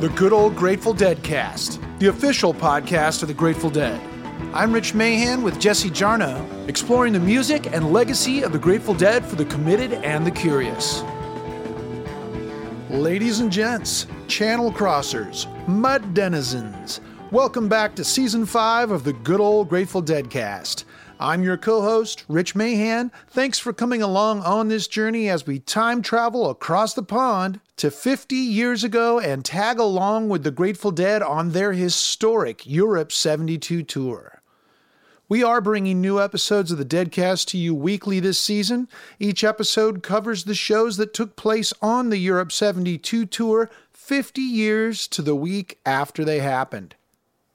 the Good Old Grateful Dead cast, the official podcast of the Grateful Dead. I'm Rich Mahan with Jesse Jarnow, exploring the music and legacy of the Grateful Dead for the committed and the curious. Ladies and gents, channel crossers, mud denizens, welcome back to season 5 of the Good Old Grateful Dead cast. I'm your co host, Rich Mahan. Thanks for coming along on this journey as we time travel across the pond to 50 years ago and tag along with the Grateful Dead on their historic Europe 72 tour. We are bringing new episodes of the Deadcast to you weekly this season. Each episode covers the shows that took place on the Europe 72 tour 50 years to the week after they happened.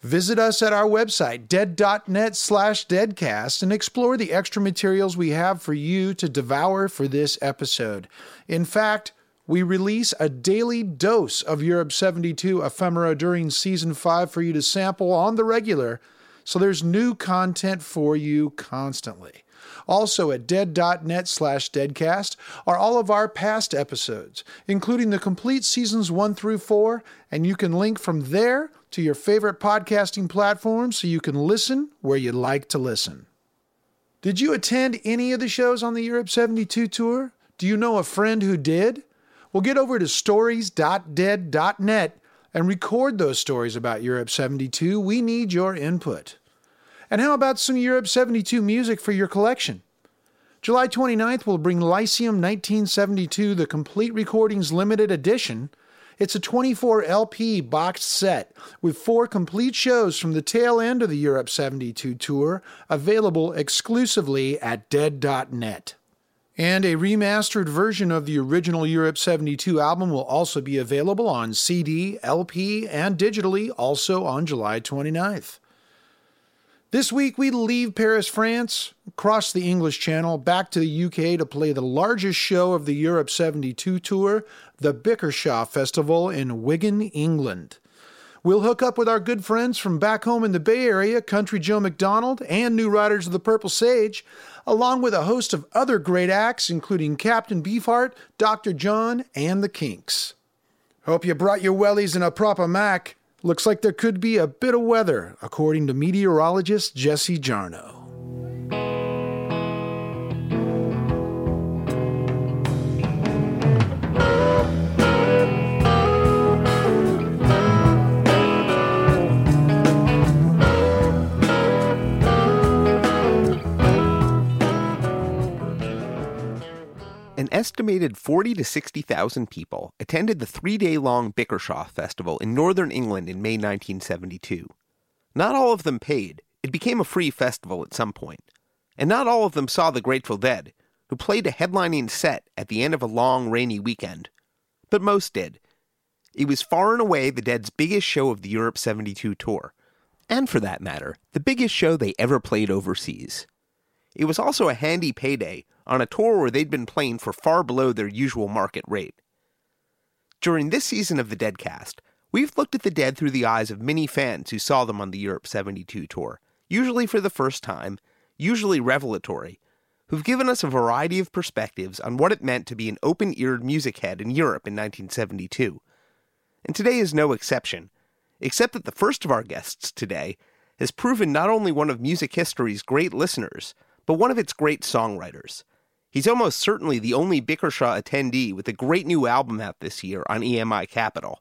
Visit us at our website, dead.net slash deadcast, and explore the extra materials we have for you to devour for this episode. In fact, we release a daily dose of Europe 72 ephemera during season 5 for you to sample on the regular, so there's new content for you constantly. Also at dead.net slash deadcast are all of our past episodes, including the complete seasons 1 through 4, and you can link from there to your favorite podcasting platform so you can listen where you like to listen. Did you attend any of the shows on the Europe 72 tour? Do you know a friend who did? Well, get over to stories.dead.net and record those stories about Europe 72. We need your input. And how about some Europe 72 music for your collection? July 29th, we'll bring Lyceum 1972, the Complete Recordings Limited Edition it's a 24 LP boxed set with four complete shows from the tail end of the Europe 72 tour available exclusively at dead.net. And a remastered version of the original Europe 72 album will also be available on CD, LP, and digitally also on July 29th. This week, we leave Paris, France, cross the English Channel, back to the UK to play the largest show of the Europe 72 tour, the Bickershaw Festival in Wigan, England. We'll hook up with our good friends from back home in the Bay Area, Country Joe McDonald and New Riders of the Purple Sage, along with a host of other great acts, including Captain Beefheart, Dr. John, and the Kinks. Hope you brought your wellies and a proper Mac. Looks like there could be a bit of weather, according to meteorologist Jesse Jarnow. An estimated 40 to 60,000 people attended the three day long Bickershaw Festival in northern England in May 1972. Not all of them paid, it became a free festival at some point. And not all of them saw the Grateful Dead, who played a headlining set at the end of a long rainy weekend. But most did. It was far and away the Dead's biggest show of the Europe 72 tour, and for that matter, the biggest show they ever played overseas. It was also a handy payday on a tour where they'd been playing for far below their usual market rate. During this season of the Deadcast, we've looked at the Dead through the eyes of many fans who saw them on the Europe 72 tour, usually for the first time, usually revelatory, who've given us a variety of perspectives on what it meant to be an open eared music head in Europe in 1972. And today is no exception, except that the first of our guests today has proven not only one of music history's great listeners, but one of its great songwriters. He's almost certainly the only Bickershaw attendee with a great new album out this year on EMI Capitol.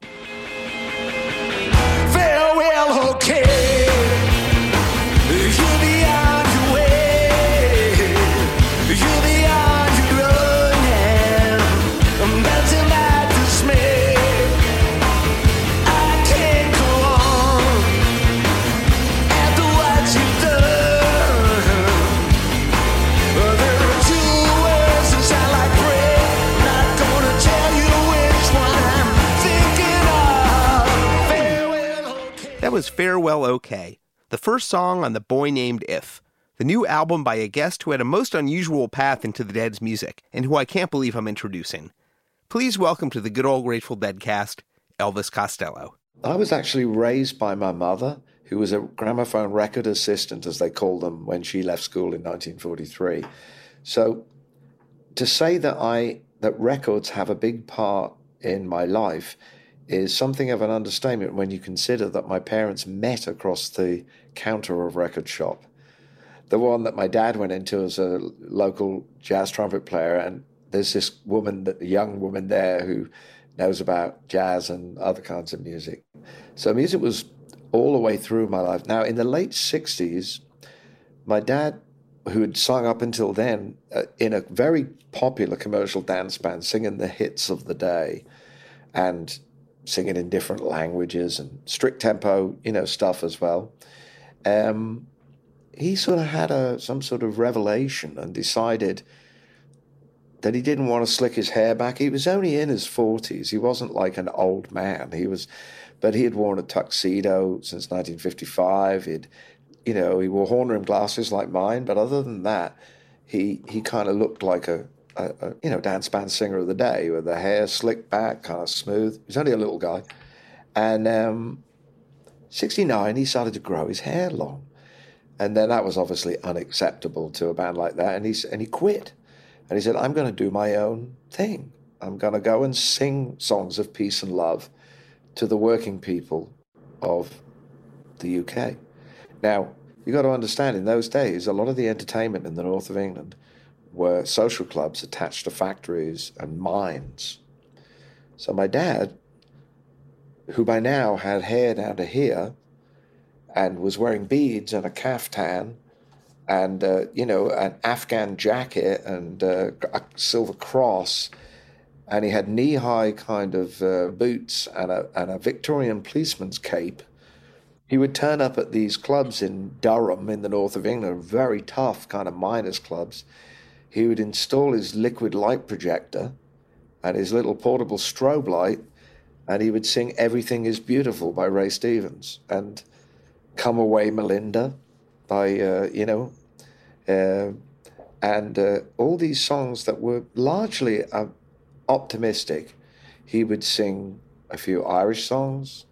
Farewell OK, the first song on The Boy Named If, the new album by a guest who had a most unusual path into the Dead's music, and who I can't believe I'm introducing. Please welcome to the good old Grateful Dead cast, Elvis Costello. I was actually raised by my mother, who was a gramophone record assistant, as they called them, when she left school in 1943. So to say that I that records have a big part in my life is something of an understatement when you consider that my parents met across the counter of record shop. The one that my dad went into as a local jazz trumpet player, and there's this woman, a young woman there who knows about jazz and other kinds of music. So music was all the way through my life. Now, in the late 60s, my dad, who had sung up until then uh, in a very popular commercial dance band, singing the hits of the day and singing in different languages and strict tempo, you know, stuff as well. Um, he sort of had a some sort of revelation and decided that he didn't want to slick his hair back. He was only in his forties. He wasn't like an old man. He was, but he had worn a tuxedo since 1955. He'd, you know, he wore horn rimmed glasses like mine. But other than that, he he kind of looked like a, a, a, you know dance band singer of the day with the hair slicked back, kind of smooth. He was only a little guy, and um, 69 he started to grow his hair long, and then that was obviously unacceptable to a band like that, and he and he quit and he said, I'm going to do my own thing. I'm going to go and sing songs of peace and love to the working people of the UK. Now, you've got to understand, in those days, a lot of the entertainment in the north of England were social clubs attached to factories and mines. So my dad, who by now had hair down to here and was wearing beads and a caftan and uh, you know an Afghan jacket and uh, a silver cross, and he had knee-high kind of uh, boots and a and a Victorian policeman's cape. He would turn up at these clubs in Durham, in the north of England, very tough kind of miners' clubs. He would install his liquid light projector and his little portable strobe light, and he would sing "Everything Is Beautiful" by Ray Stevens and "Come Away, Melinda." by uh, you know, uh, and uh, all these songs that were largely uh, optimistic. He would sing a few Irish songs.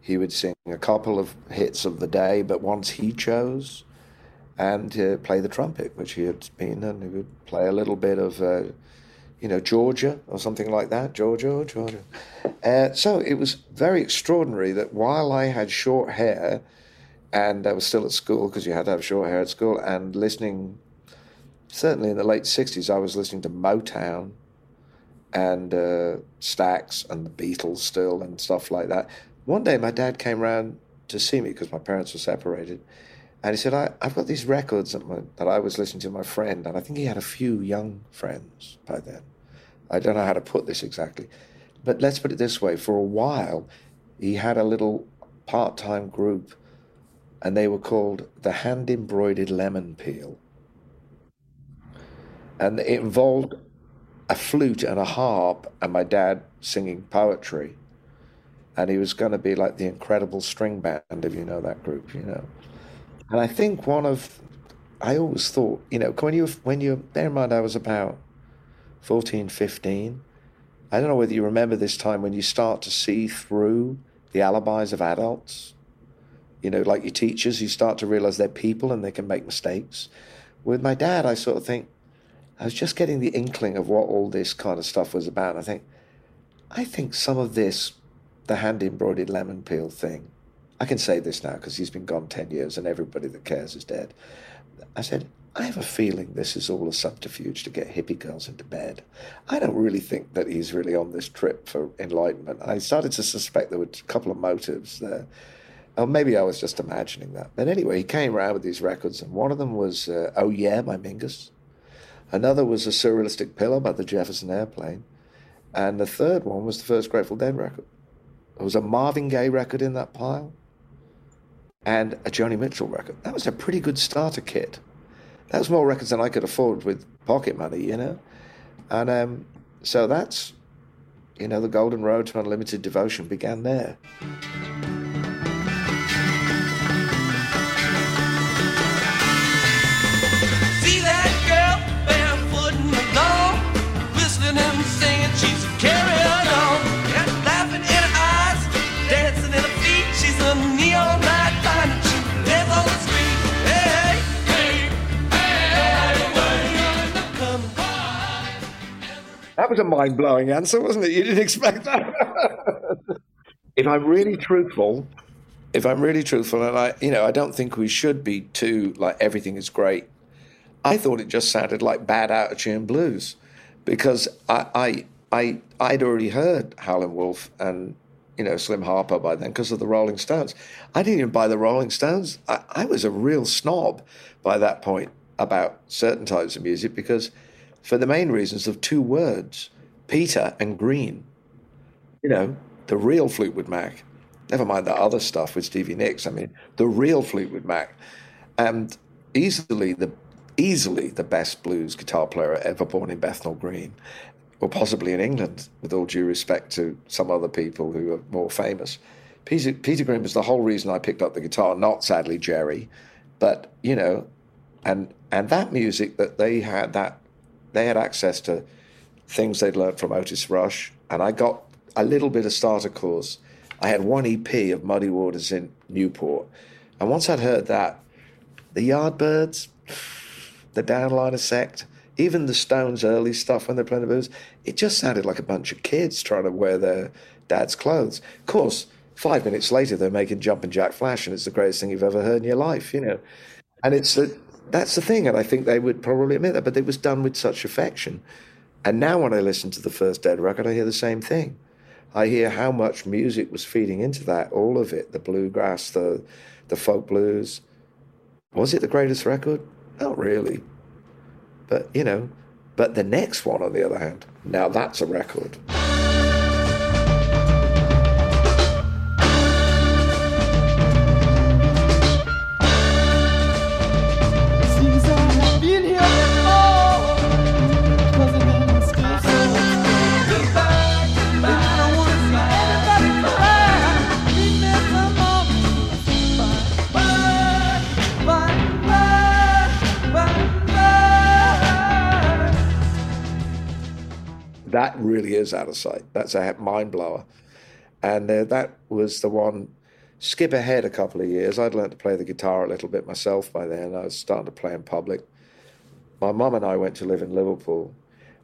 He would sing a couple of hits of the day, but ones he chose, and uh, play the trumpet, which he had been, and he would play a little bit of uh, you know, Georgia or something like that, Georgia, Georgia. Uh, so it was very extraordinary that while I had short hair, and I was still at school because you had to have short hair at school, and listening. Certainly in the late '60s, I was listening to Motown and uh, Stax and the Beatles still and stuff like that. One day, my dad came round to see me because my parents were separated, and he said, I, have got these records my, that I was listening to my friend, and I think he had a few young friends by then. I don't know how to put this exactly, but let's put it this way: for a while, he had a little part-time group and they were called the hand embroidered lemon peel. And it involved a flute and a harp, and my dad singing poetry. And he was going to be like the incredible string band, if you know that group, you know. And I think one of, I always thought, you know, when you, when you, bear in mind I was about 14, 15. I don't know whether you remember this time when you start to see through the alibis of adults you know, like your teachers, you start to realize they're people and they can make mistakes. With my dad, I sort of think, I was just getting the inkling of what all this kind of stuff was about. I think, I think some of this, the hand embroidered lemon peel thing, I can say this now because he's been gone 10 years and everybody that cares is dead. I said, I have a feeling this is all a subterfuge to get hippie girls into bed. I don't really think that he's really on this trip for enlightenment. I started to suspect there were a couple of motives there. Oh, maybe I was just imagining that. But anyway, he came around with these records, and one of them was uh, Oh Yeah by Mingus. Another was A Surrealistic Pillow by the Jefferson Airplane. And the third one was the first Grateful Dead record. There was a Marvin Gaye record in that pile and a Joni Mitchell record. That was a pretty good starter kit. That was more records than I could afford with pocket money, you know? And um, so that's, you know, the golden road to unlimited devotion began there. That was a mind blowing answer, wasn't it? You didn't expect that. if I'm really truthful, if I'm really truthful, and I, you know, I don't think we should be too like everything is great. I thought it just sounded like bad out of tune blues, because I, I, I, I'd already heard Howlin' Wolf and you know Slim Harpo by then because of the Rolling Stones. I didn't even buy the Rolling Stones. I, I was a real snob by that point about certain types of music because, for the main reasons of two words, Peter and Green. You know, the real Fleetwood Mac. Never mind the other stuff with Stevie Nicks. I mean, the real Fleetwood Mac, and easily the easily the best blues guitar player ever born in Bethnal Green, or possibly in England, with all due respect to some other people who are more famous. Peter, Peter Green was the whole reason I picked up the guitar, not sadly Jerry, but you know, and and that music that they had that they had access to things they'd learned from Otis Rush, and I got a little bit of starter course. I had one EP of Muddy Waters in Newport, and once I'd heard that, the Yardbirds, the Downliner Sect, even the Stones' early stuff when they're playing the blues, it just sounded like a bunch of kids trying to wear their dad's clothes. Of course, five minutes later they're making Jumpin' Jack Flash, and it's the greatest thing you've ever heard in your life, you know. And it's a, that's the thing, and I think they would probably admit that, but it was done with such affection. And now when I listen to the first Dead record, I hear the same thing. I hear how much music was feeding into that, all of it, the bluegrass, the the folk blues. Was it the greatest record? Not really. But, you know, but the next one, on the other hand, now that's a record. That really is out of sight. That's a mind blower. And uh, that was the one. Skip ahead a couple of years. I'd learned to play the guitar a little bit myself by then. I was starting to play in public. My mum and I went to live in Liverpool,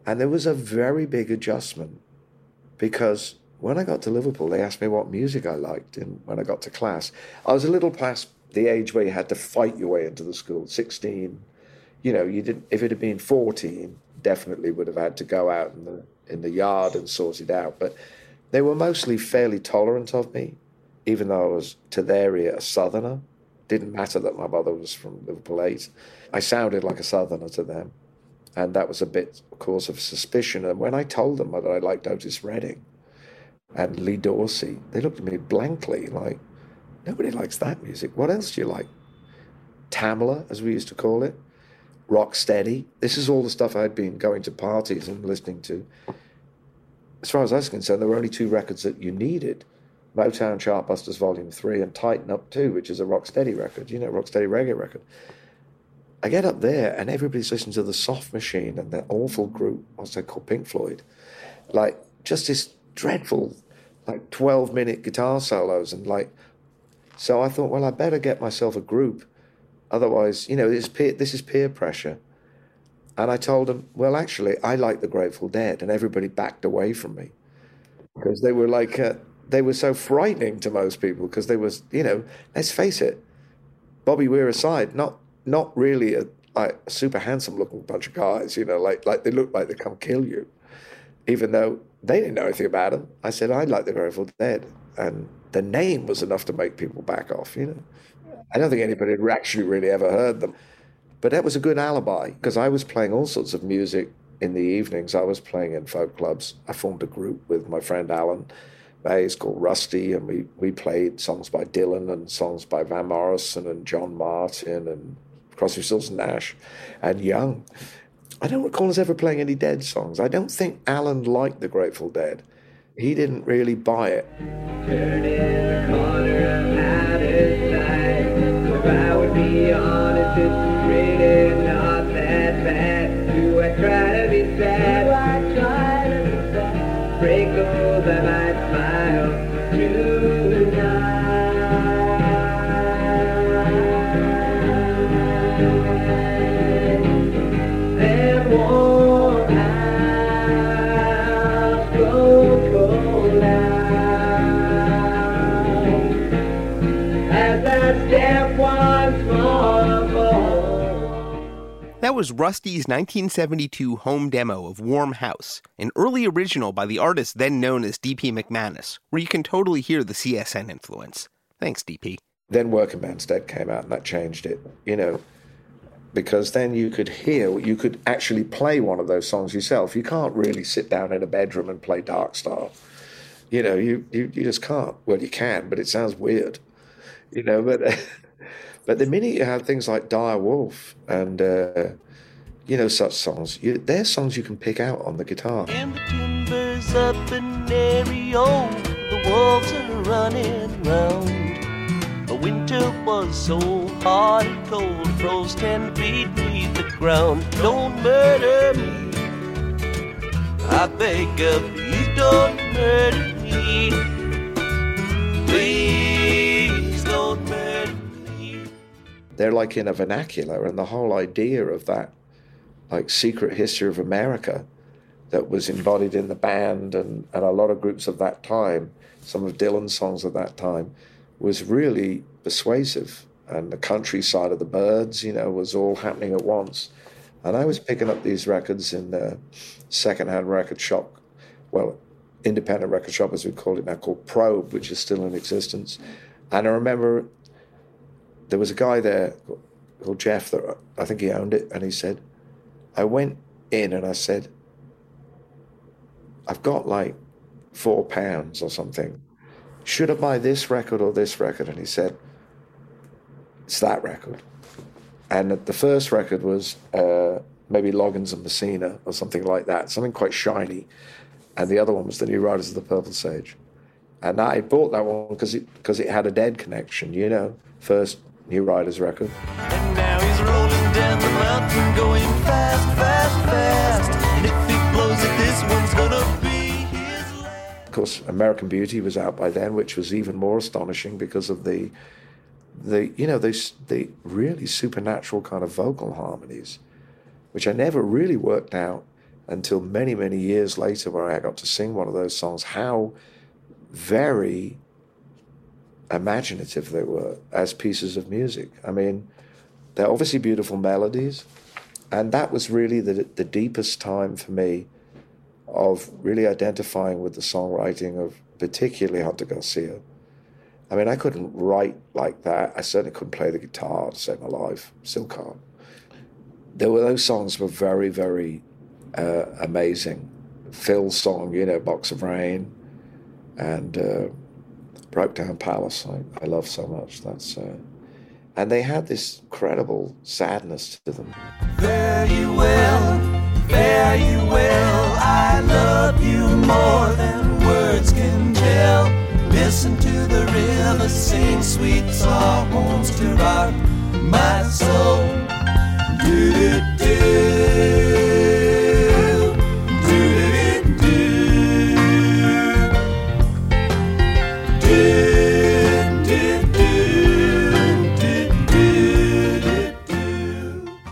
and there was a very big adjustment because when I got to Liverpool, they asked me what music I liked. And when I got to class, I was a little past the age where you had to fight your way into the school. 16, you know, you didn't, if it had been 14, definitely would have had to go out the in the yard and sorted out. But they were mostly fairly tolerant of me, even though I was to their ear a southerner. Didn't matter that my mother was from Liverpool 8. I sounded like a southerner to them. And that was a bit cause of suspicion. And when I told them that I liked Otis Redding and Lee Dorsey, they looked at me blankly like, nobody likes that music. What else do you like? Tamla, as we used to call it rock steady. This is all the stuff I'd been going to parties and listening to. As far as I was concerned, there were only two records that you needed. Motown Chartbusters Volume 3 and Tighten Up 2, which is a rock steady record, you know, rock steady reggae record. I get up there and everybody's listening to the Soft Machine and that awful group, what's they called, Pink Floyd. Like, just this dreadful, like 12 minute guitar solos. And like, so I thought, well, I better get myself a group Otherwise, you know, this peer, this is peer pressure. And I told them, well, actually, I like the Grateful Dead. And everybody backed away from me because they were like, uh, they were so frightening to most people because they was, you know, let's face it, Bobby Weir aside, not not really a, like, super handsome looking bunch of guys, you know, like like they look like they come kill you, even though they didn't know anything about them. I said I like the Grateful Dead, and the name was enough to make people back off, you know. I don't think anybody had actually really ever heard them. But that was a good alibi because I was playing all sorts of music in the evenings. I was playing in folk clubs. I formed a group with my friend Allan Mayes called Rusty, and we, we played songs by Dylan and songs by Van Morrison and John Martyn and Crosby, Stills and Nash and Young. I don't recall us ever playing any Dead songs. I don't think Alan liked the Grateful Dead. He didn't really buy it. I really not that bad. Do I try to be sad? Was Rusty's 1972 home demo of Warm House, an early original by the artist then known as DP McManus, where you can totally hear the CSN influence. Thanks, DP. Then Workingman's Dead came out and that changed it, you know, because then you could hear, you could actually play one of those songs yourself. You can't really sit down in a bedroom and play Dark Star. You know, you, you, you just can't. Well, you can, but it sounds weird, you know, but. But the minute you have things like Dire Wolf and uh, you know such songs, you, they're songs you can pick out on the guitar. The timbers up in Ario, the wolves are running round. The winter was so hot and cold, froze ten feet beneath the ground. Don't murder me. I beg of you, don't murder me. Please don't murder me. They're like in a vernacular, and the whole idea of that, like secret history of America, that was embodied in the band and, and a lot of groups of that time, some of Dylan's songs of that time, was really persuasive. And the countryside of the Byrds, you know, was all happening at once. And I was picking up these records in the secondhand record shop, well, independent record shop as we call it now, called Probe, which is still in existence. And I remember there was a guy there called Jeff that I think he owned it, and he said, I went in and I said, I've got like four pounds or something. Should I buy this record or this record? And he said, It's that record. And the first record was uh, maybe Loggins and Messina or something like that, something quite shiny. And the other one was the New Riders of the Purple Sage. And I bought that one because it, cause it had a dead connection, you know, first New Riders record. The mountain, going fast, fast, fast. And if he blows it, this one's gonna be his last. Of course, American Beauty was out by then, which was even more astonishing because of the, the you know, these the really supernatural kind of vocal harmonies, which I never really worked out until many, many years later, where I got to sing one of those songs. How very imaginative they were as pieces of music. I mean, they're obviously beautiful melodies, and that was really the the deepest time for me of really identifying with the songwriting of particularly Hunter Garcia. I mean, I couldn't write like that. I certainly couldn't play the guitar to save my life. Still can't. There were those songs were very, very uh, amazing. Phil's song, you know, Box of Rain, and uh, Broke Down Palace. I, I love so much. That's uh, and they had this incredible sadness to them. Fare you well, fare you well. I love you more than words can tell. Listen to the river sing sweet songs to rock my soul. Do do do.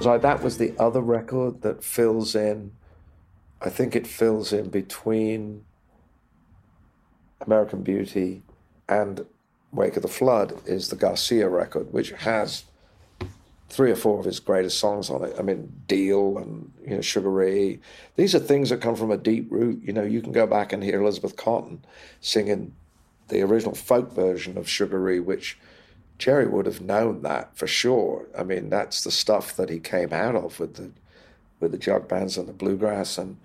So that was the other record that fills in. I think it fills in between American Beauty and Wake of the Flood is the Garcia record, which has three or four of his greatest songs on it. I mean, Deal and you know Sugaree. These are things that come from a deep root. You know, you can go back and hear Elizabeth Cotten singing the original folk version of Sugaree, which Jerry would have known that for sure. I mean, that's the stuff that he came out of with the with the jug bands and the bluegrass, and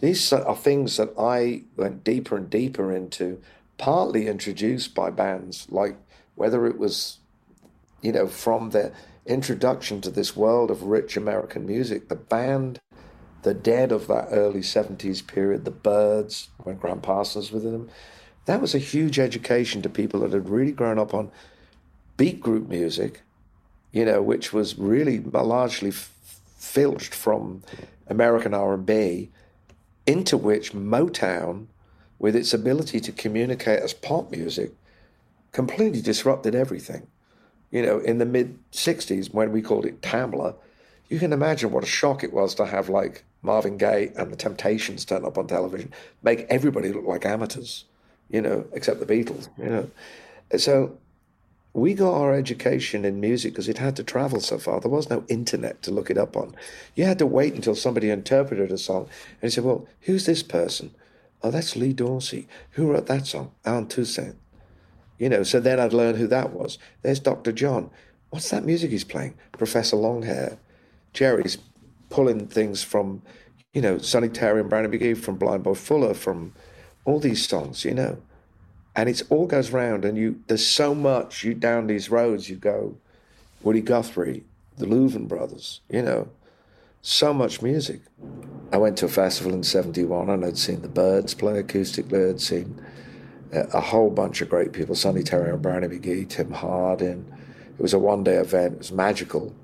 these are things that I went deeper and deeper into, partly introduced by bands like whether it was, you know, from the introduction to this world of rich American music, the band, the dead of that early '70s period, the Byrds, when Gram Parsons was with them, that was a huge education to people that had really grown up on beat group music, you know, which was really largely filched from American R&B, into which Motown, with its ability to communicate as pop music, completely disrupted everything. You know, in the mid '60s, when we called it Tamla, you can imagine what a shock it was to have like Marvin Gaye and the Temptations turn up on television, make everybody look like amateurs, you know, except the Beatles, you know. So we got our education in music because it had to travel so far. There was no internet to look it up on. You had to wait until somebody interpreted a song and you said, Well, who's this person? Oh, that's Lee Dorsey. Who wrote that song? Allen Toussaint. You know, so then I'd learn who that was. There's Dr. John. What's that music he's playing? Professor Longhair. Jerry's pulling things from, you know, Sonny Terry and Brownie McGhee, from Blind Boy Fuller, from all these songs, you know and it all goes round and you there's so much you down these roads you go woody guthrie the louvin brothers you know so much music. I went to a festival in 71 and i'd seen the Byrds play acoustically i'd seen a, a whole bunch of great people sonny terry and brownie McGhee, tim hardin. It was a one-day event it was magical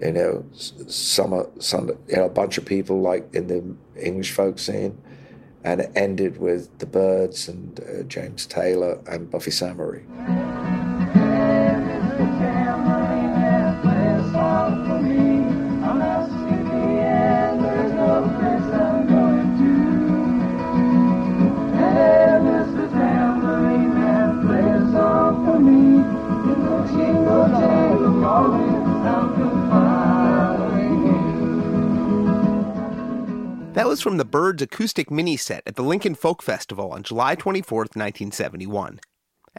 you know summer sunday you know a bunch of people like in the english folk scene and it ended with the Byrds and uh, James Taylor and Buffy Sainte-Marie. That was from the Byrds acoustic mini set at the Lincoln Folk Festival on July 24th, 1971.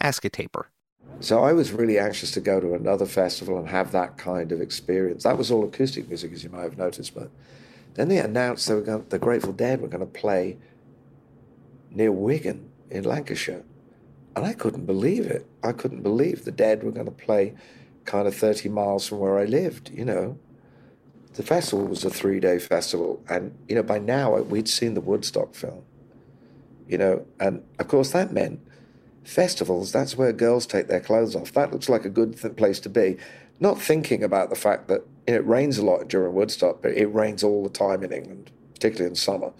Ask a taper. So I was really anxious to go to another festival and have that kind of experience. That was all acoustic music, as you might have noticed. But then they announced they were going, the Grateful Dead were going to play near Wigan in Lancashire. And I couldn't believe it. I couldn't believe the Dead were going to play kind of 30 miles from where I lived, you know the festival was a three day festival. And, you know, by now uh, we'd seen the Woodstock film, you know, and of course that meant festivals, that's where girls take their clothes off. That looks like a good th- place to be. Not thinking about the fact that you know, it rains a lot during Woodstock, but it rains all the time in England, particularly in summer.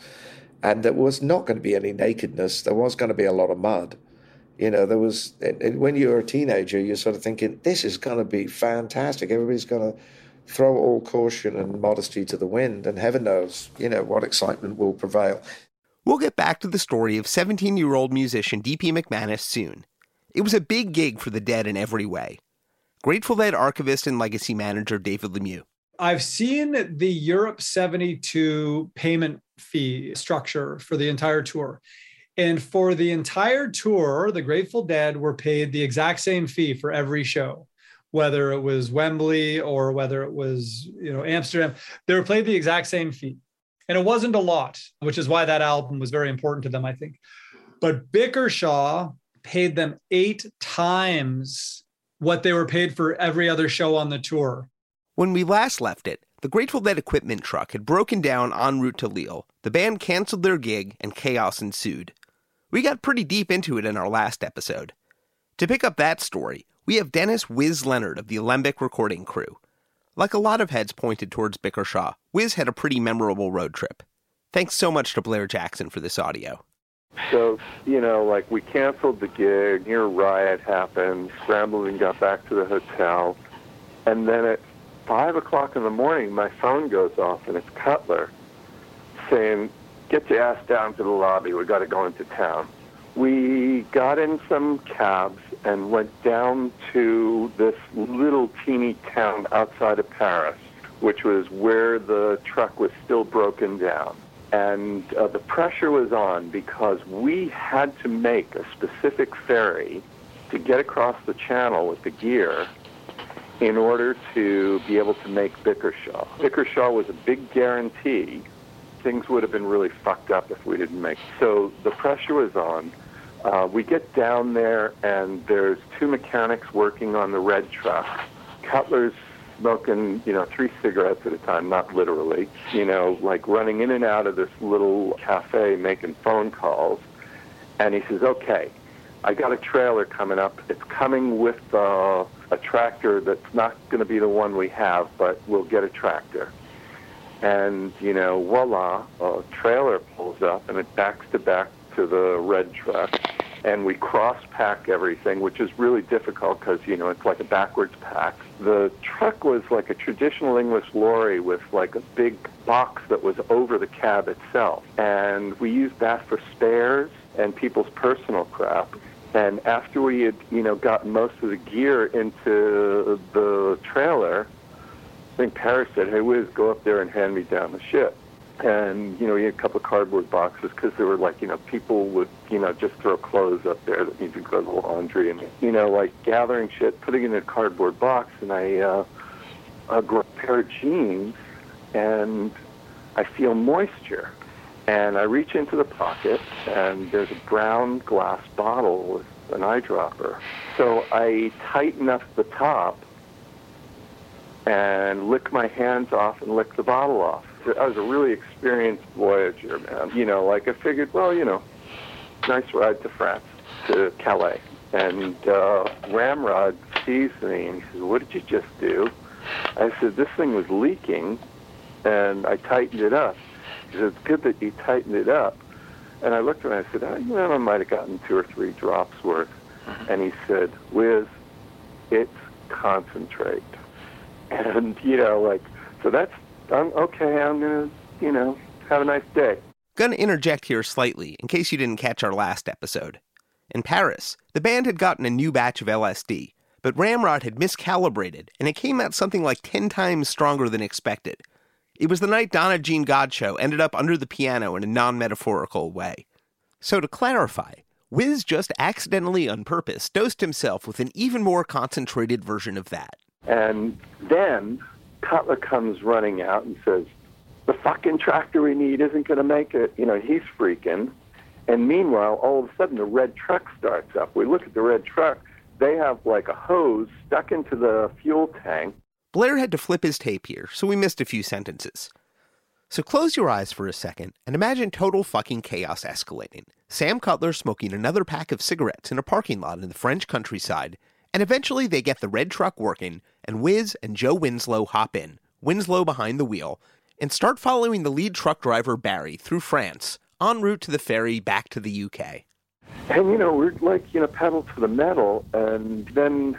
And there was not going to be any nakedness. There was going to be a lot of mud. You know, there was, when you're a teenager, you're sort of thinking, this is going to be fantastic. Everybody's going to throw all caution and modesty to the wind, and heaven knows, you know, what excitement will prevail. We'll get back to the story of 17 year old musician D.P. McManus soon. It was a big gig for the Dead in every way. Grateful Dead archivist and legacy manager David Lemieux. I've seen the Europe 72 payment fee structure for the entire tour. And for the entire tour, the Grateful Dead were paid the exact same fee for every show whether it was Wembley or whether it was you know Amsterdam, they were played the exact same fee, and it wasn't a lot, which is why that album was very important to them, I think. But Bickershaw paid them eight times what they were paid for every other show on the tour. When we last left it, the Grateful Dead equipment truck had broken down en route to Lille. The band canceled their gig, and chaos ensued. We got pretty deep into it in our last episode. To pick up that story, we have Dennis Wiz Leonard of the Alembic recording crew. Like a lot of heads pointed towards Bickershaw, Wiz had a pretty memorable road trip. Thanks so much to Blair Jackson for this audio. So, you know, like we canceled the gig, near riot happened, scrambled and got back to the hotel. And then at 5 o'clock in the morning, my phone goes off and it's Cutler saying, Get your ass down to the lobby. we got to go into town. We got in some cabs and went down to this little teeny town outside of Paris, which was where the truck was still broken down. And uh, the pressure was on because we had to make a specific ferry to get across the channel with the gear in order to be able to make Bickershaw. Bickershaw was a big guarantee. Things would have been really fucked up if we didn't make. So the pressure was on. Uh, we get down there, and there's two mechanics working on the red truck. Cutler's smoking, you know, three cigarettes at a time, not literally, you know, like running in and out of this little cafe making phone calls. And he says, okay, I got a trailer coming up. It's coming with uh, a tractor that's not going to be the one we have, but we'll get a tractor. And, you know, voila, a trailer pulls up and it backs to back to the red truck and we cross pack everything, which is really difficult because, you know, it's like a backwards pack. The truck was like a traditional English lorry with like a big box that was over the cab itself. And we used that for spares and people's personal crap. And after we had, you know, gotten most of the gear into the trailer, I think Parish said, "Hey, Wiz, go up there and hand me down the shit." And you know, he had a couple of cardboard boxes because there were like, you know, people would, you know, just throw clothes up there that needed to go to laundry, and you know, like gathering shit, putting it in a cardboard box, and I, uh, I grow a pair of jeans, and I feel moisture, and I reach into the pocket, and there's a brown glass bottle with an eyedropper. So I tighten up the top and lick my hands off and lick the bottle off. I was a really experienced voyager, man. You know, like I figured, well, you know, nice ride to France, to Calais. And uh, Ramrod sees me and he says, what did you just do? I said, this thing was leaking and I tightened it up. He said, it's good that you tightened it up. And I looked at him and I said, oh, you know, I might have gotten two or three drops worth. And he said, Wiz, it's concentrate. And, you know, like, so that's, I'm okay, I'm to, you know, have a nice day. Gonna interject here slightly, in case you didn't catch our last episode. In Paris, the band had gotten a new batch of LSD, but Ramrod had miscalibrated, and it came out something like 10 times stronger than expected. It was the night Donna Jean Godchaux ended up under the piano in a non metaphorical way. So, to clarify, Wiz just accidentally on purpose dosed himself with an even more concentrated version of that. And then Cutler comes running out and says, the fucking tractor we need isn't going to make it. You know, he's freaking. And meanwhile, all of a sudden, the red truck starts up. We look at the red truck. They have like a hose stuck into the fuel tank. Blair had to flip his tape here, so we missed a few sentences. So close your eyes for a second and imagine total fucking chaos escalating. Sam Cutler smoking another pack of cigarettes in a parking lot in the French countryside, and eventually they get the red truck working, and Wiz and Joe Winslow hop in, Winslow behind the wheel, and start following the lead truck driver Barry through France, en route to the ferry back to the UK. And, you know, we're like, you know, pedal to the metal, and then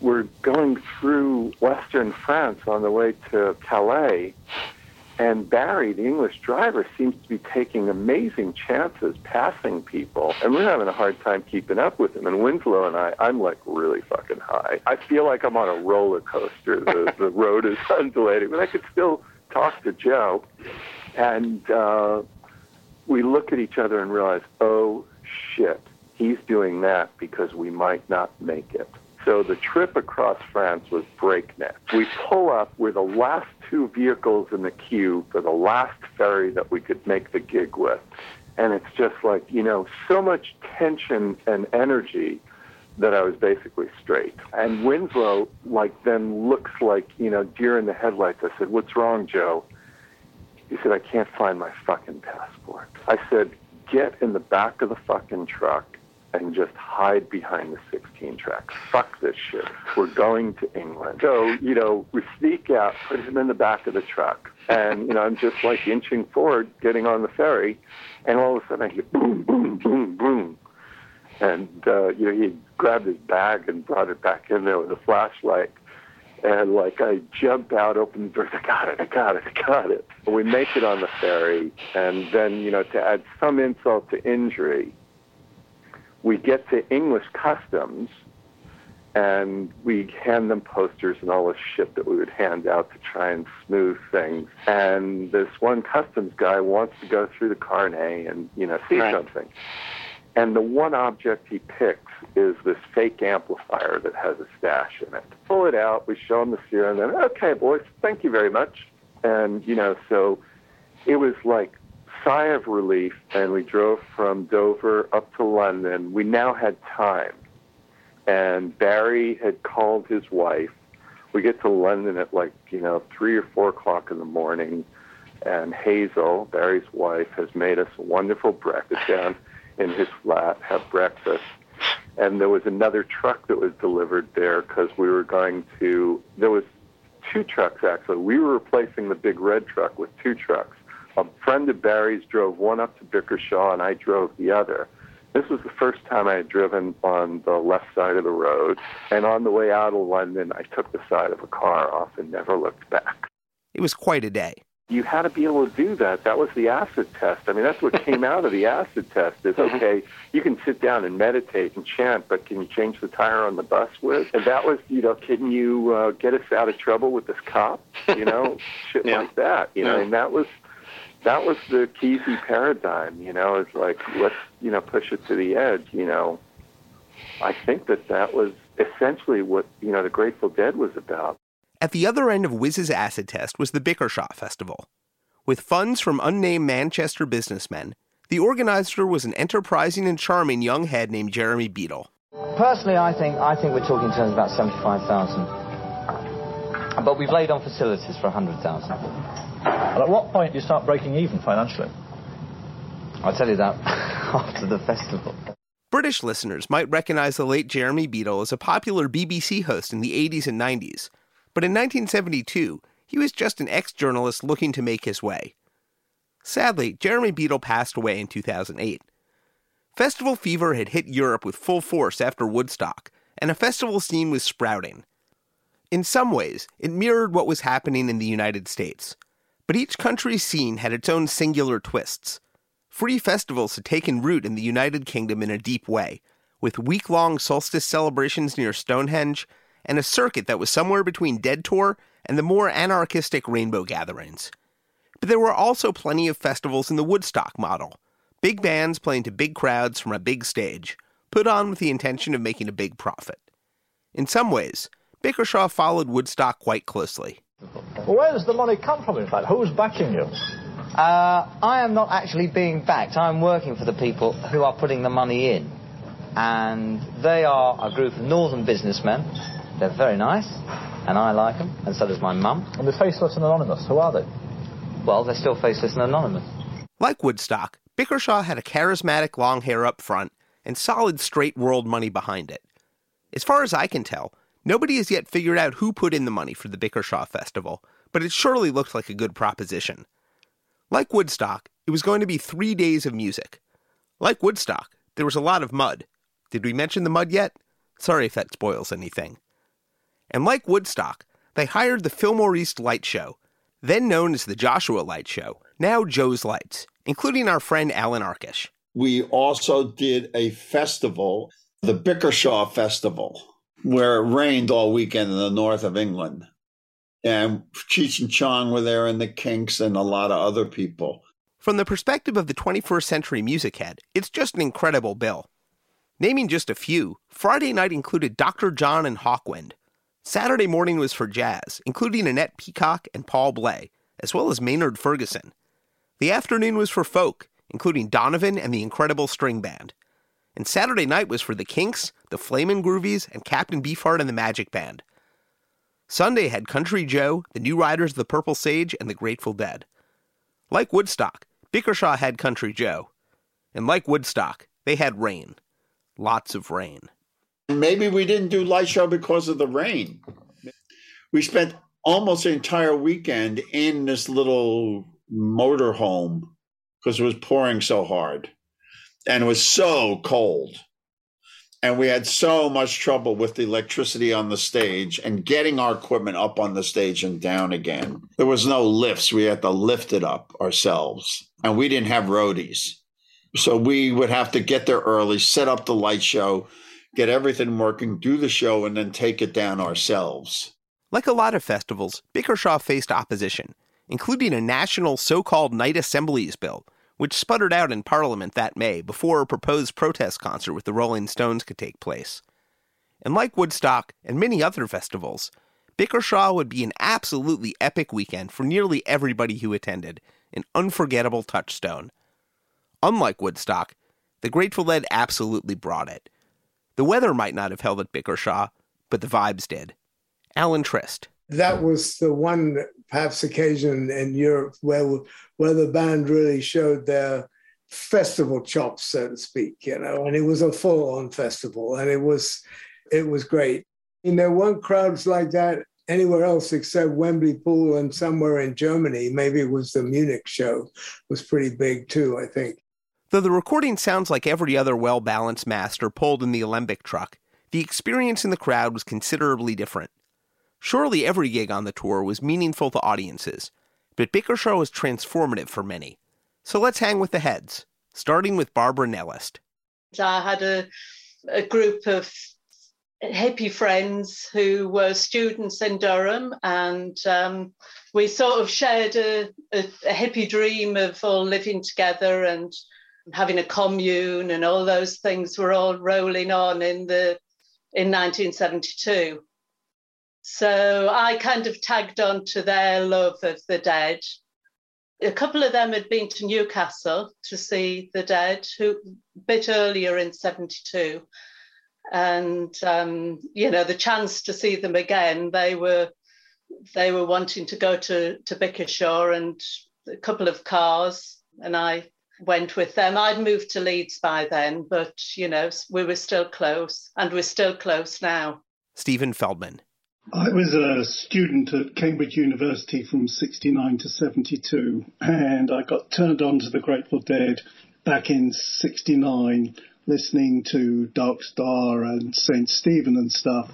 we're going through western France on the way to Calais. And Barry, the English driver, seems to be taking amazing chances passing people. And we're having a hard time keeping up with him. And Winslow and I, I'm like really fucking high. I feel like I'm on a roller coaster. The, the road is undulating, but I could still talk to Joe. And uh, we look at each other and realize, oh shit, he's doing that because we might not make it. So the trip across France was breakneck. We pull up, we're the last two vehicles in the queue for the last ferry that we could make the gig with. And it's just like, you know, so much tension and energy that I was basically straight. And Winslow, like, then looks like, you know, deer in the headlights. I said, What's wrong, Joe? He said, I can't find my fucking passport. I said, Get in the back of the fucking truck and just hide behind the 16 track. Fuck this shit. We're going to England. So, you know, we sneak out, put him in the back of the truck. And, you know, I'm just like inching forward, getting on the ferry. And all of a sudden I hear boom, boom, boom, boom. And, uh, you know, he grabbed his bag and brought it back in there with a flashlight. And like I jump out, open the door, I got it, I got it, I got it. We make it on the ferry. And then, you know, to add some insult to injury, we get to English customs and we hand them posters and all this shit that we would hand out to try and smooth things. And this one customs guy wants to go through the carnet and, you know, see Right. something. And the one object he picks is this fake amplifier that has a stash in it. Pull it out, we show him the sphere, and then, okay, boys, thank you very much. And, you know, so it was like sigh of relief, and we drove from Dover up to London. We now had time. And Barry had called his wife. We get to London at like, you know, three or four o'clock in the morning. And Hazel, Barry's wife, has made us a wonderful breakfast down in his flat, have breakfast. And there was another truck that was delivered there because we were going to, there was two trucks actually. We were replacing the big red truck with two trucks. A friend of Barry's drove one up to Bickershaw and I drove the other. This was the first time I had driven on the left side of the road. And on the way out of London, I took the side of a car off and never looked back. It was quite a day. you had to be able to do that. That was the acid test. I mean, that's what came out of the acid test is, okay, you can sit down and meditate and chant, but can you change the tire on the bus with? And that was, you know, can you uh, get us out of trouble with this cop? You know, shit Yeah. like that. You know, Yeah. and that was, that was the Kesey paradigm, you know, it's like, let's, you know, push it to the edge, you know. I think that that was essentially what, you know, the Grateful Dead was about. At the other end of Wiz's acid test was the Bickershaw Festival. With funds from unnamed Manchester businessmen, the organizer was an enterprising and charming young head named Jeremy Beadle. Personally, I think I think we're talking in terms of about seventy-five thousand, but we've laid on facilities for hundred thousand. And at what point do you start breaking even financially? I'll tell you that after the festival. British listeners might recognize the late Jeremy Beadle as a popular BBC host in the 80s and 90s, but in 1972, he was just an ex journalist looking to make his way. Sadly, Jeremy Beadle passed away in 2008. Festival fever had hit Europe with full force after Woodstock, and a festival scene was sprouting. In some ways, it mirrored what was happening in the United States, but each country's scene had its own singular twists. Free festivals had taken root in the United Kingdom in a deep way, with week long solstice celebrations near Stonehenge and a circuit that was somewhere between Dead Tour and the more anarchistic Rainbow gatherings. But there were also plenty of festivals in the Woodstock model big bands playing to big crowds from a big stage, put on with the intention of making a big profit. In some ways, Bickershaw followed Woodstock quite closely. Where does the money come from, in fact? Who's backing you? Uh, I am not actually being backed. I'm working for the people who are putting the money in, and they are a group of northern businessmen. They're very nice, and I like them, and so does my mum. And they're Faceless and Anonymous, who are they? Well, they're still faceless and anonymous. Like Woodstock, Bickershaw had a charismatic long hair up front and solid straight world money behind it. As far as I can tell, nobody has yet figured out who put in the money for the Bickershaw Festival, but it surely looked like a good proposition. Like Woodstock, it was going to be three days of music. Like Woodstock, there was a lot of mud. Did we mention the mud yet? Sorry if that spoils anything. And like Woodstock, they hired the Fillmore East Light Show, then known as the Joshua Light Show, now Joe's Lights, including our friend Allan Arkush. We also did a festival, the Bickershaw Festival, where it rained all weekend in the north of England. And Cheech and Chong were there and the Kinks and a lot of other people. From the perspective of the 21st century music head, it's just an incredible bill. Naming just a few, Friday night included Dr. John and Hawkwind. Saturday morning was for jazz, including Annette Peacock and Paul Bley, as well as Maynard Ferguson. The afternoon was for folk, including Donovan and the Incredible String Band. And Saturday night was for the Kinks, the Flamin' Groovies, and Captain Beefheart and the Magic Band. Sunday had Country Joe, the New Riders of the Purple Sage, and the Grateful Dead. Like Woodstock, Bickershaw had Country Joe. And like Woodstock, they had rain. Lots of rain. Maybe we didn't do light show because of the rain. We spent almost the entire weekend in this little motor home because it was pouring so hard and it was so cold. And we had so much trouble with the electricity on the stage and getting our equipment up on the stage and down again. There was no lifts. We had to lift it up ourselves. And we didn't have roadies. So we would have to get there early, set up the light show, get everything working, do the show, and then take it down ourselves. Like a lot of festivals, Bickershaw faced opposition, including a national so called Night Assemblies bill, which sputtered out in Parliament that May before a proposed protest concert with the Rolling Stones could take place. And like Woodstock and many other festivals, Bickershaw would be an absolutely epic weekend for nearly everybody who attended, an unforgettable touchstone. Unlike Woodstock, the Grateful Dead absolutely brought it. The weather might not have held at Bickershaw, but the vibes did. Alan Trist. That was the one perhaps occasion in Europe where where the band really showed their festival chops, so to speak, you know, and it was a full-on festival, and it was it was great. And there weren't crowds like that anywhere else except Wembley Pool and somewhere in Germany. Maybe it was the Munich show was pretty big too, I think. Though the recording sounds like every other well balanced master pulled in the Alembic truck, the experience in the crowd was considerably different. Surely every gig on the tour was meaningful to audiences. But Bickershaw was transformative for many. So let's hang with the heads, starting with Barbara Nellist. I had a, a group of hippie friends who were students in Durham, and um, we sort of shared a, a, a, hippie dream of all living together and having a commune, and all those things were all rolling on in the in 1972. So I kind of tagged on to their love of the dead. A couple of them had been to Newcastle to see the dead, who a bit earlier in 72 and um, you know the chance to see them again they were they were wanting to go to to Bickershaw and a couple of cars and I went with them. I'd moved to Leeds by then but you know we were still close and we're still close now. Stephen Feldman I was a student at Cambridge University from 69 to 72 and I got turned on to the Grateful Dead back in 69 listening to Dark Star and St. Stephen and stuff.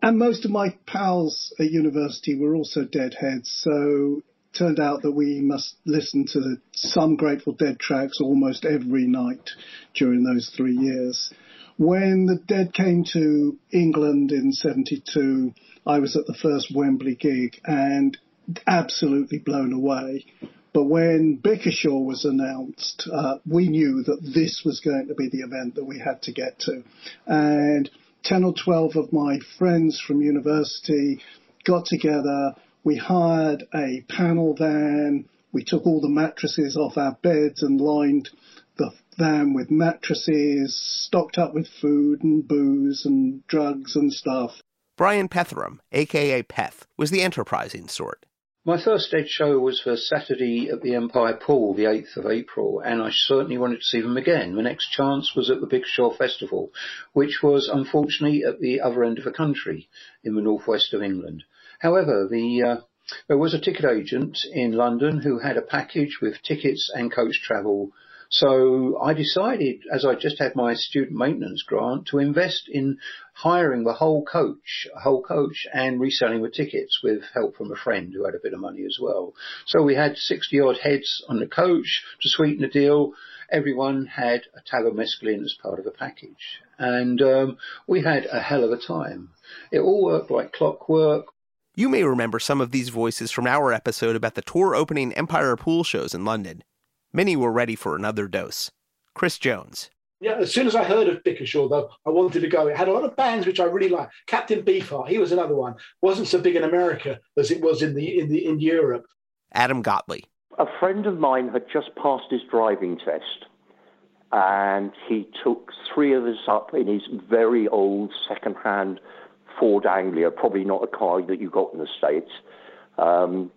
And most of my pals at university were also deadheads, so turned out that we must listen to some Grateful Dead tracks almost every night during those three years. When the Dead came to England in 72, I was at the first Wembley gig and absolutely blown away. But when Bickershaw was announced, uh, we knew that this was going to be the event that we had to get to. And 10 or 12 of my friends from university got together. We hired a panel van. We took all the mattresses off our beds and lined the van with mattresses, stocked up with food and booze and drugs and stuff. Brian Petheram, aka Peth, was the enterprising sort. My first Dead show was for Saturday at the Empire Pool, the 8th of April, and I certainly wanted to see them again. The next chance was at the Big Bickershaw Festival, which was unfortunately at the other end of the country, in the northwest of England. However, the uh, there was a ticket agent in London who had a package with tickets and coach travel so I decided, as I just had my student maintenance grant, to invest in hiring the whole coach, a whole coach, and reselling the tickets with help from a friend who had a bit of money as well. So we had 60 odd heads on the coach to sweeten the deal. Everyone had a tab of mescaline as part of the package. And um, we had a hell of a time. It all worked like clockwork. You may remember some of these voices from our episode about the tour opening Empire Pool shows in London. Many were ready for another dose. Chris Jones. Yeah, as soon as I heard of Bickershaw, though, I wanted to go. It had a lot of bands which I really liked. Captain Beefheart, he was another one. wasn't so big in America as it was in the in the in Europe. Adam Gottlieb. A friend of mine had just passed his driving test, and he took three of us up in his very old second-hand Ford Anglia, probably not a car that you got in the states. Um,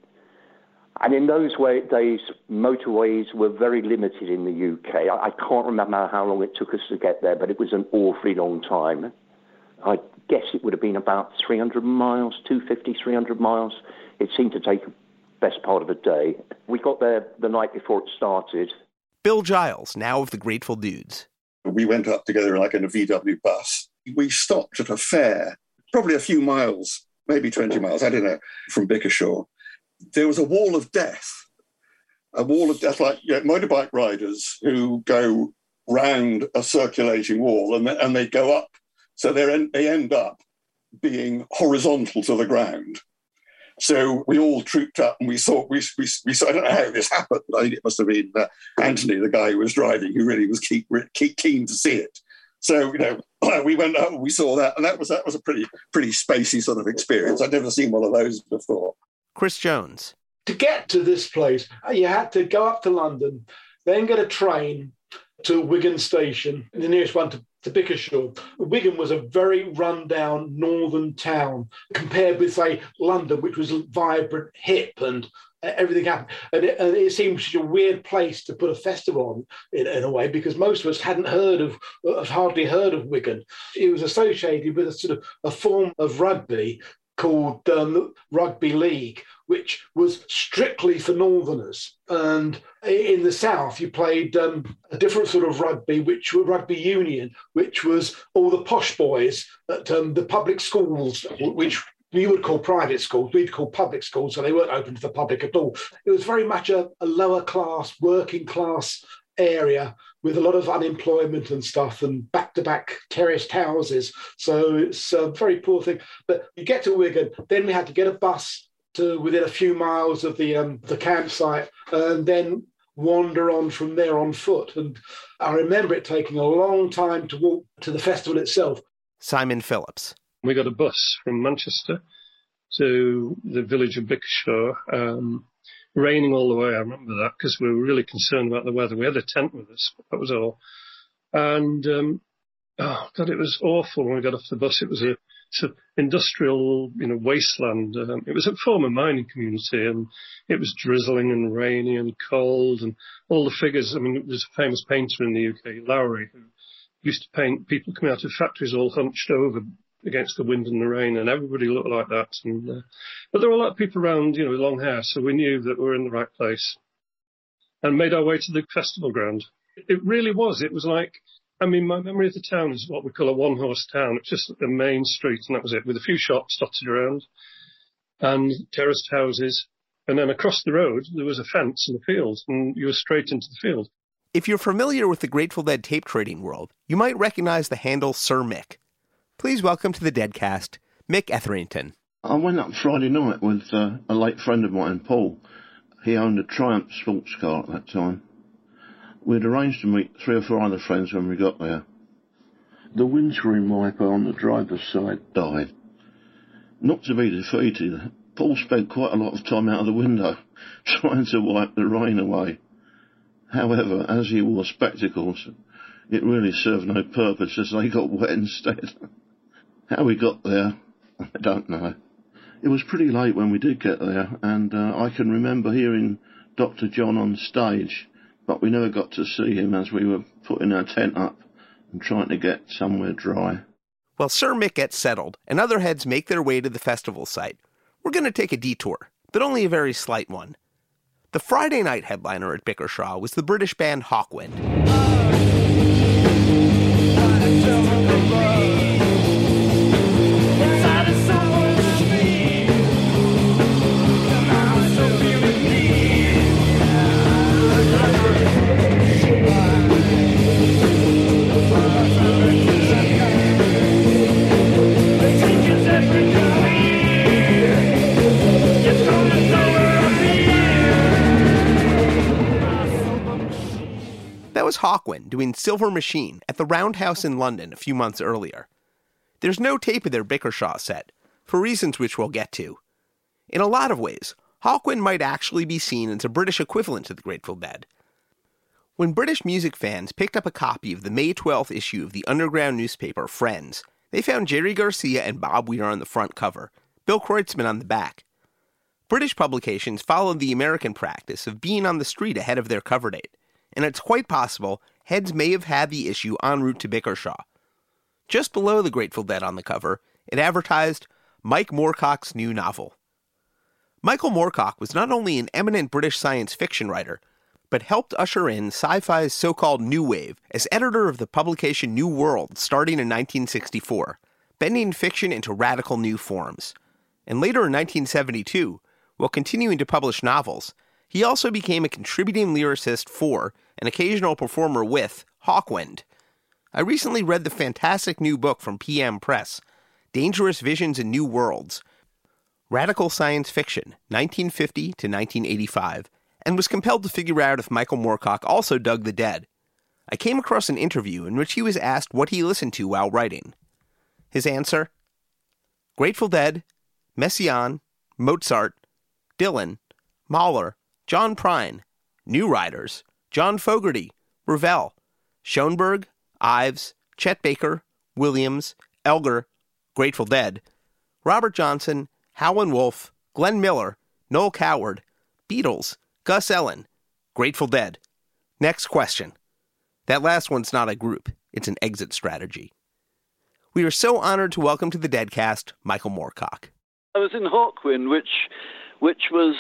and in those way, days, motorways were very limited in the UK. I, I can't remember how long it took us to get there, but it was an awfully long time. I guess it would have been about 300 miles, 250, 300 miles. It seemed to take the best part of a day. We got there the night before it started. Bill Giles, now of the Grateful Dudes. We went up together like in a VW bus. We stopped at a fair, probably a few miles, maybe 20 miles, I don't know, from Bickershaw there was a wall of death, a wall of death, like you know, motorbike riders who go round a circulating wall and, and they go up. So they they end up being horizontal to the ground. So we all trooped up and we saw, we, we, we saw, I don't know how this happened. I think it must have been uh, Anthony, the guy who was driving, who really was keen, keen to see it. So, you know, we went up and we saw that. And that was, that was a pretty, pretty spacey sort of experience. I'd never seen one of those before. Chris Jones. To get to this place, uh, you had to go up to London, then get a train to Wigan Station, the nearest one to, to Bickershaw. Wigan was a very run-down northern town compared with, say, London, which was vibrant, hip, and uh, everything happened. And it, and it, seemed such a weird place to put a festival on in, in, a way because most of us hadn't heard of, hardly heard of Wigan. It was associated with a sort of a form of rugby called um, Rugby League, which was strictly for Northerners. And in the South, you played um, a different sort of rugby, which was rugby union, which was all the posh boys at um, the public schools, which you would call private schools, we'd call public schools, so they weren't open to the public at all. It was very much a, a lower class, working class area with a lot of unemployment and stuff and back to back terraced houses. So it's a very poor thing. But you get to Wigan, then we had to get a bus to within a few miles of the um, the campsite and then wander on from there on foot. And I remember it taking a long time to walk to the festival itself. Simon Phillips. We got a bus from Manchester to the village of Bickershaw. Um, raining all the way. I remember that because we were really concerned about the weather. We had a tent with us. That was all. And um, oh god, it was awful when we got off the bus. It was a industrial, you know, wasteland. Um, it was a former mining community, and it was drizzling and rainy and cold, and all the figures. I mean, there's a famous painter in the UK, Lowry, who used to paint people coming out of factories all hunched over against the wind and the rain, and everybody looked like that. And uh, but there were a lot of people around, you know, with long hair, so we knew that we were in the right place, and made our way to the festival ground. It really was. It was like, I mean, my memory of the town is what we call a one-horse town. It's just the main street, and that was it, with a few shops dotted around, and terraced houses. And then across the road, there was a fence and a field, and you were straight into the field. If you're familiar with the Grateful Dead tape trading world, you might recognize the handle Sir Mick. Please welcome to the Deadcast, Mick Etherington. I went up Friday night with uh, a late friend of mine, Paul. He owned a Triumph sports car at that time. We'd arranged to meet three or four other friends when we got there. The windscreen wiper on the driver's side died. Not to be defeated, Paul spent quite a lot of time out of the window trying to wipe the rain away. However, as he wore spectacles, it really served no purpose as they got wet instead. How we got there, I don't know. It was pretty late when we did get there, and uh, I can remember hearing Dr. John on stage, but we never got to see him as we were putting our tent up and trying to get somewhere dry. While Sir Mick gets settled and other heads make their way to the festival site, we're going to take a detour, but only a very slight one. The Friday night headliner at Bickershaw was the British band Hawkwind. Was Hawkwind doing Silver Machine at the Roundhouse in London a few months earlier. There's no tape of their Bickershaw set, for reasons which we'll get to. In a lot of ways, Hawkwind might actually be seen as a British equivalent to the Grateful Dead. When British music fans picked up a copy of the May 12th issue of the underground newspaper Friends, they found Jerry Garcia and Bob Weir on the front cover, Bill Kreutzmann on the back. British publications followed the American practice of being on the street ahead of their cover date and it's quite possible Heads may have had the issue en route to Bickershaw. Just below the Grateful Dead on the cover, it advertised Mike Moorcock's new novel. Michael Moorcock was not only an eminent British science fiction writer, but helped usher in sci fi's so called New Wave as editor of the publication New World starting in 1964, bending fiction into radical new forms. And later in 1972, while continuing to publish novels, he also became a contributing lyricist for, an occasional performer with, Hawkwind. I recently read the fantastic new book from PM Press, Dangerous Visions and New Worlds, Radical Science Fiction, 1950 to 1985, and was compelled to figure out if Michael Moorcock also dug the dead. I came across an interview in which he was asked what he listened to while writing. His answer Grateful Dead, Messiaen, Mozart, Dylan, Mahler, John Prine, New Riders, John Fogerty, Ravel, Schoenberg, Ives, Chet Baker, Williams, Elgar, Grateful Dead, Robert Johnson, Howlin' Wolf, Glenn Miller, Noel Coward, Beatles, Gus Elen, Grateful Dead. Next question. That last one's not a group, it's an exit strategy. We are so honored to welcome to the Deadcast Michael Moorcock. I was in Hawkwind, which which was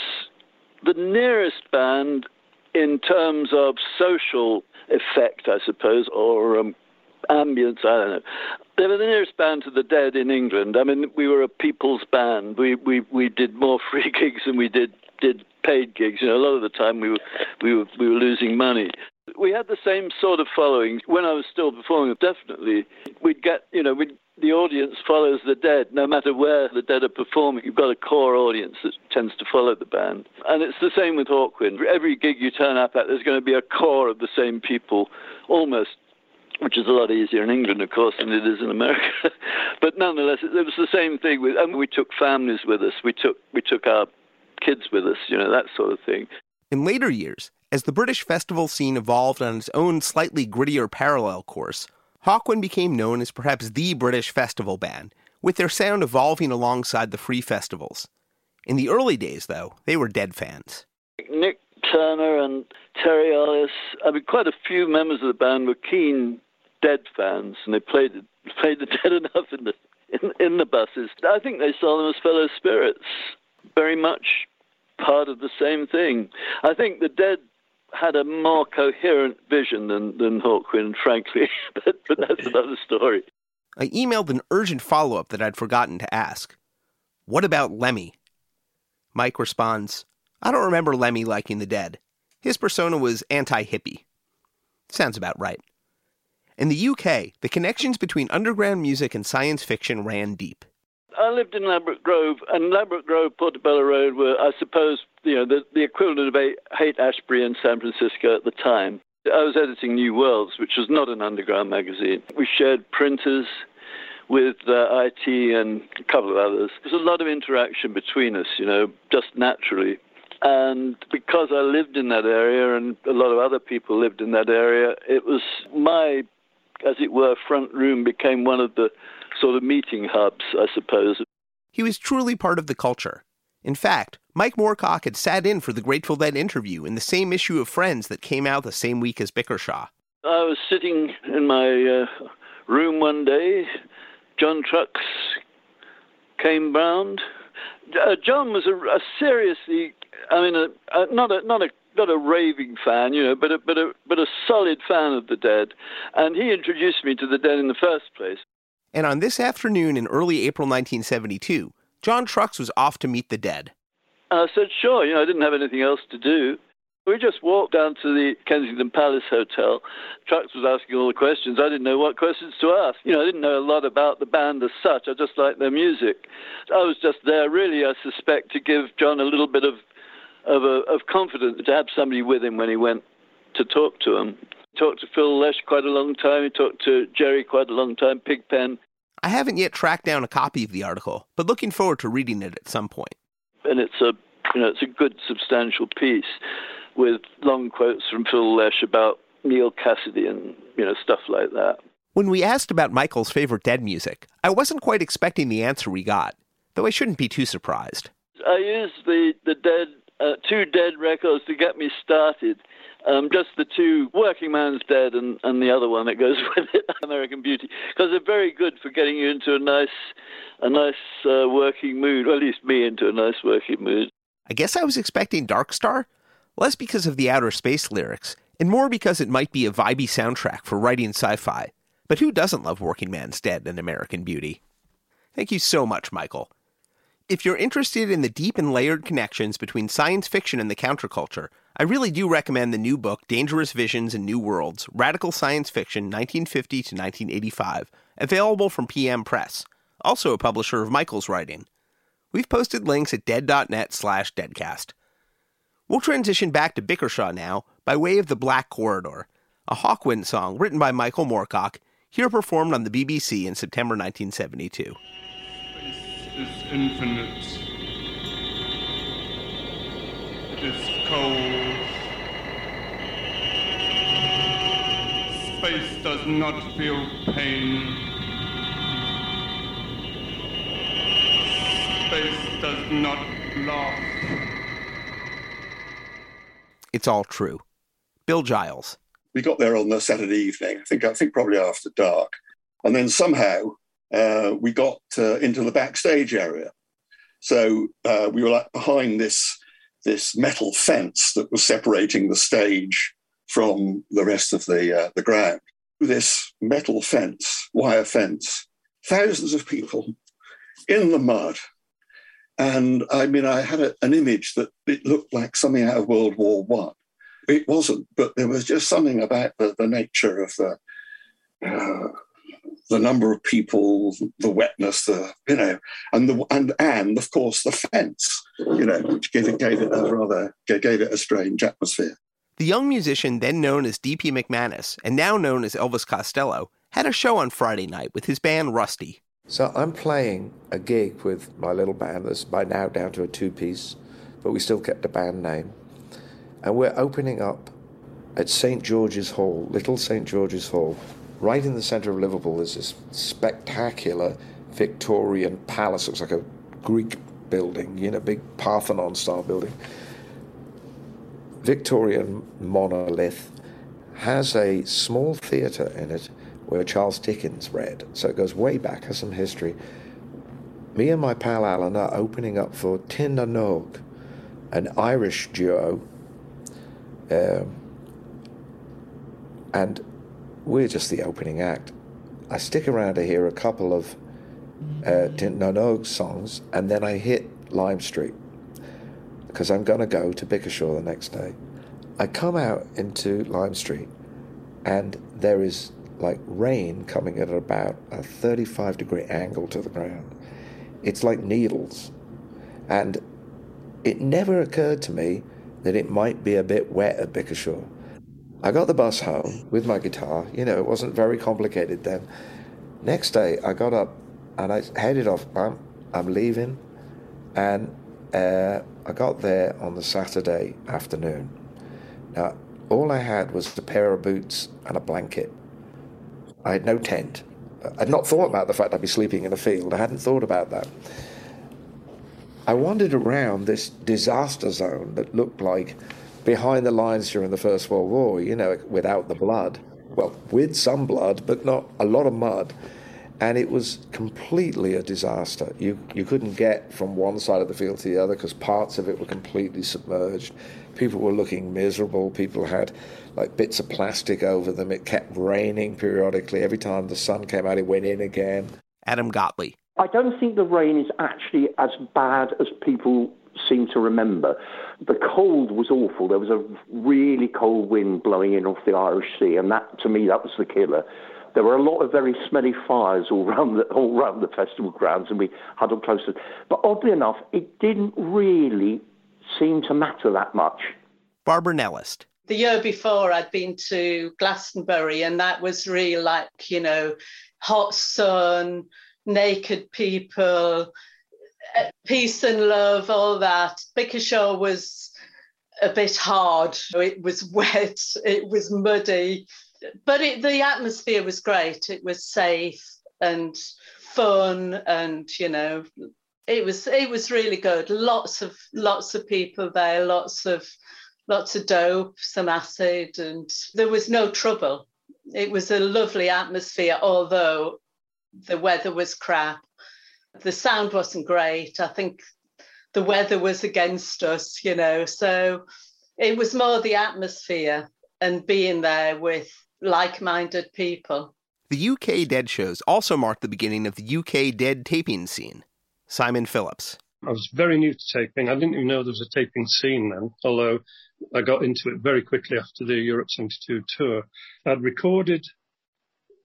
the nearest band in terms of social effect, I suppose, or um, ambience. I don't know. They were the nearest band to the Dead in England. I mean, we were a people's band. We we we did more free gigs than we did did paid gigs. You know, a lot of the time we were we were we were losing money. We had the same sort of following when I was still performing. Definitely, we'd get you know we'd the audience follows the dead no matter where the dead are performing. You've got a core audience that tends to follow the band. And it's the same with Hawkwind. Every gig you turn up at, there's going to be a core of the same people, almost which is a lot easier in England, of course, than it is in America. but nonetheless, it, was the same thing. With, we took families with us. We took we took our kids with us. You know that sort of thing. In later years, as the British festival scene evolved on its own slightly grittier parallel course, Hawkwind became known as perhaps the British festival band, with their sound evolving alongside the free festivals. In the early days, though, they were Dead fans. Nik Turner and Terry Ollis, I mean, quite a few members of the band were keen Dead fans, and they played played the Dead enough in the in, in the buses. I think they saw them as fellow spirits, very much part of the same thing. I think the Dead had a more coherent vision than, than Hawkwind, frankly, but, but that's another story. I emailed an urgent follow up that I'd forgotten to ask. What about Lemmy? Mike responds, I don't remember Lemmy liking the dead. His persona was anti hippie. Sounds about right. In the UK, the connections between underground music and science fiction ran deep. I lived in Ladbroke Grove, and Ladbroke Grove, Portobello Road were, I suppose, you know, the, the equivalent of Haight-Ashbury in San Francisco at the time. I was editing New Worlds, which was not an underground magazine. We shared printers with uh, IT and a couple of others. There was a lot of interaction between us, you know, just naturally. And because I lived in that area and a lot of other people lived in that area, it was my, as it were, front room became one of the sort of meeting hubs, I suppose. He was truly part of the culture. In fact, Mike Moorcock had sat in for the Grateful Dead interview in the same issue of Friends that came out the same week as Bickershaw. I was sitting in my uh, room one day. John Trux came round. Uh, John was a, a, seriously, I mean, a, a, not a not a not a raving fan, you know, but a, but a but a solid fan of the Dead, and he introduced me to the Dead in the first place. And on this afternoon in early April 1972, John Trux was off to meet the dead. I said, sure. You know, I didn't have anything else to do. We just walked down to the Kensington Palace Hotel. Trux was asking all the questions. I didn't know what questions to ask. You know, I didn't know a lot about the band as such. I just liked their music. I was just there, really, I suspect, to give John a little bit of of, a, of confidence to have somebody with him when he went to talk to him talked to Phil Lesh quite a long time. He talked to Jerry quite a long time, Pigpen. I haven't yet tracked down a copy of the article, but looking forward to reading it at some point. And it's a, you know, it's a good substantial piece with long quotes from Phil Lesh about Neal Cassady and you know stuff like that. When we asked about Michael's favorite Dead music, I wasn't quite expecting the answer we got, though I shouldn't be too surprised. I used the the Dead uh, two Dead records to get me started um, just the two, Workingman's Dead and, and the other one that goes with it, American Beauty, because they're very good for getting you into a nice, a nice uh, working mood, or at least me into a nice working mood. I guess I was expecting Dark Star, less because of the outer space lyrics, and more because it might be a vibey soundtrack for writing sci-fi. But who doesn't love Workingman's Dead and American Beauty? Thank you so much, Michael. If you're interested in the deep and layered connections between science fiction and the counterculture, I really do recommend the new book, Dangerous Visions and New Worlds Radical Science Fiction 1950 to 1985, available from PM Press, also a publisher of Michael's writing. We've posted links at dead.net slash deadcast. We'll transition back to Bickershaw now by way of The Black Corridor, a Hawkwind song written by Michael Moorcock, here performed on the BBC in September 1972. Space is infinite. It is cold. Space does not feel pain. Space does not laugh. It's all true. Bill Giles. We got there on the Saturday evening. I think I think probably after dark, and then somehow uh, we got uh, into the backstage area. So uh, we were like behind this this metal fence that was separating the stage from the rest of the uh, the ground. this metal fence, wire fence, thousands of people in the mud. And I mean, I had a, an image that it looked like something out of World War One. It wasn't, but there was just something about the, the nature of the uh, the number of people, the wetness, the you know, and the and and of course the fence, you know, which gave it gave it a rather gave it a strange atmosphere. The young musician, then known as D.P. MacManus and now known as Elvis Costello, had a show on Friday night with his band Rusty. So I'm playing a gig with my little band that's by now down to a two piece, but we still kept the band name. And we're opening up at St. George's Hall, Little St. George's Hall. Right in the centre of Liverpool, there's this spectacular Victorian palace. It looks like a Greek building, you know, big Parthenon style building. Victorian monolith has a small theatre in it where Charles Dickens read. So it goes way back, has some history. Me and my pal Alan are opening up for Tír na nÓg, an Irish duo. Um, and we're just the opening act. I stick around to hear a couple of uh, Tír na nÓg songs, and then I hit Lime Street because I'm going to go to Bickershaw the next day. I come out into Lime Street and there is like rain coming at about a 35 degree angle to the ground. It's like needles. And it never occurred to me that it might be a bit wet at Bickershaw. I got the bus home with my guitar. You know, it wasn't very complicated then. Next day, I got up and I headed off. I'm, I'm leaving. And uh, I got there on the Saturday afternoon. Now, all I had was a pair of boots and a blanket. I had no tent. I'd not thought about the fact I'd be sleeping in a field. I hadn't thought about that. I wandered around this disaster zone that looked like behind the lines during the First World War, you know, without the blood. Well, with some blood, but not a lot of mud and it was completely a disaster. You you couldn't get from one side of the field to the other because parts of it were completely submerged. People were looking miserable. People had like bits of plastic over them. It kept raining periodically. Every time the sun came out, it went in again. Adam Gottlieb. I don't think the rain is actually as bad as people seem to remember. The cold was awful. There was a really cold wind blowing in off the Irish Sea, and that, to me, that was the killer there were a lot of very smelly fires all around the, all around the festival grounds, and we huddled closer. But oddly enough, it didn't really seem to matter that much. Barbara Nellist. The year before, I'd been to Glastonbury, and that was really like, you know, hot sun, naked people, peace and love, all that. Bickershaw was a bit hard. It was wet, it was muddy but it, the atmosphere was great. It was safe and fun, and you know, it was it was really good. Lots of lots of people there, lots of lots of dope, some acid, and there was no trouble. It was a lovely atmosphere, although the weather was crap. The sound wasn't great. I think the weather was against us, you know. So it was more the atmosphere and being there with like minded people. The UK Dead shows also marked the beginning of the UK Dead taping scene. Simon Phillips. I was very new to taping. I didn't even know there was a taping scene then, although I got into it very quickly after the Europe 72 tour. I'd recorded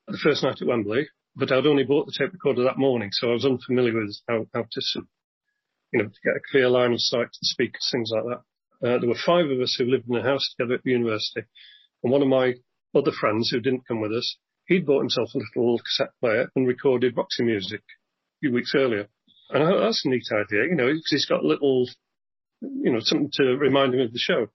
the first night at Wembley, but I'd only bought the tape recorder that morning, so I was unfamiliar with how, how to, you know, to get a clear line of sight to the speakers, things like that. Uh, there were five of us who lived in a house together at the university, and one of my other friends who didn't come with us, he'd bought himself a little cassette player and recorded Roxy music a few weeks earlier. And I thought, that's a neat idea, you know, because he's got a little, you know, something to remind him of the show.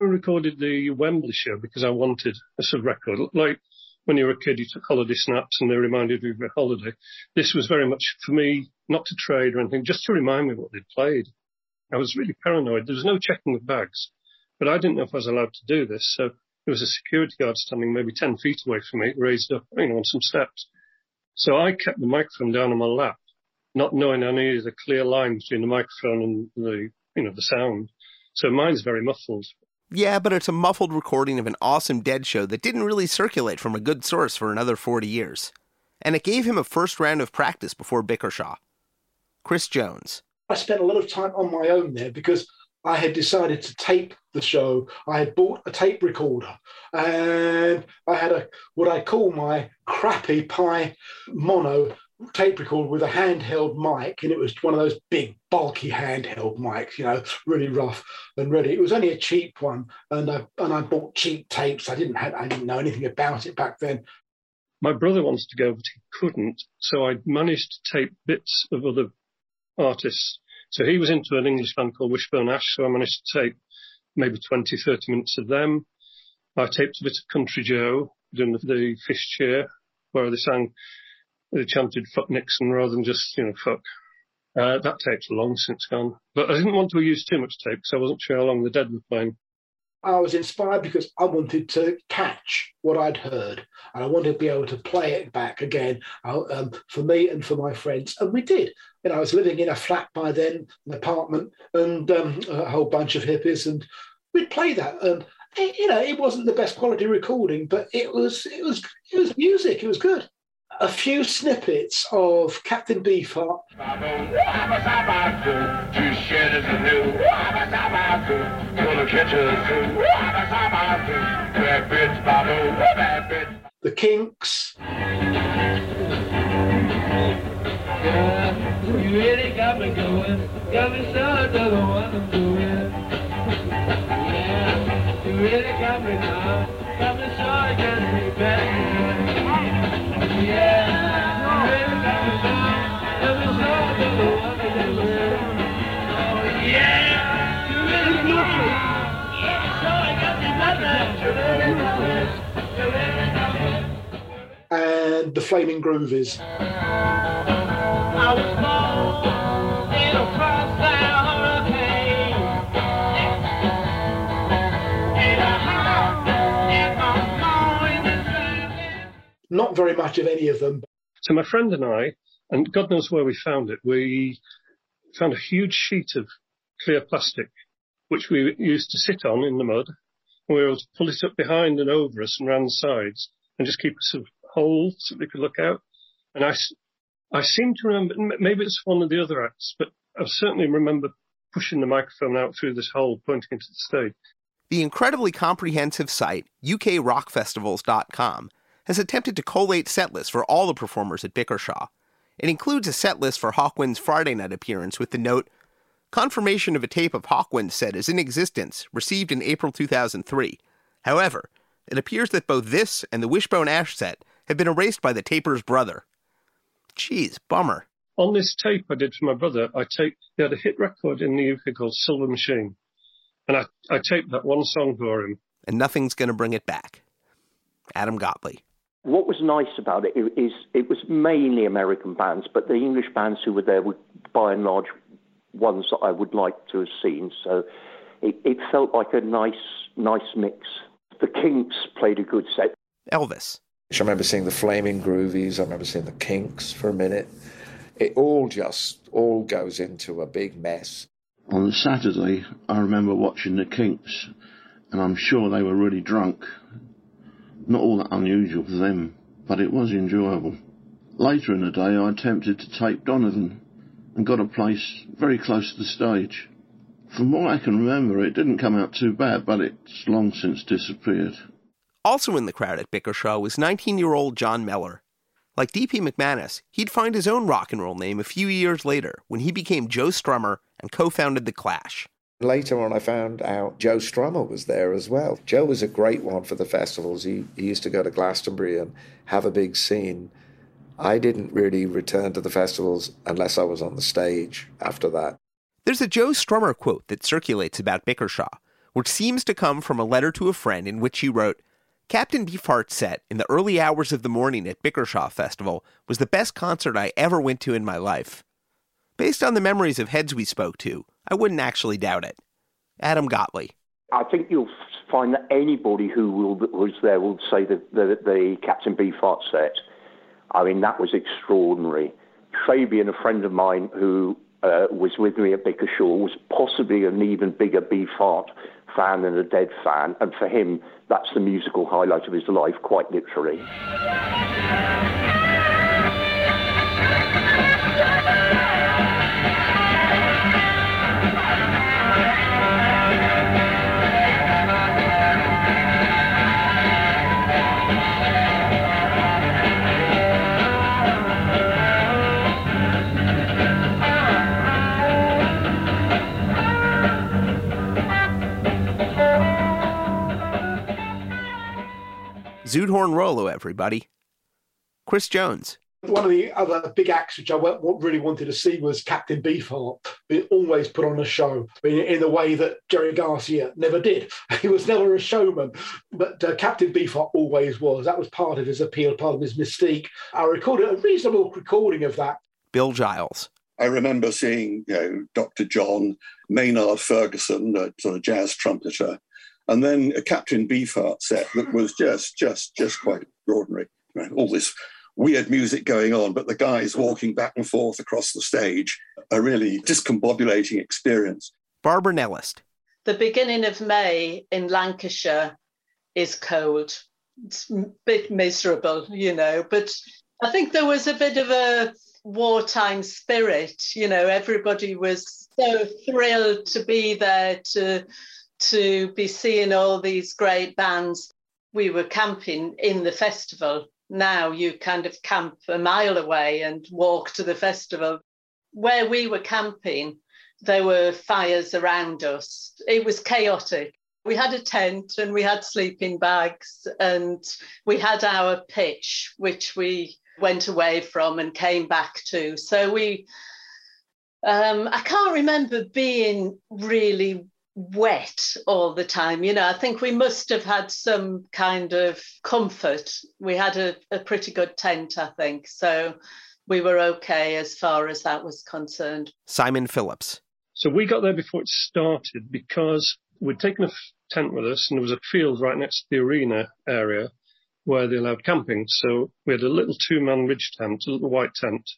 I recorded the Wembley show because I wanted a sort of record. Like when you were a kid, you took holiday snaps and they reminded you of your holiday. This was very much for me, not to trade or anything, just to remind me what they'd played. I was really paranoid. There was no checking of bags, but I didn't know if I was allowed to do this. So there was a security guard standing maybe 10 feet away from me, raised up, you know, on some steps. So I kept the microphone down on my lap, not knowing I needed a clear line between the microphone and the, you know, the sound. So mine's very muffled. Yeah, but it's a muffled recording of an awesome Dead show that didn't really circulate from a good source for another 40 years. And it gave him a first round of practice before Bickershaw. Chris Jones. I spent a lot of time on my own there because I had decided to tape the show. I had bought a tape recorder and I had a what I call my crappy Pye mono tape recorder with a handheld mic, and it was one of those big, bulky handheld mics, you know, really rough and ready. It was only a cheap one, and I and I bought cheap tapes. I didn't have I didn't know anything about it back then. My brother wanted to go, but he couldn't, so I managed to tape bits of other artists. So he was into an English band called Wishbone Ash, so I managed to tape maybe 20, 30 minutes of them. I taped a bit of Country Joe doing the, the fish cheer, where they sang they chanted fuck Nixon rather than just, you know, fuck. Uh, that tape's long since gone. But I didn't want to use too much tape because I wasn't sure how long the Dead were playing. I was inspired because I wanted to catch what I'd heard and I wanted to be able to play it back again uh, um, for me and for my friends. And we did. You know, I was living in a flat by then, an apartment, and um, a whole bunch of hippies, and we'd play that. And it, you know, it wasn't the best quality recording, but it was it was it was music. It was good a few snippets of Captain Beefheart. The Kinks. Yeah, you really got me going, got me started to what I'm doing. Yeah, you really got me now, got me so I can be. And the Flaming Groovies. Not very much of any of them. So my friend and I, and God knows where we found it, we found a huge sheet of clear plastic, which we used to sit on in the mud. And we were able to pull it up behind and over us and round the sides and just keep a sort of hole so we could look out. And I, I seem to remember, maybe it's one of the other acts, but I certainly remember pushing the microphone out through this hole pointing into the stage. The incredibly comprehensive site, ukrockfestivals.com, has attempted to collate set lists for all the performers at Bickershaw. It includes a set list for Hawkwind's Friday night appearance with the note Confirmation of a tape of Hawkwind's set is in existence, received in April 2003. However, it appears that both this and the Wishbone Ash set have been erased by the taper's brother. Geez, bummer. On this tape I did for my brother, I taped, he had a hit record in the UK called Silver Machine. And I, I taped that one song for him. And nothing's going to bring it back. Adam Gottlieb. What was nice about it is it was mainly American bands, but the English bands who were there were by and large ones that I would like to have seen. So it, it felt like a nice, nice mix. The Kinks played a good set. Elvis. I remember seeing the Flaming Groovies. I remember seeing the Kinks for a minute. It all just all goes into a big mess. On Saturday, I remember watching the Kinks, and I'm sure they were really drunk not all that unusual for them, but it was enjoyable. Later in the day, I attempted to tape Donovan and got a place very close to the stage. From what I can remember, it didn't come out too bad, but it's long since disappeared. Also in the crowd at Bickershaw was 19 year old John Mellor. Like D.P. MacManus, he'd find his own rock and roll name a few years later when he became Joe Strummer and co founded The Clash. Later on, I found out Joe Strummer was there as well. Joe was a great one for the festivals. He, he used to go to Glastonbury and have a big scene. I didn't really return to the festivals unless I was on the stage after that. There's a Joe Strummer quote that circulates about Bickershaw, which seems to come from a letter to a friend in which he wrote, Captain Beefheart's set in the early hours of the morning at Bickershaw Festival was the best concert I ever went to in my life. Based on the memories of heads we spoke to, I wouldn't actually doubt it. Adam Gottlieb. I think you'll find that anybody who was there will say that the, the Captain Beefheart set. I mean, that was extraordinary. Fabian, a friend of mine who uh, was with me at Bickershaw, was possibly an even bigger Beefheart fan than a Dead fan, and for him, that's the musical highlight of his life, quite literally. Zoot Rolo, everybody. Chris Jones. One of the other big acts which I really wanted to see was Captain Beefheart. He always put on a show in a way that Jerry Garcia never did. He was never a showman, but uh, Captain Beefheart always was. That was part of his appeal, part of his mystique. I recorded a reasonable recording of that. Bill Giles. I remember seeing, you know, Dr. John Maynard Ferguson, a sort of jazz trumpeter, and then a Captain Beefheart set that was just, just, just quite extraordinary. All this weird music going on, but the guys walking back and forth across the stage, a really discombobulating experience. Barbara Nellist. The beginning of May in Lancashire is cold. It's a bit miserable, you know, but I think there was a bit of a wartime spirit. You know, everybody was so thrilled to be there to to be seeing all these great bands. We were camping in the festival. Now you kind of camp a mile away and walk to the festival. Where we were camping, there were fires around us. It was chaotic. We had a tent and we had sleeping bags and we had our pitch, which we went away from and came back to. So we, um, I can't remember being really wet all the time. You know, I think we must have had some kind of comfort. We had a, a pretty good tent, I think. So we were okay as far as that was concerned. Simon Phillips. So we got there before it started because we'd taken a tent with us and there was a field right next to the arena area where they allowed camping. So we had a little two man ridge tent, a little white tent,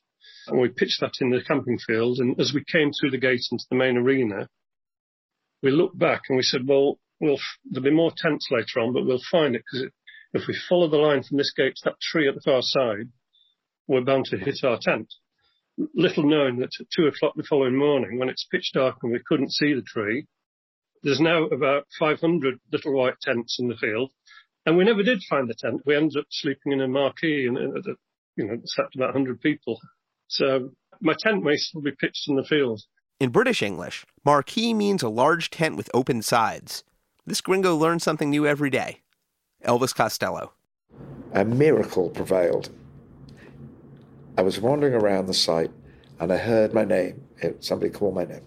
and we pitched that in the camping field. And as we came through the gate into the main arena, we looked back and we said, well, we'll there'll be more tents later on, but we'll find it because if we follow the line from this gate to that tree at the far side, we're bound to hit our tent. Little knowing that at two o'clock the following morning, when it's pitch dark and we couldn't see the tree, there's now about 500 little white tents in the field, and we never did find the tent. We ended up sleeping in a marquee, and, and you know, slept about 100 people. So my tent may still be pitched in the field. In British English, marquee means a large tent with open sides. This gringo learns something new every day. Elvis Costello. A miracle prevailed. I was wandering around the site and I heard my name. Eh, somebody called my name.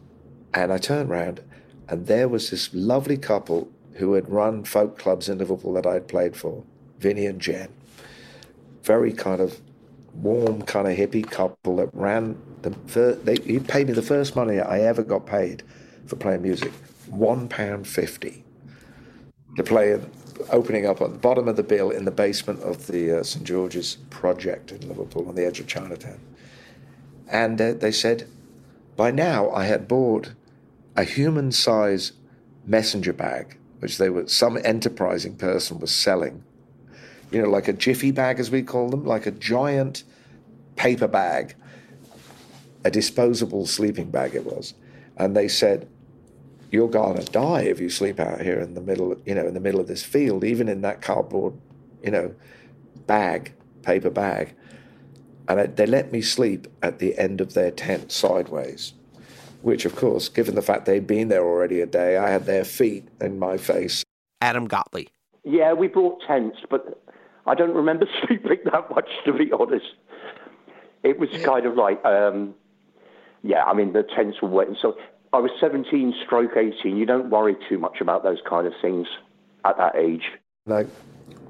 And I turned around and there was this lovely couple who had run folk clubs in Liverpool that I'd played for, Vinny and Jen. Very kind of warm, kind of hippie couple that ran the first, they, he paid me the first money I ever got paid for playing music, one pound fifty, to play opening up at the bottom of the bill in the basement of the uh, St George's Project in Liverpool on the edge of Chinatown. And uh, they said, by now I had bought a human size messenger bag, which they were some enterprising person was selling you know, like a jiffy bag, as we call them, like a giant paper bag, a disposable sleeping bag it was. And they said, you're going to die if you sleep out here in the middle, you know, in the middle of this field, even in that cardboard, you know, bag, paper bag. And they let me sleep at the end of their tent sideways, which, of course, given the fact they'd been there already a day, I had their feet in my face. Adam Gottlieb. Yeah, we brought tents, but I don't remember sleeping that much, to be honest. It was kind of like, um, yeah, I mean, the tents were wet. And so I was 17 stroke 18. You don't worry too much about those kind of things at that age. And I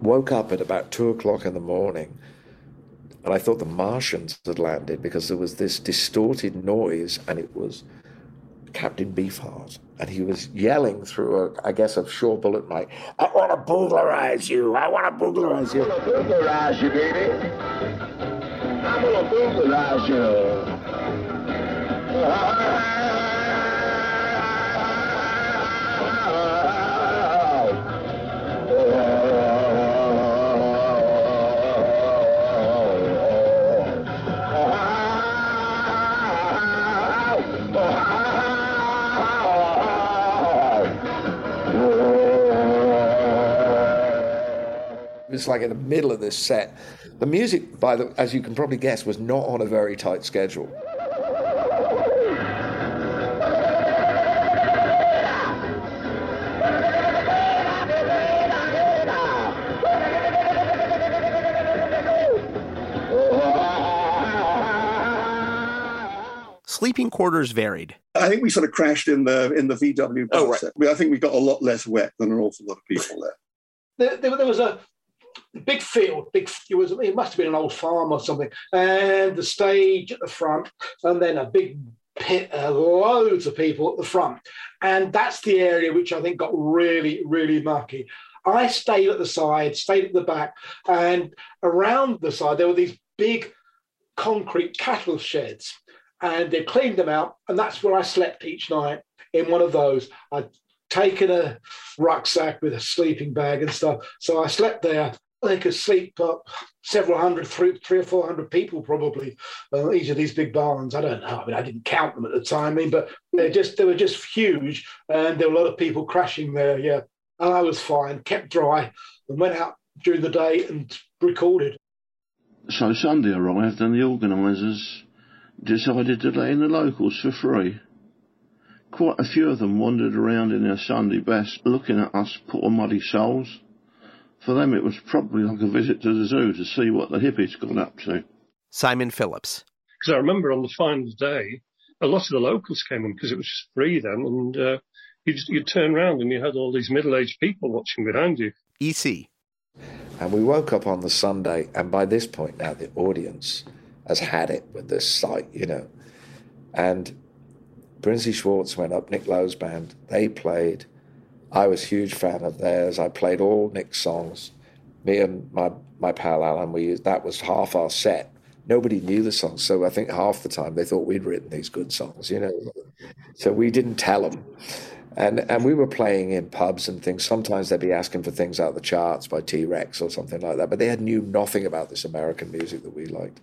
woke up at about two o'clock in the morning and I thought the Martians had landed because there was this distorted noise and it was Captain Beefheart, and he was yelling through, a, I guess, a short bullet mic, I want to burglarize you! I want to burglarize you! I'm going to you, baby! I'm going to burglarize you! it's like in the middle of this set. The music, by the as you can probably guess, was not on a very tight schedule. Sleeping quarters varied. I think we sort of crashed in the in the VW bus. Oh, right. I, I think we got a lot less wet than an awful lot of people there. there, there, there was a big field, big. It was. It must have been an old farm or something, and the stage at the front, and then a big pit, uh, loads of people at the front, and that's the area which I think got really, really mucky. I stayed at the side, stayed at the back, and around the side there were these big concrete cattle sheds, and they cleaned them out, and that's where I slept each night in one of those. I'd taken a rucksack with a sleeping bag and stuff, so I slept there. They could sleep up several hundred, three, three or four hundred people probably. Uh, each of these big barns, I don't know. I mean, I didn't count them at the time, I mean, but they just they were just huge, and there were a lot of people crashing there. Yeah, and I was fine, kept dry, and went out during the day and recorded. So Sunday arrived and the organisers decided to let in the locals for free. Quite a few of them wandered around in their Sunday best looking at us poor muddy souls. For them it was probably like a visit to the zoo to see what the hippies got up to. Simon Phillips. Because I remember on the final day, a lot of the locals came in because it was just free then, and uh, you'd, you'd turn around and you had all these middle-aged people watching behind you. EC. And we woke up on the Sunday, and by this point now, the audience has had it with this site, you know. And Brinsley Schwarz went up, Nick Lowe's band. They played. I was a huge fan of theirs. I played all Nick's songs. Me and my, my pal Alan, we that was half our set. Nobody knew the songs, so I think half the time they thought we'd written these good songs, you know. So we didn't tell them. And, and we were playing in pubs and things. Sometimes they'd be asking for things out of the charts by T Rex or something like that. But they had knew nothing about this American music that we liked.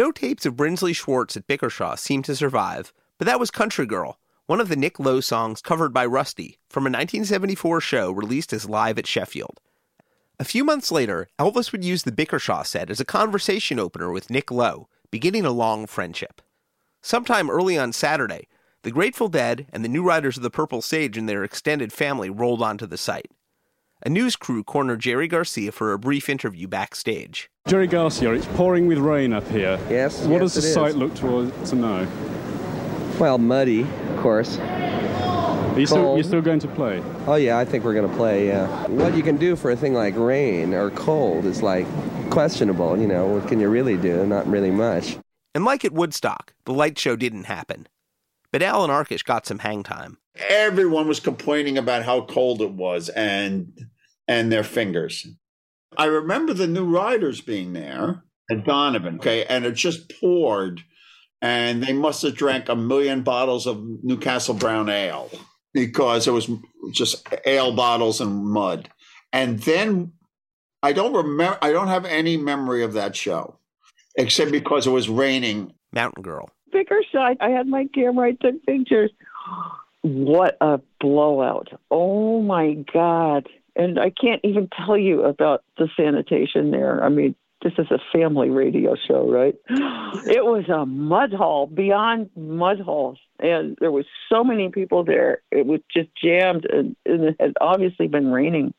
No tapes of Brinsley Schwarz at Bickershaw seem to survive, but that was Country Girl, one of the Nick Lowe songs covered by Rusty from a 1974 show released as live at Sheffield. A few months later, Elvis would use the Bickershaw set as a conversation opener with Nick Lowe, beginning a long friendship. Sometime early on Saturday, the Grateful Dead and the New Riders of the Purple Sage and their extended family rolled onto the site. A news crew cornered Jerry Garcia for a brief interview backstage. Jerry Garcia, it's pouring with rain up here. Yes. What yes, does the site is. look to, uh, to know? Well, muddy, of course. Are you still, you're still going to play? Oh yeah, I think we're going to play. Yeah. What you can do for a thing like rain or cold is like questionable. You know, what can you really do? Not really much. And like at Woodstock, the light show didn't happen. But Allan Arkush got some hang time. Everyone was complaining about how cold it was and and their fingers. I remember the new riders being there at Donovan, okay, and it just poured, and they must have drank a million bottles of Newcastle Brown Ale because it was just ale bottles and mud. And then I don't remember, I don't have any memory of that show, except because it was raining. Mountain Girl. Bickerside. I had my camera. I took pictures. What a blowout! Oh my god! And I can't even tell you about the sanitation there. I mean, this is a family radio show, right? It was a mud hole beyond mud holes, and there was so many people there. It was just jammed, and, and it had obviously been raining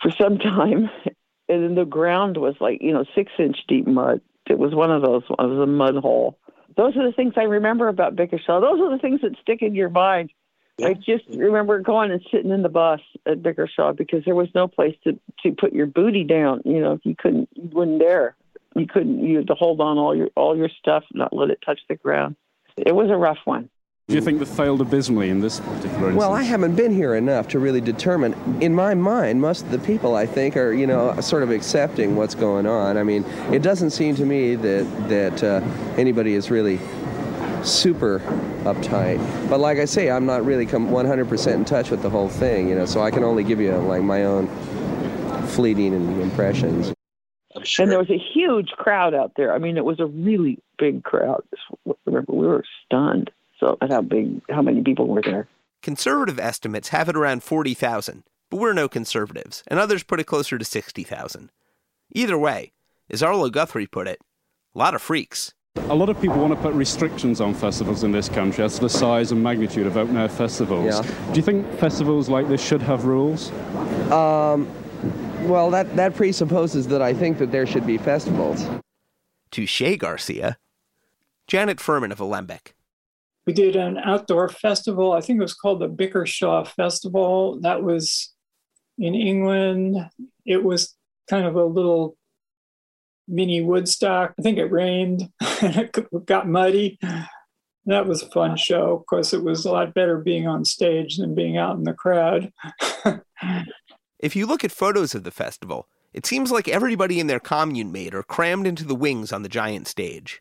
for some time. And then the ground was like you know six inch deep mud. It was one of those. It was a mud hole. Those are the things I remember about Bickershaw. Those are the things that stick in your mind. I just remember going and sitting in the bus at Bickershaw because there was no place to to put your booty down. You know, you couldn't, you wouldn't dare. You couldn't. You had to hold on all your all your stuff, not let it touch the ground. It was a rough one. Do you think they failed abysmally in this particular instance? Well, I haven't been here enough to really determine. In my mind, most of the people I think are, you know, sort of accepting what's going on. I mean, it doesn't seem to me that that uh, anybody is really super uptight. But like I say, I'm not really come 100% in touch with the whole thing, you know. So I can only give you like my own fleeting impressions. And there was a huge crowd out there. I mean, it was a really big crowd. Remember, we were stunned. So at how big, how many people were there? Conservative estimates have it around 40,000, but we're no conservatives, and others put it closer to 60,000. Either way, as Arlo Guthrie put it, a lot of freaks. A lot of people want to put restrictions on festivals in this country as to the size and magnitude of open air festivals. Yeah. Do you think festivals like this should have rules? Um, well, that, that presupposes that I think that there should be festivals. Touche, Garcia. Janet Furman of Alembic. We did an outdoor festival. I think it was called the Bickershaw Festival. That was in England. It was kind of a little mini Woodstock. I think it rained and it got muddy. That was a fun show. Of course, it was a lot better being on stage than being out in the crowd. If you look at photos of the festival, it seems like everybody in their commune mate are crammed into the wings on the giant stage.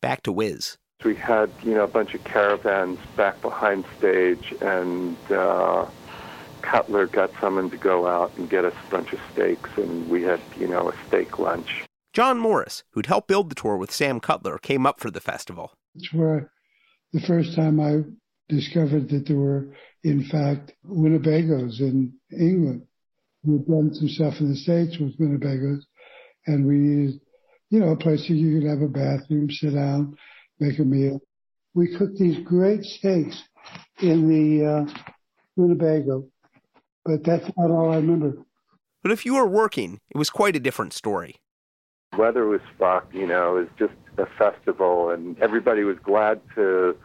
Back to Wiz. We had, you know, a bunch of caravans back behind stage, and uh, Cutler got summoned to go out and get us a bunch of steaks, and we had, you know, a steak lunch. John Morris, who'd helped build the tour with Sam Cutler, came up for the festival. It's where the first time I discovered that there were, in fact, Winnebagos in England. We'd done some stuff in the States with Winnebagos, and we needed, you know, a place where you could have a bathroom, sit down, make a meal. We cooked these great steaks in the uh, Winnebago, but that's not all I remember. But if you were working, it was quite a different story. Weather was fucked, you know, it was just a festival, and everybody was glad to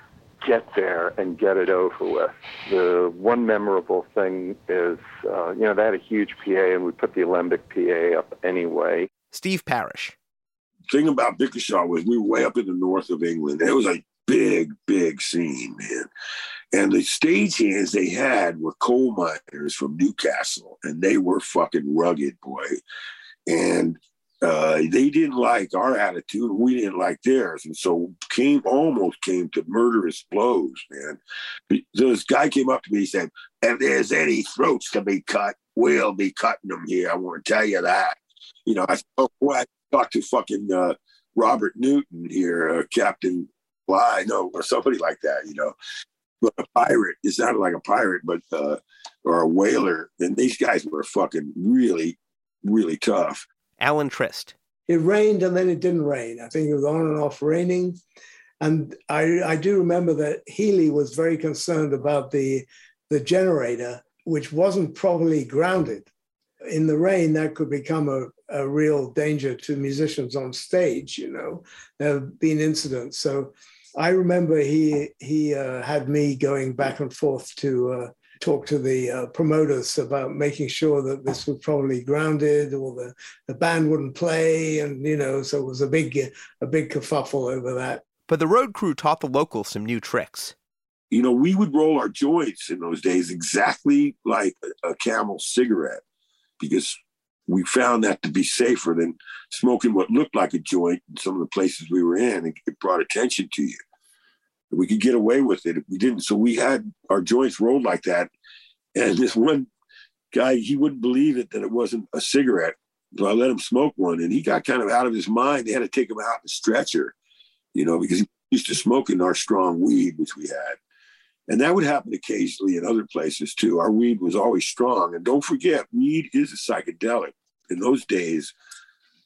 get there and get it over with. The one memorable thing is, uh, you know, they had a huge PA, and we put the Alembic PA up anyway. Steve Parish. Thing about Bickershaw was we were way up in the north of England. It was a big, big scene, man. And the stagehands they had were coal miners from Newcastle, and they were fucking rugged, boy. And uh, they didn't like our attitude, and we didn't like theirs, and so came almost came to murderous blows, man. So this guy came up to me, he said, "If there's any throats to be cut, we'll be cutting them here. I want to tell you that." You know, I said, "Oh boy, I talked to fucking uh, Robert Newton here, uh, Captain Bligh, no, or somebody like that, you know." But a pirate, it sounded like a pirate, but uh, or a whaler. And these guys were fucking really, really tough. Alan Trist. It rained and then it didn't rain. I think it was on and off raining. And I, I do remember that Healy was very concerned about the, the generator, which wasn't properly grounded. In the rain, that could become a, a real danger to musicians on stage, you know. There have been incidents. So I remember he, he uh, had me going back and forth to uh, talk to the uh, promoters about making sure that this was probably grounded or the, the band wouldn't play and you know so it was a big a big kerfuffle over that But the road crew taught the locals some new tricks. You know, we would roll our joints in those days exactly like a, a camel cigarette because we found that to be safer than smoking what looked like a joint in some of the places we were in. It, it brought attention to you. We could get away with it if we didn't. So we had our joints rolled like that. And this one guy, he wouldn't believe it that it wasn't a cigarette. So I let him smoke one and he got kind of out of his mind. They had to take him out in a stretcher, you know, because he used to smoking our strong weed, which we had. And that would happen occasionally in other places too. Our weed was always strong. And don't forget, weed is a psychedelic. In those days,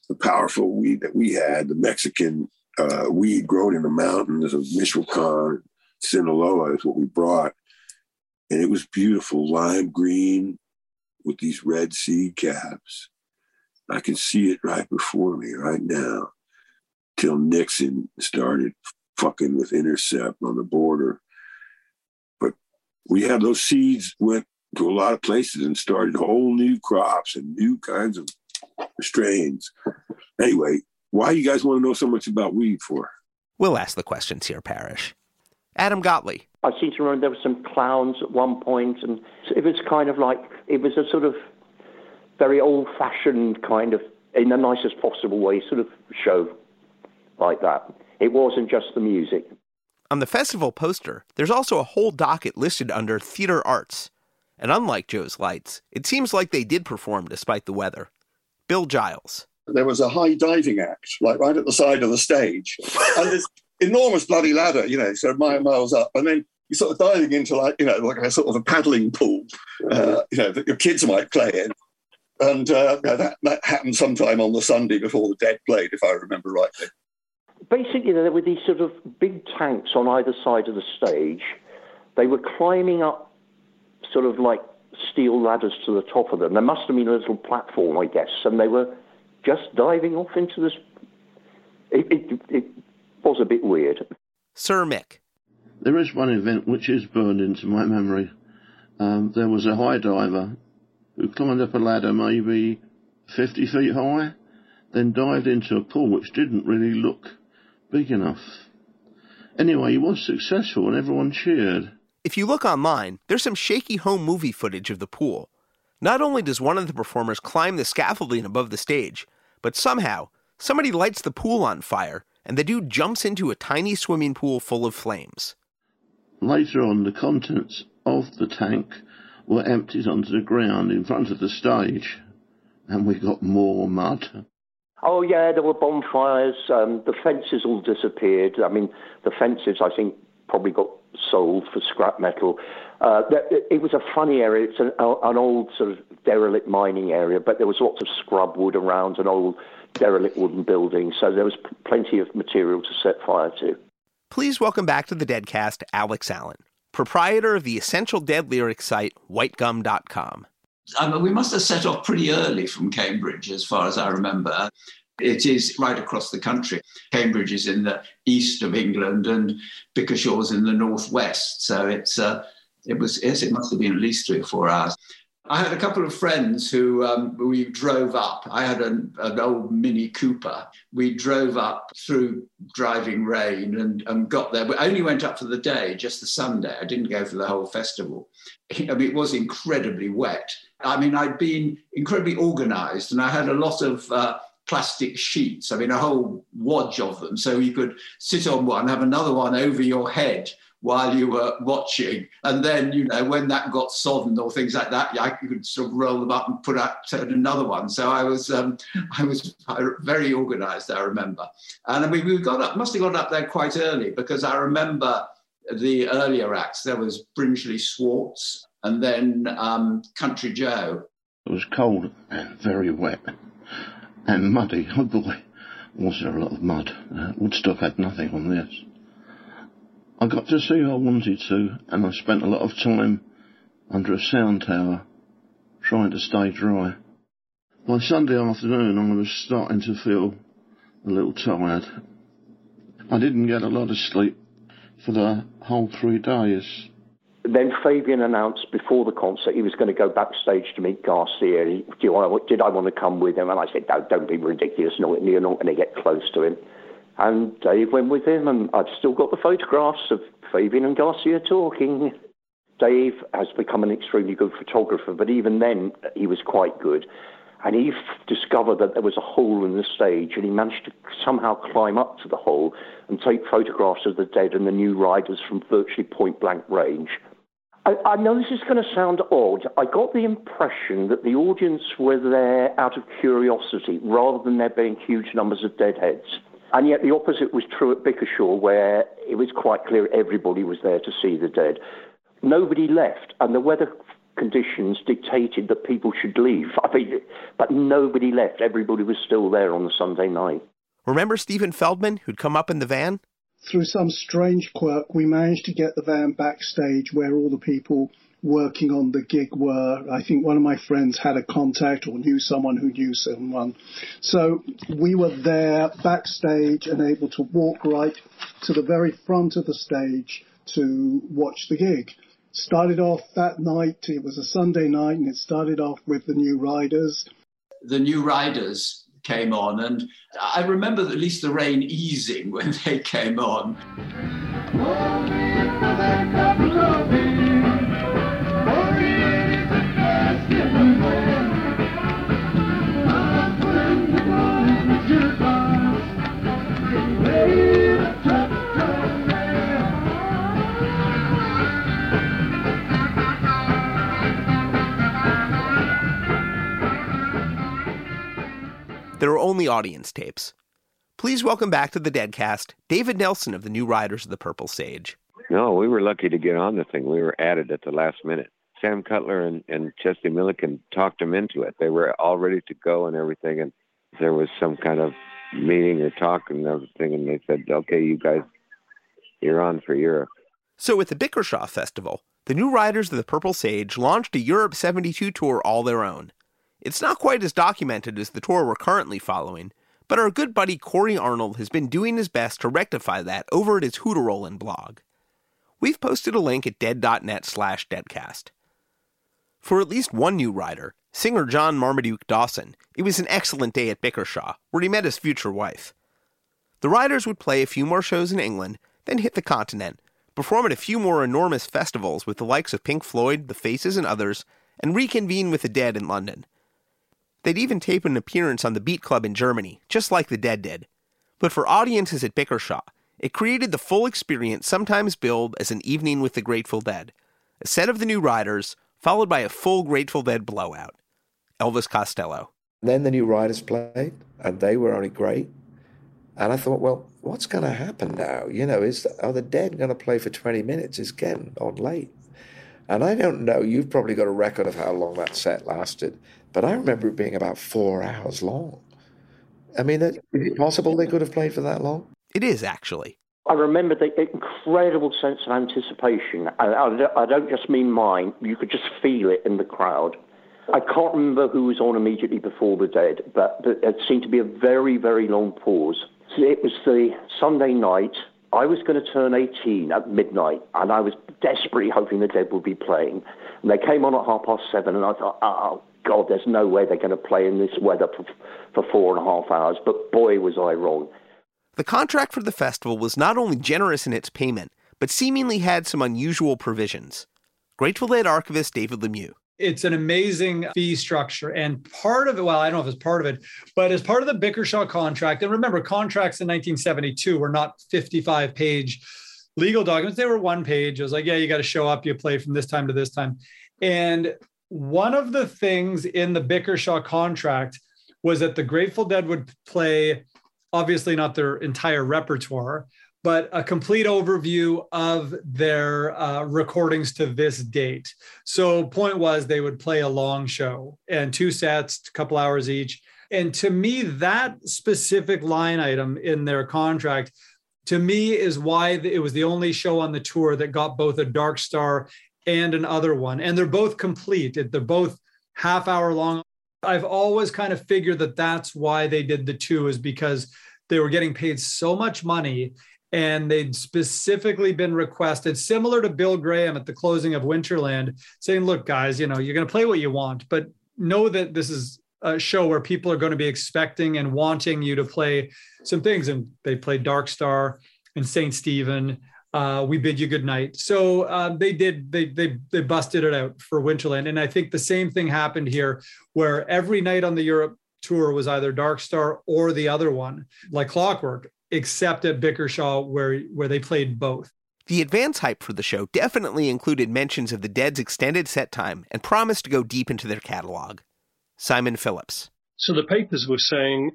the powerful weed that we had, the Mexican uh, weed grown in the mountains of Michoacan, Sinaloa is what we brought. And it was beautiful, lime green with these red seed caps. I can see it right before me right now till Nixon started fucking with Intercept on the border. But we had those seeds went to a lot of places and started whole new crops and new kinds of strains. Anyway, why you guys want to know so much about weed for? We'll ask the questions here, Parish. Adam Gottlieb. I seem to remember there were some clowns at one point, and it was kind of like it was a sort of very old-fashioned kind of, in the nicest possible way, sort of show like that. It wasn't just the music. On the festival poster, there's also a whole docket listed under theater arts. And unlike Joe's Lights, it seems like they did perform despite the weather. Bill Giles. There was a high diving act, like right at the side of the stage. and this enormous bloody ladder, you know, so miles up. And then you're sort of diving into like, you know, like a sort of a paddling pool, uh, you know, that your kids might play in. And uh, that, that happened sometime on the Sunday before the Dead played, if I remember rightly. Basically, there were these sort of big tanks on either side of the stage. They were climbing up sort of like steel ladders to the top of them. There must have been a little platform, I guess, and they were just diving off into this. It, it, it was a bit weird. Sir Mick. There is one event which is burned into my memory. Um, there was a high diver who climbed up a ladder maybe 50 feet high, then dived into a pool which didn't really look big enough. Anyway, he was successful and everyone cheered. If you look online, there's some shaky home movie footage of the pool. Not only does one of the performers climb the scaffolding above the stage, but somehow somebody lights the pool on fire and the dude jumps into a tiny swimming pool full of flames. Later on, the contents of the tank were emptied onto the ground in front of the stage, and we got more mud. Oh yeah, there were bonfires. Um, the fences all disappeared. I mean, the fences I think probably got sold for scrap metal. Uh, it was a funny area. It's an, an, old sort of derelict mining area, but there was lots of scrub wood around an old derelict wooden building, so there was plenty of material to set fire to. Please welcome back to the Deadcast Alex Allen, proprietor of the Essential Dead Lyrics site, whitegum.com. I mean, we must have set off pretty early from Cambridge, as far as I remember. It is right across the country. Cambridge is in the east of England, and Bickershaw's in the northwest. So it's uh, it was yes, it must have been at least three or four hours. I had a couple of friends who um, we drove up. I had an, an, old Mini Cooper. We drove up through driving rain and, and got there. We only went up for the day, just the Sunday. I didn't go for the whole festival. I mean, it was incredibly wet. I mean, I'd been incredibly organized and I had a lot of uh, plastic sheets. I mean, a whole wadge of them. So you could sit on one, have another one over your head while you were watching. And then, you know, when that got sodden or things like that, I could sort of roll them up and put out another one. So I was, um, I was very organized, I remember. And I mean, we got up, must have got up there quite early because I remember the earlier acts. There was Brinsley Schwarz and then um, Country Joe. It was cold and very wet and muddy. Oh boy, was there a lot of mud. Uh, Woodstock had nothing on this. I got to see who I wanted to, and I spent a lot of time under a sound tower trying to stay dry. By Sunday afternoon, I was starting to feel a little tired. I didn't get a lot of sleep for the whole three days. Then Fabian announced before the concert he was going to go backstage to meet Garcia. He, did, I, did I want to come with him? And I said, no, don't be ridiculous. No, you're not going to get close to him. And Dave went with him, and I've still got the photographs of Fabian and Garcia talking. Dave has become an extremely good photographer, but even then, he was quite good. And he f- discovered that there was a hole in the stage, and he managed to somehow climb up to the hole and take photographs of the dead and the new riders from virtually point blank range. I, I know this is going to sound odd. I got the impression that the audience were there out of curiosity rather than there being huge numbers of deadheads. And yet the opposite was true at Bickershaw, where it was quite clear everybody was there to see the dead. Nobody left, and the weather conditions dictated that people should leave. I mean, but nobody left. Everybody was still there on the Sunday night. Remember Stephen Feldman, who'd come up in the van? Through some strange quirk, we managed to get the van backstage where all the people working on the gig were. I think one of my friends had a contact or knew someone who knew someone. So we were there backstage and able to walk right to the very front of the stage to watch the gig. Started off that night, it was a Sunday night, and it started off with the New Riders. The New Riders came on, and I remember at least the rain easing when they came on. There are only audience tapes. Please welcome back to the Deadcast David Nelson of the New Riders of the Purple Sage. No, we were lucky to get on the thing. We were added at the last minute. Sam Cutler and, and Chesley Millikin talked them into it. They were all ready to go and everything. And there was some kind of meeting or talk and everything. And they said, okay, you guys, you're on for Europe. So, with the Bickershaw Festival, the New Riders of the Purple Sage launched a Europe 72 tour all their own. It's not quite as documented as the tour we're currently following, but our good buddy Corry Arnold has been doing his best to rectify that over at his Hooterollin' blog. We've posted a link at dead.net slash deadcast. For at least one new rider, singer John Marmaduke Dawson, it was an excellent day at Bickershaw, where he met his future wife. The riders would play a few more shows in England, then hit the continent, perform at a few more enormous festivals with the likes of Pink Floyd, The Faces, and others, and reconvene with the Dead in London. They'd even tape an appearance on the Beat Club in Germany, just like the Dead did. But for audiences at Bickershaw, it created the full experience sometimes billed as an evening with the Grateful Dead. A set of the new riders, followed by a full Grateful Dead blowout. Elvis Costello. Then the new riders played, and they were only great. And I thought, well, what's going to happen now? You know, is are the Dead going to play for 20 minutes? It's getting on late. And I don't know, you've probably got a record of how long that set lasted, but I remember it being about four hours long. I mean, is it possible they could have played for that long? It is, actually. I remember the incredible sense of anticipation. I, I, I, don't just mean mine, you could just feel it in the crowd. I can't remember who was on immediately before the dead, but, but it seemed to be a very, very long pause. So it was the Sunday night. I was going to turn 18 at midnight, and I was desperately hoping the Dead would be playing. And they came on at half past seven, and I thought, oh, God, there's no way they're going to play in this weather for, for four and a half hours. But boy, was I wrong. The contract for the festival was not only generous in its payment, but seemingly had some unusual provisions. Grateful Dead archivist David Lemieux. It's an amazing fee structure. And part of it, well, I don't know if it's part of it, but as part of the Bickershaw contract, and remember, contracts in 1972 were not 55 page legal documents, they were one page. It was like, yeah, you got to show up, you play from this time to this time. And one of the things in the Bickershaw contract was that the Grateful Dead would play, obviously not their entire repertoire, but a complete overview of their uh, recordings to this date. So, point was they would play a long show and two sets, a couple hours each. And to me, that specific line item in their contract, to me, is why it was the only show on the tour that got both a Dark Star and another one. And they're both complete, they're both half hour long. I've always kind of figured that that's why they did the two, is because they were getting paid so much money and they'd specifically been requested, similar to Bill Graham at the closing of Winterland, saying, Look, guys, you know, you're going to play what you want, but know that this is a show where people are going to be expecting and wanting you to play some things. And they played Dark Star and St. Stephen. Uh, we bid you good night. So uh, they did. They they they busted it out for Winterland, and I think the same thing happened here, where every night on the Europe tour was either Dark Star or the other one, like clockwork except at Bickershaw, where where they played both. The advance hype for the show definitely included mentions of the Dead's extended set time and promised to go deep into their catalog. Simon Phillips. So the papers were saying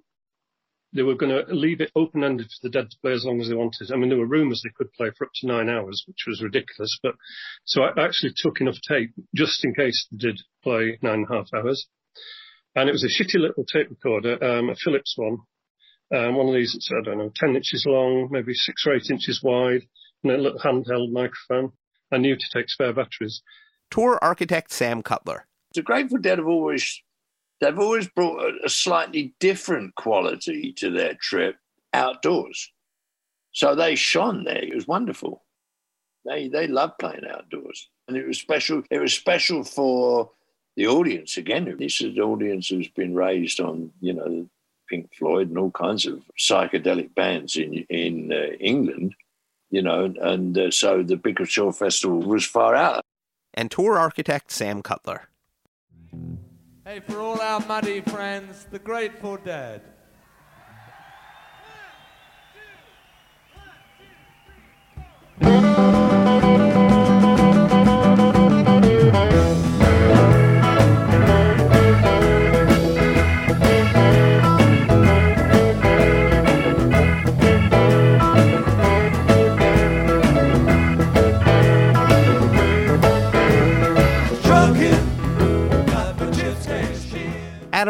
they were going to leave it open ended for the Dead to play as long as they wanted. I mean, there were rumours they could play for up to nine hours, which was ridiculous. But so I actually took enough tape just in case they did play nine and a half hours. And it was a shitty little tape recorder, um, a Philips one, um, one of these that's, I don't know, 10 inches long, maybe six or eight inches wide, and a little handheld microphone. I knew to take spare batteries. Tour architect Sam Cutler. The Grateful Dead have always they've always brought a, slightly different quality to their trip outdoors. So they shone there. It was wonderful. They they loved playing outdoors, and it was special. It was special for the audience. Again, this is an audience who's been raised on you know Pink Floyd and all kinds of psychedelic bands in in uh, England. you know, and uh, so the Bickershaw Festival was far out. And tour architect Sam Cutler. Hey, for all our muddy friends, the Grateful Dead.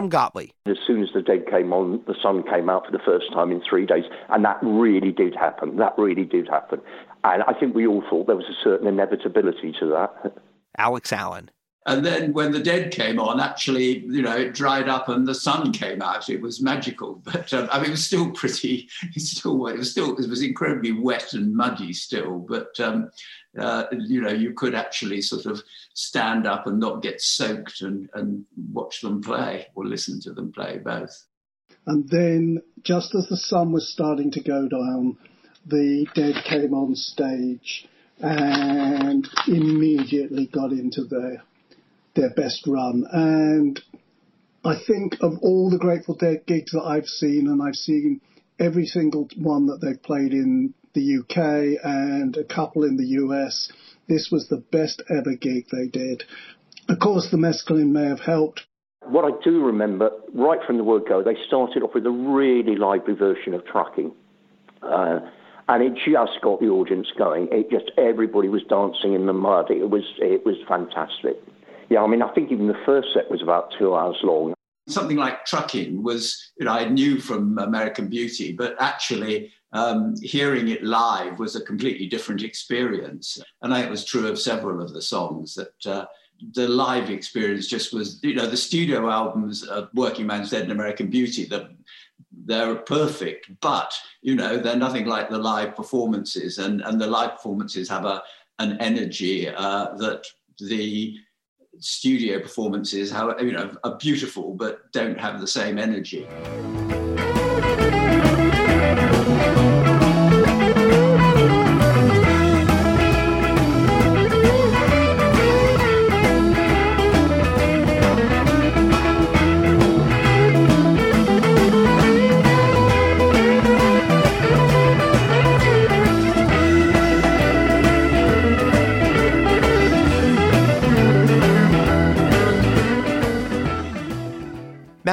Adam Gottlieb. As soon as the dead came on, the sun came out for the first time in three days, and that really did happen. That really did happen, and I think we all thought there was a certain inevitability to that. Alex Allen. And then when the dead came on, actually, you know, it dried up and the sun came out. It was magical, but um, I mean, it was still pretty. It's still it was still it was incredibly wet and muddy still. But um, uh, you know, you could actually sort of stand up and not get soaked and and watch them play or listen to them play both. And then, just as the sun was starting to go down, the dead came on stage and immediately got into their their best run. And I think of all the Grateful Dead gigs that I've seen, and I've seen every single one that they've played in the UK and a couple in the US, this was the best ever gig they did. Of course, the mescaline may have helped. What I do remember, right from the word go, they started off with a really lively version of Trucking. Uh, and it just got the audience going. It just everybody was dancing in the mud. It was it was fantastic. Yeah, I mean, I think even the first set was about two hours long. Something like trucking was, you know, I knew from American Beauty, but actually um, hearing it live was a completely different experience. And I think it was true of several of the songs that uh, the live experience just was, you know, the studio albums of Workingman's Dead and American Beauty, the, they're perfect, but, you know, they're nothing like the live performances. And, and the live performances have a, an energy uh, that the studio performances, how you know, are beautiful but don't have the same energy.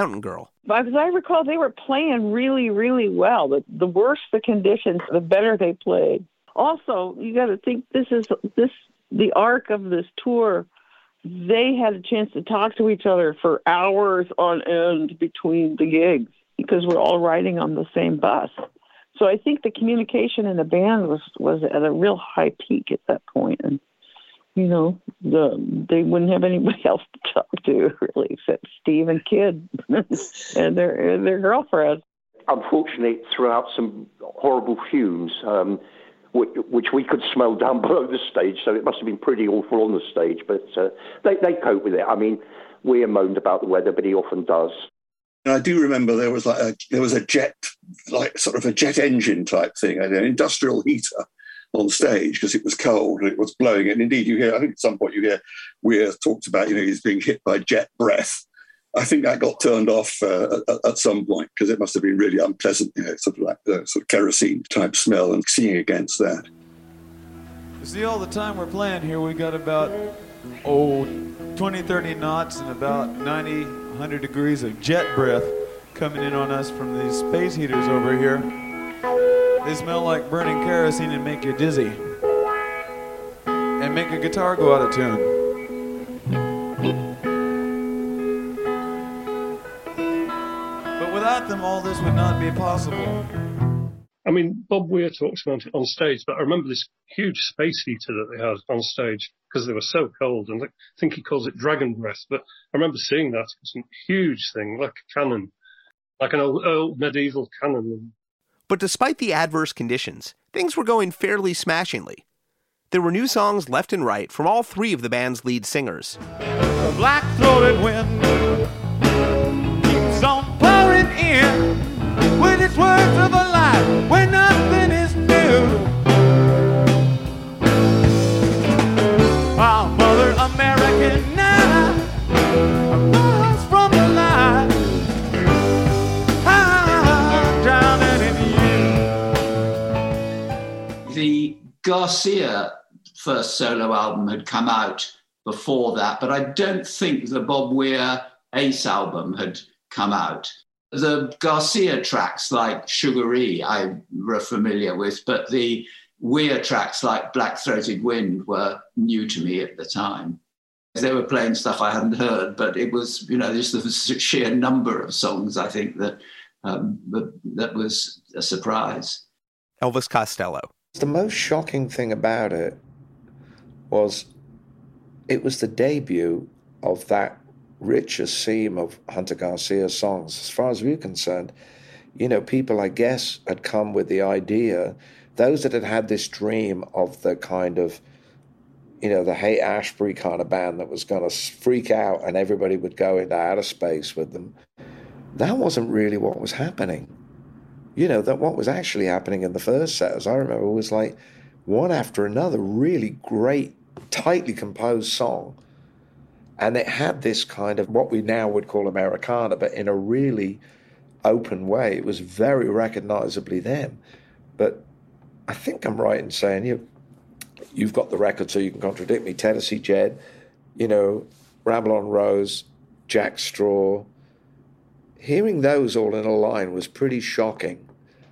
Mountain Girl. As I recall, they were playing really, really well. The, the worse the conditions, the better they played. Also, you got to think this is this the arc of this tour. They had a chance to talk to each other for hours on end between the gigs because we're all riding on the same bus. So I think the communication in the band was was at a real high peak at that point, and you know, the, they wouldn't have anybody else to talk to really except Steve and Kidd and their their girlfriends. Unfortunately, threw out some horrible fumes, um, which, which, we could smell down below the stage. So it must have been pretty awful on the stage, but uh, they they cope with it. I mean, we moaned about the weather, but he often does. And I do remember there was like a, there was a jet, like sort of a jet engine type thing, an industrial heater on stage because it was cold and it was blowing. And indeed, you hear, I think at some point you hear Weir talked about, you know, he's being hit by jet breath. I think that got turned off uh, at, at, some point because it must have been really unpleasant, you know, sort of like the sort of kerosene type smell and singing against that. You see, all the time we're playing here, we got about, oh, 20, 30 knots and about 90, 100 degrees of jet breath coming in on us from these space heaters over here. They smell like burning kerosene and make you dizzy. And make a guitar go out of tune. But without them, all this would not be possible. I mean, Bob Weir talks about it on stage, but I remember this huge space heater that they had on stage because they were so cold, and I think he calls it dragon breath. But I remember seeing that. It's a huge thing, like a cannon, like an old, old medieval cannon. But despite the adverse conditions, things were going fairly smashingly. There were new songs left and right from all three of the band's lead singers. The black throated wind keeps on pouring in with its words of a life where nothing Garcia first solo album had come out before that, but I don't think the Bob Weir Ace album had come out. The Garcia tracks like Sugaree I were familiar with, but the Weir tracks like Black Throated Wind were new to me at the time. They were playing stuff I hadn't heard, but it was, you know, just the sheer number of songs I think that um, that was a surprise. Elvis Costello. The most shocking thing about it was it was the debut of that richer seam of Hunter Garcia songs. As far as we we're concerned, you know, people, I guess, had come with the idea, those that had had this dream of the kind of, you know, the Haight-Ashbury kind of band that was going to freak out and everybody would go into outer space with them. That wasn't really what was happening. You know, that what was actually happening in the first set, as I remember, was like one after another really great, tightly composed song and it had this kind of what we now would call Americana, but in a really open way. It was very recognizably them. But I think I'm right in saying you you've got the record so you can contradict me. Tennessee Jed, you know, Ramble on Rose, Jack Straw. Hearing those all in a line was pretty shocking.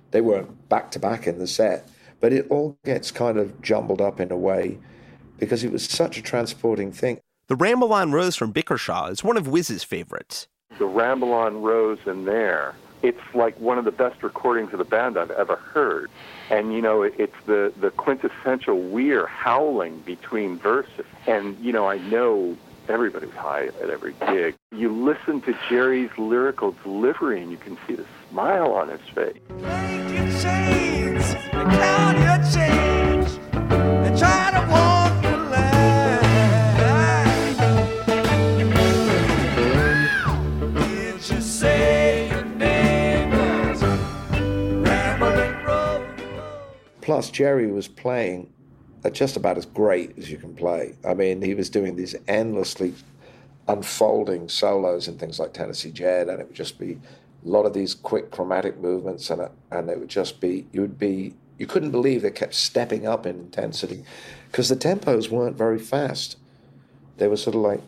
They weren't back to back in the set, but it all gets kind of jumbled up in a way because it was such a transporting thing. The Ramble on Rose from Bickershaw is one of Whiz's favorites. The Ramble on Rose in there, it's like one of the best recordings of the band I've ever heard. And, you know, it's the, the quintessential Weir howling between verses. And, you know, I know everybody was high at every gig. You listen to Jerry's lyrical delivery and you can see the smile on his face. Did you say your name was Ramblin' Rose? Plus, Jerry was playing just about as great as you can play. I mean, he was doing these endlessly unfolding solos and things like Tennessee Jed, and it would just be a lot of these quick chromatic movements, and and it would just be you would be you couldn't believe they kept stepping up in intensity because the tempos weren't very fast. They were sort of like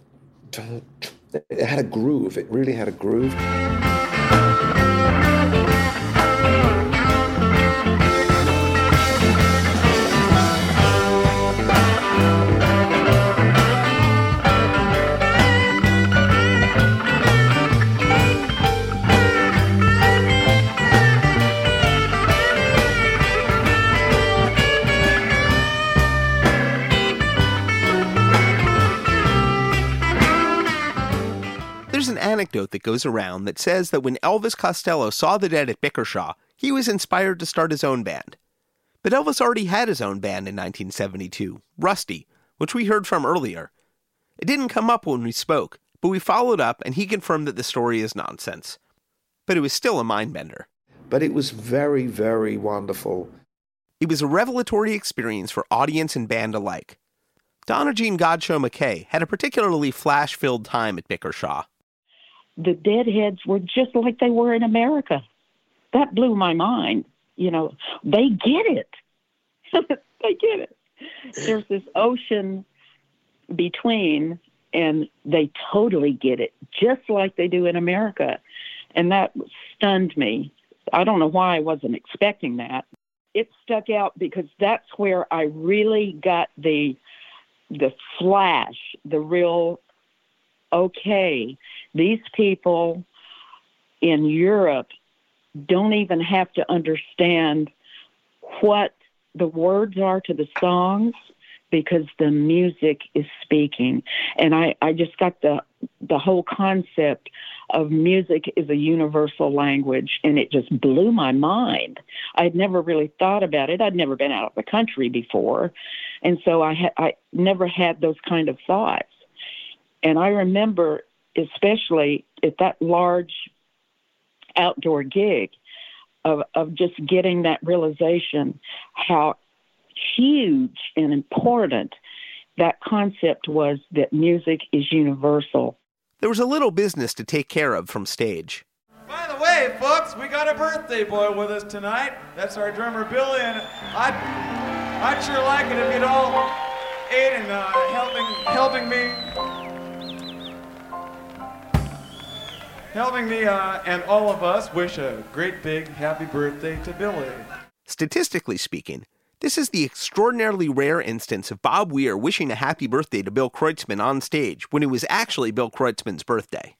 it had a groove. It really had a groove. Anecdote that goes around that says that when Elvis Costello saw the dead at Bickershaw, he was inspired to start his own band. But Elvis already had his own band in 1972, Rusty, which we heard from earlier. It didn't come up when we spoke, but we followed up and he confirmed that the story is nonsense. But it was still a mind bender. But it was very, very wonderful. It was a revelatory experience for audience and band alike. Donna Jean Godchaux McKay had a particularly flash filled time at Bickershaw the deadheads were just like they were in America. That blew my mind. You know, they get it. they get it. There's this ocean between, and they totally get it, just like they do in America. And that stunned me. I don't know why I wasn't expecting that. It stuck out because that's where I really got the the flash, the real okay, these people in Europe don't even have to understand what the words are to the songs because the music is speaking. And I, I just got the the whole concept of music is a universal language and it just blew my mind. I'd never really thought about it. I'd never been out of the country before. And so I had I never had those kind of thoughts. And I remember, especially at that large outdoor gig, of, of just getting that realization how huge and important that concept was that music is universal. There was a little business to take care of from stage. By the way, folks, we got a birthday boy with us tonight. That's our drummer Billy, and I I'd sure like it if you'd all aid in uh, helping helping me helping me uh, and all of us wish a great big happy birthday to Billy. Statistically speaking, this is the extraordinarily rare instance of Bob Weir wishing a happy birthday to Bill Kreutzmann on stage when it was actually Bill Kreutzmann's birthday.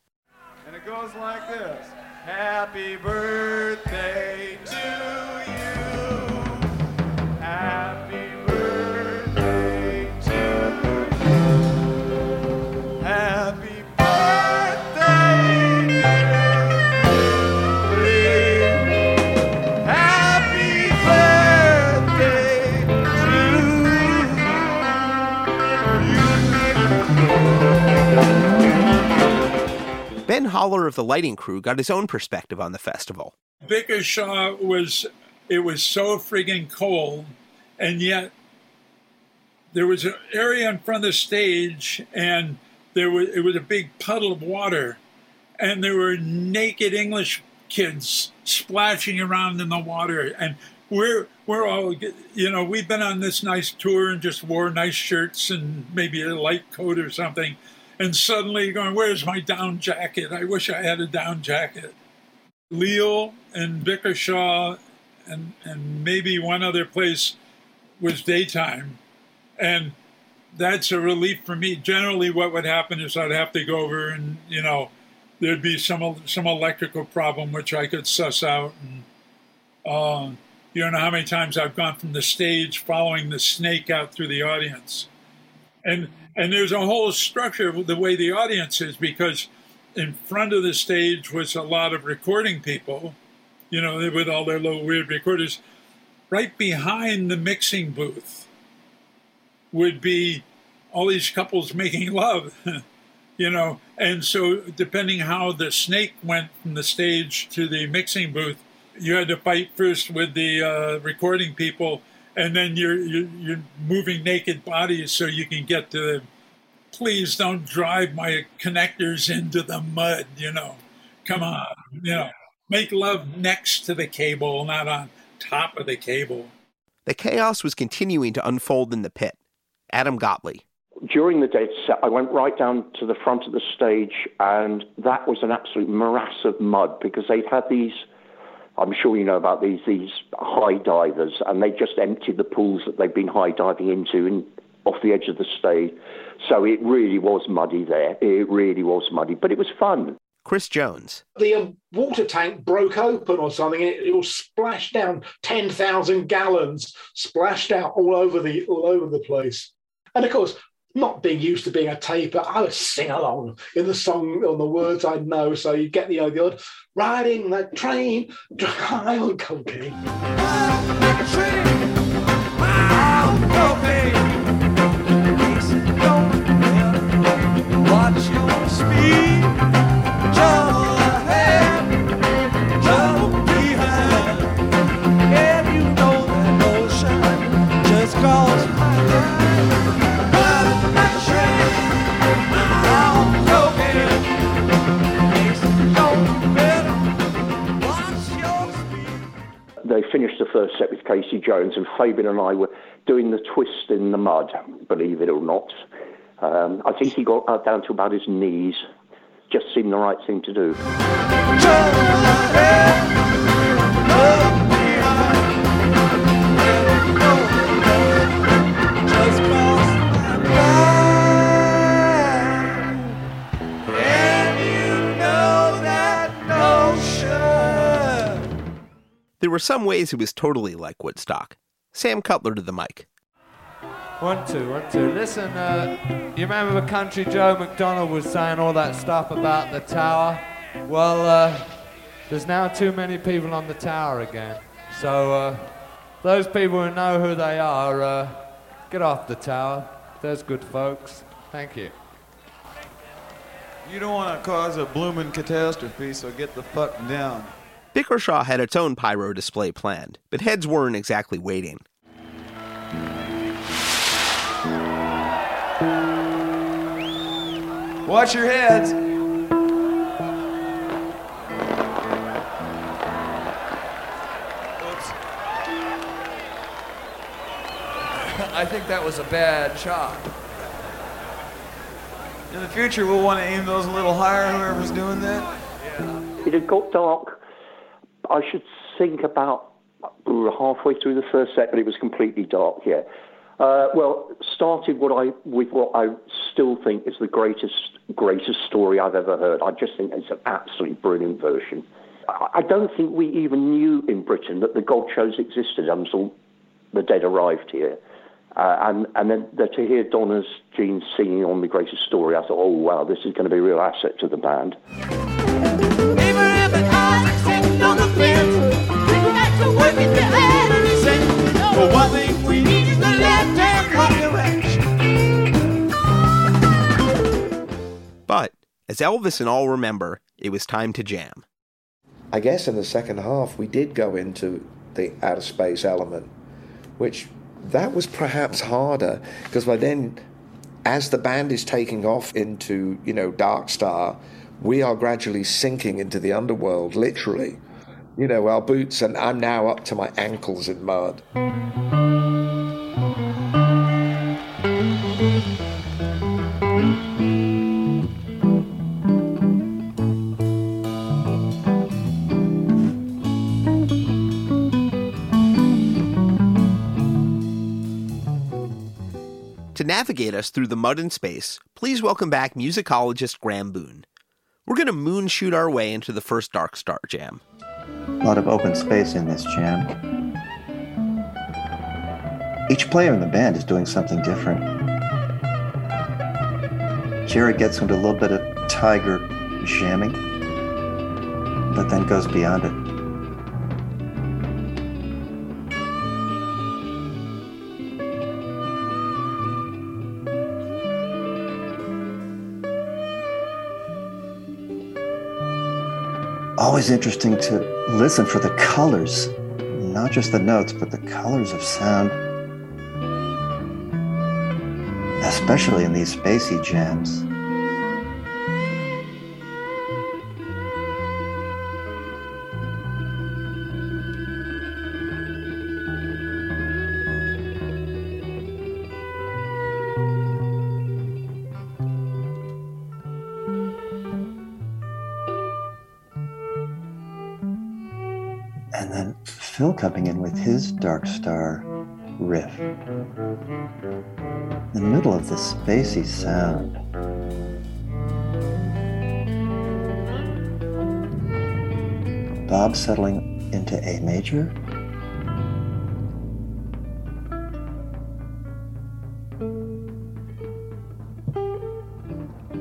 And it goes like this Happy birthday to Haller of the lighting crew got his own perspective on the festival. Bickershaw was it was so friggin' cold, and yet there was an area in front of the stage, and there was it was a big puddle of water, and there were naked English kids splashing around in the water, and we're we're all you know we've been on this nice tour and just wore nice shirts and maybe a light coat or something, and suddenly going, "Where's my down jacket? I wish I had a down jacket." Lille and Bickershaw and and maybe one other place was daytime, and that's a relief for me. Generally, what would happen is I'd have to go over and you know there'd be some some electrical problem which I could suss out. And uh, you don't know how many times I've gone from the stage following the snake out through the audience, and and there's a whole structure of the way the audience is because in front of the stage was a lot of recording people, you know, with all their little weird recorders. Right behind the mixing booth would be all these couples making love, you know. And so, depending how the snake went from the stage to the mixing booth, you had to fight first with the uh, recording people, and then you're, you're you're moving naked bodies so you can get to the please don't drive my connectors into the mud, you know. Come on, you know. Make love next to the cable, not on top of the cable. The chaos was continuing to unfold in the pit. Adam Gottlieb. During the dead set, I went right down to the front of the stage, and that was an absolute morass of mud because they'd had these. I'm sure you know about these these high divers, and they just emptied the pools that they've been high diving into and off the edge of the stage. So it really was muddy there. It really was muddy, but it was fun. Chris Jones. The um, water tank broke open or something. It, it all splashed down, ten thousand gallons splashed out all over the all over the place. And of course, not being used to being a taper, I would sing along in the song on the words I know. So you get the odd riding the train, high on cocaine. They finished the first set with Casey Jones, and Fabian and I were doing the twist in the mud, believe it or not. Um, I think he got uh, down to about his knees. Just seemed the right thing to do. There were some ways it was totally like Woodstock. Sam Cutler to the mic. One, two, one, two. Listen, uh, you remember the country Joe McDonald was saying all that stuff about the tower? Well, uh, there's now too many people on the tower again. So, uh, those people who know who they are, uh, get off the tower. There's good folks. Thank you. You don't want to cause a blooming catastrophe, so get the fuck down. Bickershaw had its own pyro display planned, but heads weren't exactly waiting. Watch your heads. I think that was a bad shot. In the future, we'll want to aim those a little higher, whoever's doing that. It had got dark. I should think about halfway through the first set, but it was completely dark. Yeah. Uh, well, started what I with what I still think is the greatest greatest story I've ever heard. I just think it's an absolutely brilliant version. I, don't think we even knew in Britain that the Godchauxs existed until the Dead arrived here. Uh, and and then the, to hear Donna Jean singing on the greatest story, I thought, oh wow, this is going to be a real asset to the band. But, as Elvis and all remember, it was time to jam. I guess in the second half we did go into the outer space element, which that was perhaps harder because by then, as the band is taking off into you know Dark Star, we are gradually sinking into the underworld, literally. You know, our boots, and I'm now up to my ankles in mud. To navigate us through the mud and space, please welcome back musicologist Graham Boone. We're going to moon shoot our way into the first Dark Star jam. A lot of open space in this jam. Each player in the band is doing something different. Jerry gets into a little bit of tiger jamming, but then goes beyond it. Always interesting to listen for the colors, not just the notes, but the colors of sound. Especially in these spacey jams. Phil coming in with his Dark Star riff. In the middle of this spacey sound. Bob settling into A major.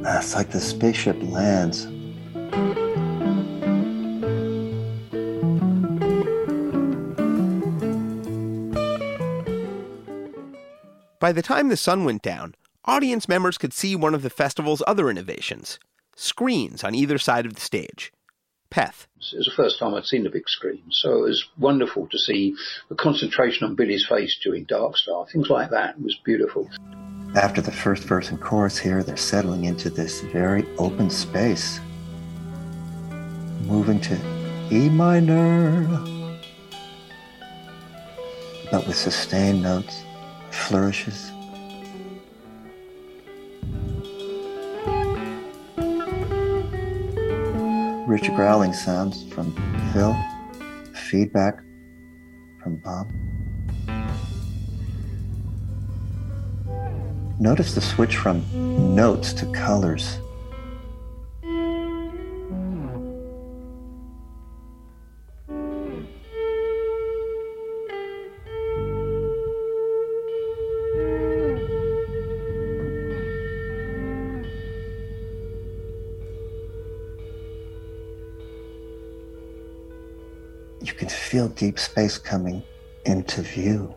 Ah, It's like the spaceship lands By the time the sun went down, audience members could see one of the festival's other innovations screens on either side of the stage. Peth. It was the first time I'd seen a big screen, so it was wonderful to see the concentration on Billy's face during Dark Star. Things like that it was beautiful. After the first verse and chorus here, they're settling into this very open space. Moving to E minor. But with sustained notes, flourishes. Rich growling sounds from Phil, feedback from Bob. Notice the switch from notes to colors. Deep space coming into view.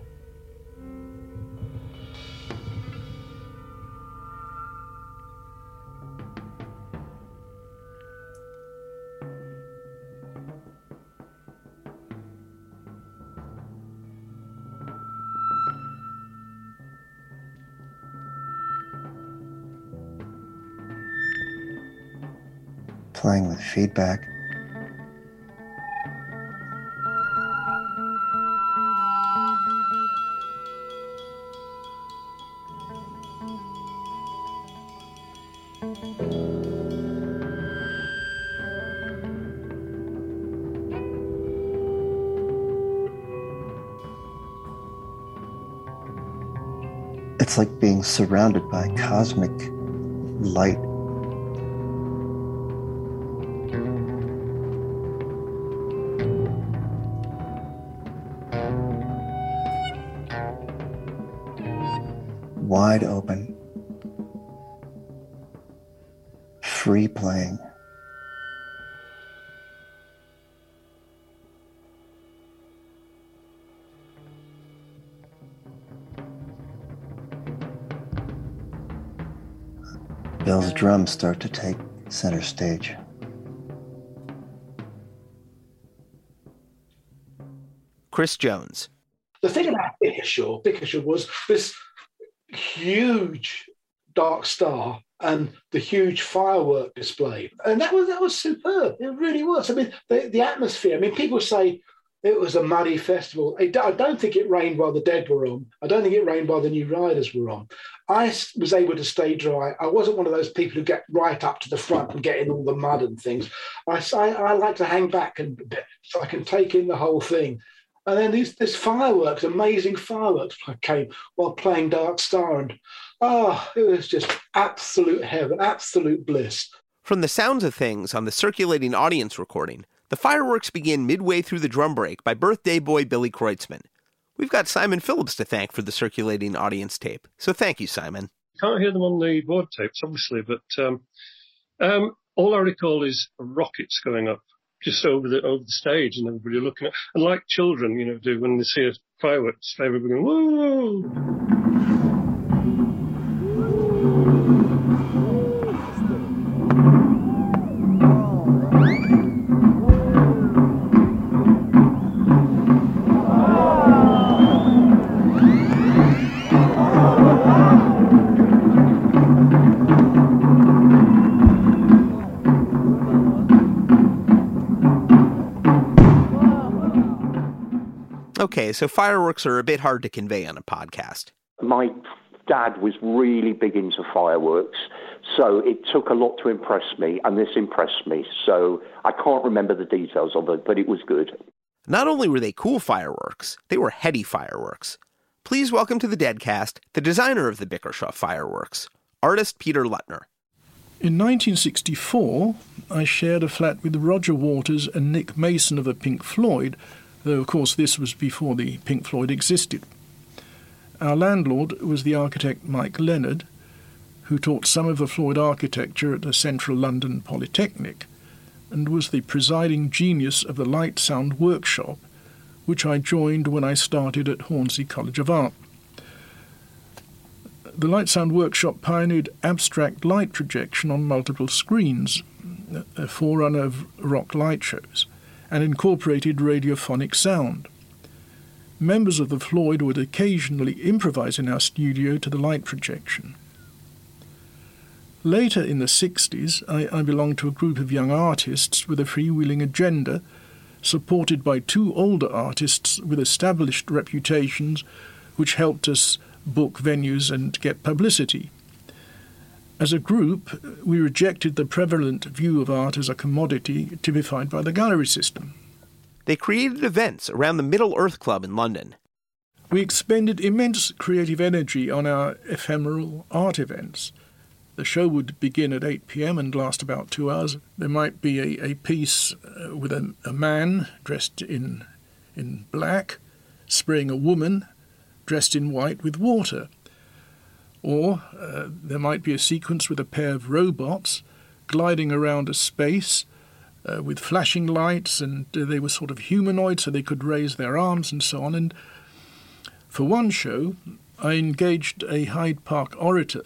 Playing with feedback. It's like being surrounded by cosmic light. Wide open, drums start to take center stage. Chris Jones. The thing about Bickershaw, Bickershaw was this huge dark star and the huge firework display, and that was that was superb. It really was. I mean, the, the atmosphere. I mean, people say it was a muddy festival. I don't think it rained while the Dead were on. I don't think it rained while the New Riders were on. I was able to stay dry. I wasn't one of those people who get right up to the front and get in all the mud and things. I, I, I like to hang back and so I can take in the whole thing. And then these this fireworks, amazing fireworks came while playing Dark Star, and oh, it was just absolute heaven, absolute bliss. From the sounds of things on the circulating audience recording, the fireworks begin midway through the drum break by birthday boy Billy Kreutzmann. We've got Simon Phillips to thank for the circulating audience tape, so thank you, Simon. Can't hear them on the board tapes, obviously, but um, um, all I recall is rockets going up just over the over the stage and everybody looking at, and like children, you know, do when they see a fireworks, everybody going, whoa. Okay, so fireworks are a bit hard to convey on a podcast. My dad was really big into fireworks, so it took a lot to impress me, and this impressed me. So I can't remember the details of it, but it was good. Not only were they cool fireworks, they were heady fireworks. Please welcome to the Deadcast the designer of the Bickershaw fireworks, artist Peter Lutner. In 1964, I shared a flat with Roger Waters and Nick Mason of the Pink Floyd though of course this was before the Pink Floyd existed. Our landlord was the architect Mike Leonard, who taught some of the Floyd architecture at the Central London Polytechnic, and was the presiding genius of the Light Sound Workshop, which I joined when I started at Hornsey College of Art. The Light Sound Workshop pioneered abstract light projection on multiple screens, a forerunner of rock light shows and incorporated radiophonic sound. Members of the Floyd would occasionally improvise in our studio to the light projection. Later in the 60s, I, I belonged to a group of young artists with a freewheeling agenda, supported by two older artists with established reputations, which helped us book venues and get publicity. As a group, we rejected the prevalent view of art as a commodity typified by the gallery system. They created events around the Middle Earth Club in London. We expended immense creative energy on our ephemeral art events. The show would begin at 8 pm and last about two hours. There might be a, a piece uh, with a, a man dressed in, in black spraying a woman dressed in white with water. Or uh, there might be a sequence with a pair of robots gliding around a space uh, with flashing lights, and uh, they were sort of humanoid, so they could raise their arms and so on. And for one show, I engaged a Hyde Park orator.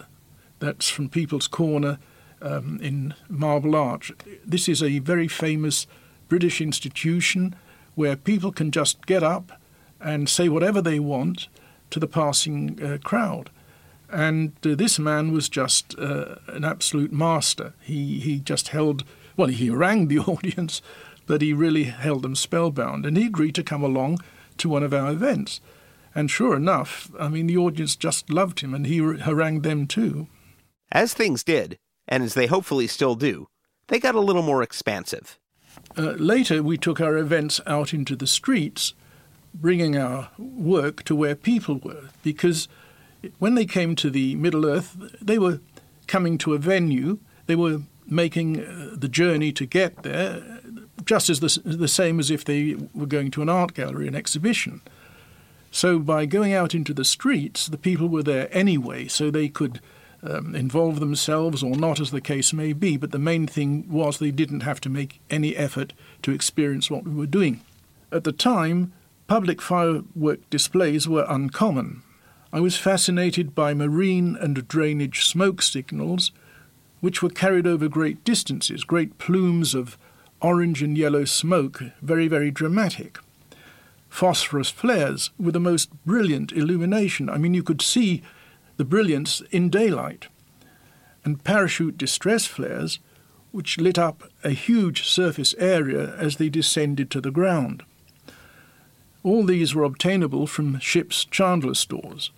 That's from People's Corner um, in Marble Arch. This is a very famous British institution where people can just get up and say whatever they want to the passing uh, crowd. And uh, this man was just uh, an absolute master. He, he just held, well, he harangued the audience, but he really held them spellbound. And he agreed to come along to one of our events. And sure enough, I mean, the audience just loved him and he harangued them too. As things did, and as they hopefully still do, they got a little more expansive. Uh, later, we took our events out into the streets, bringing our work to where people were, because when they came to the Middle Earth, they were coming to a venue, they were making uh, the journey to get there, just as the, the same as if they were going to an art gallery, an exhibition. So, by going out into the streets, the people were there anyway, so they could um, involve themselves or not, as the case may be. But the main thing was they didn't have to make any effort to experience what we were doing. At the time, public firework displays were uncommon. I was fascinated by marine and drainage smoke signals, which were carried over great distances, great plumes of orange and yellow smoke, very, very dramatic. Phosphorus flares with the most brilliant illumination. I mean, you could see the brilliance in daylight. And parachute distress flares, which lit up a huge surface area as they descended to the ground. All these were obtainable from ships' Chandler stores,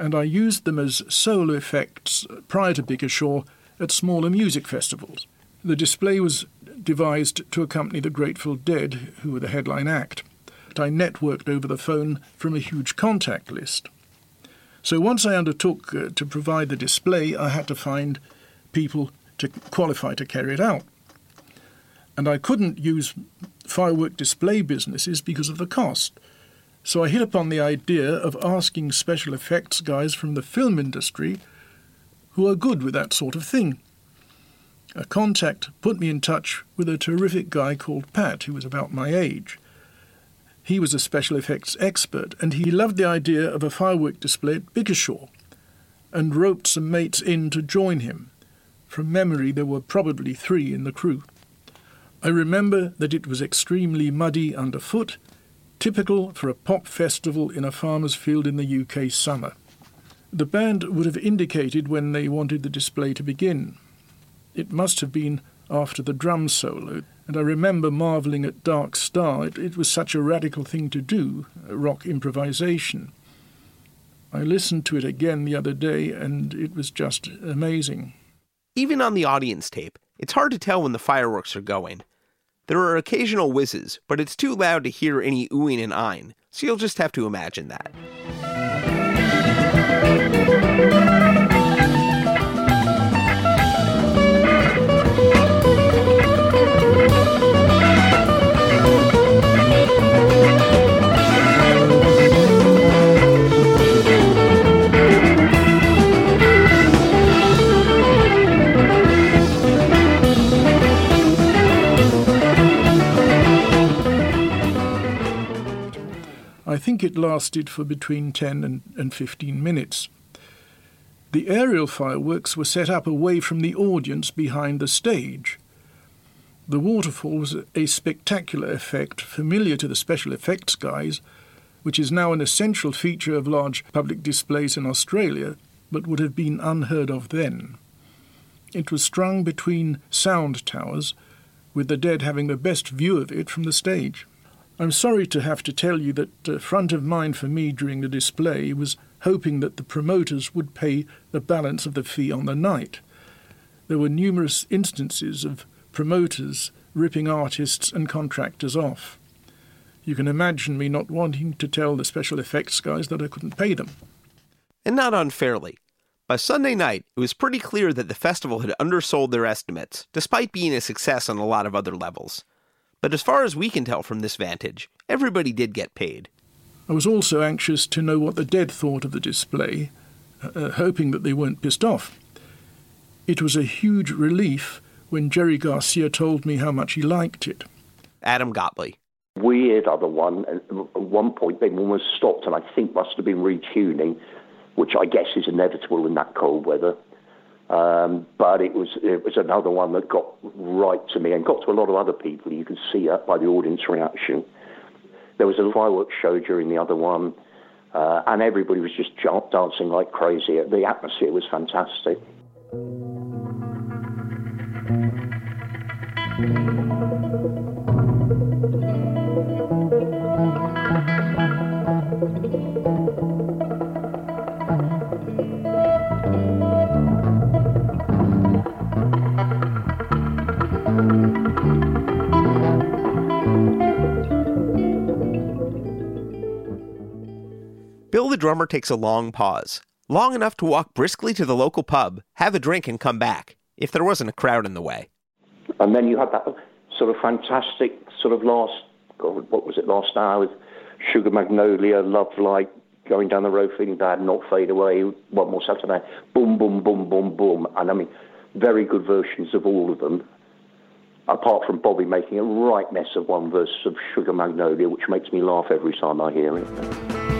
and I used them as solo effects prior to Bickershaw at smaller music festivals. The display was devised to accompany the Grateful Dead, who were the headline act. I networked over the phone from a huge contact list. So once I undertook uh, to provide the display, I had to find people to qualify to carry it out. And I couldn't use firework display businesses because of the cost. So I hit upon the idea of asking special effects guys from the film industry who are good with that sort of thing. A contact put me in touch with a terrific guy called Pat, who was about my age. He was a special effects expert, and he loved the idea of a firework display at Bickershaw, and roped some mates in to join him. From memory, there were probably three in the crew. I remember that it was extremely muddy underfoot, typical for a pop festival in a farmer's field in the UK summer. The band would have indicated when they wanted the display to begin. It must have been after the drum solo, and I remember marvelling at Dark Star. It, it was such a radical thing to do, rock improvisation. I listened to it again the other day, and it was just amazing. Even on the audience tape, it's hard to tell when the fireworks are going. There are occasional whizzes, but it's too loud to hear any oohing and eyeing, so you'll just have to imagine that. I think it lasted for between 10 and, and 15 minutes. The aerial fireworks were set up away from the audience behind the stage. The waterfall was a spectacular effect familiar to the special effects guys, which is now an essential feature of large public displays in Australia, but would have been unheard of then. It was strung between sound towers, with the dead having the best view of it from the stage. I'm sorry to have to tell you that uh, front of mind for me during the display was hoping that the promoters would pay the balance of the fee on the night. There were numerous instances of promoters ripping artists and contractors off. You can imagine me not wanting to tell the special effects guys that I couldn't pay them. And not unfairly. By Sunday night, it was pretty clear that the festival had undersold their estimates, despite being a success on a lot of other levels. But as far as we can tell from this vantage, everybody did get paid. I was also anxious to know what the dead thought of the display, uh, hoping that they weren't pissed off. It was a huge relief when Jerry Garcia told me how much he liked it. Adam Gottlieb. Weird other one. At one point, they almost stopped, and I think must have been retuning, which I guess is inevitable in that cold weather. Um, but it was it was another one that got right to me and got to a lot of other people. You can see that by the audience reaction. There was a fireworks show during the other one, uh, and everybody was just jump, dancing like crazy. The atmosphere was fantastic. The drummer takes a long pause, long enough to walk briskly to the local pub, have a drink, and come back, if there wasn't a crowd in the way. And then you had that sort of fantastic sort of last, God, what was it, last hour with Sugar Magnolia, Love Light, going down the road, feeling bad, not fade away, one more Saturday, boom, boom, boom, boom, boom. And I mean, very good versions of all of them, apart from Bobby making a right mess of one verse of Sugar Magnolia, which makes me laugh every time I hear it.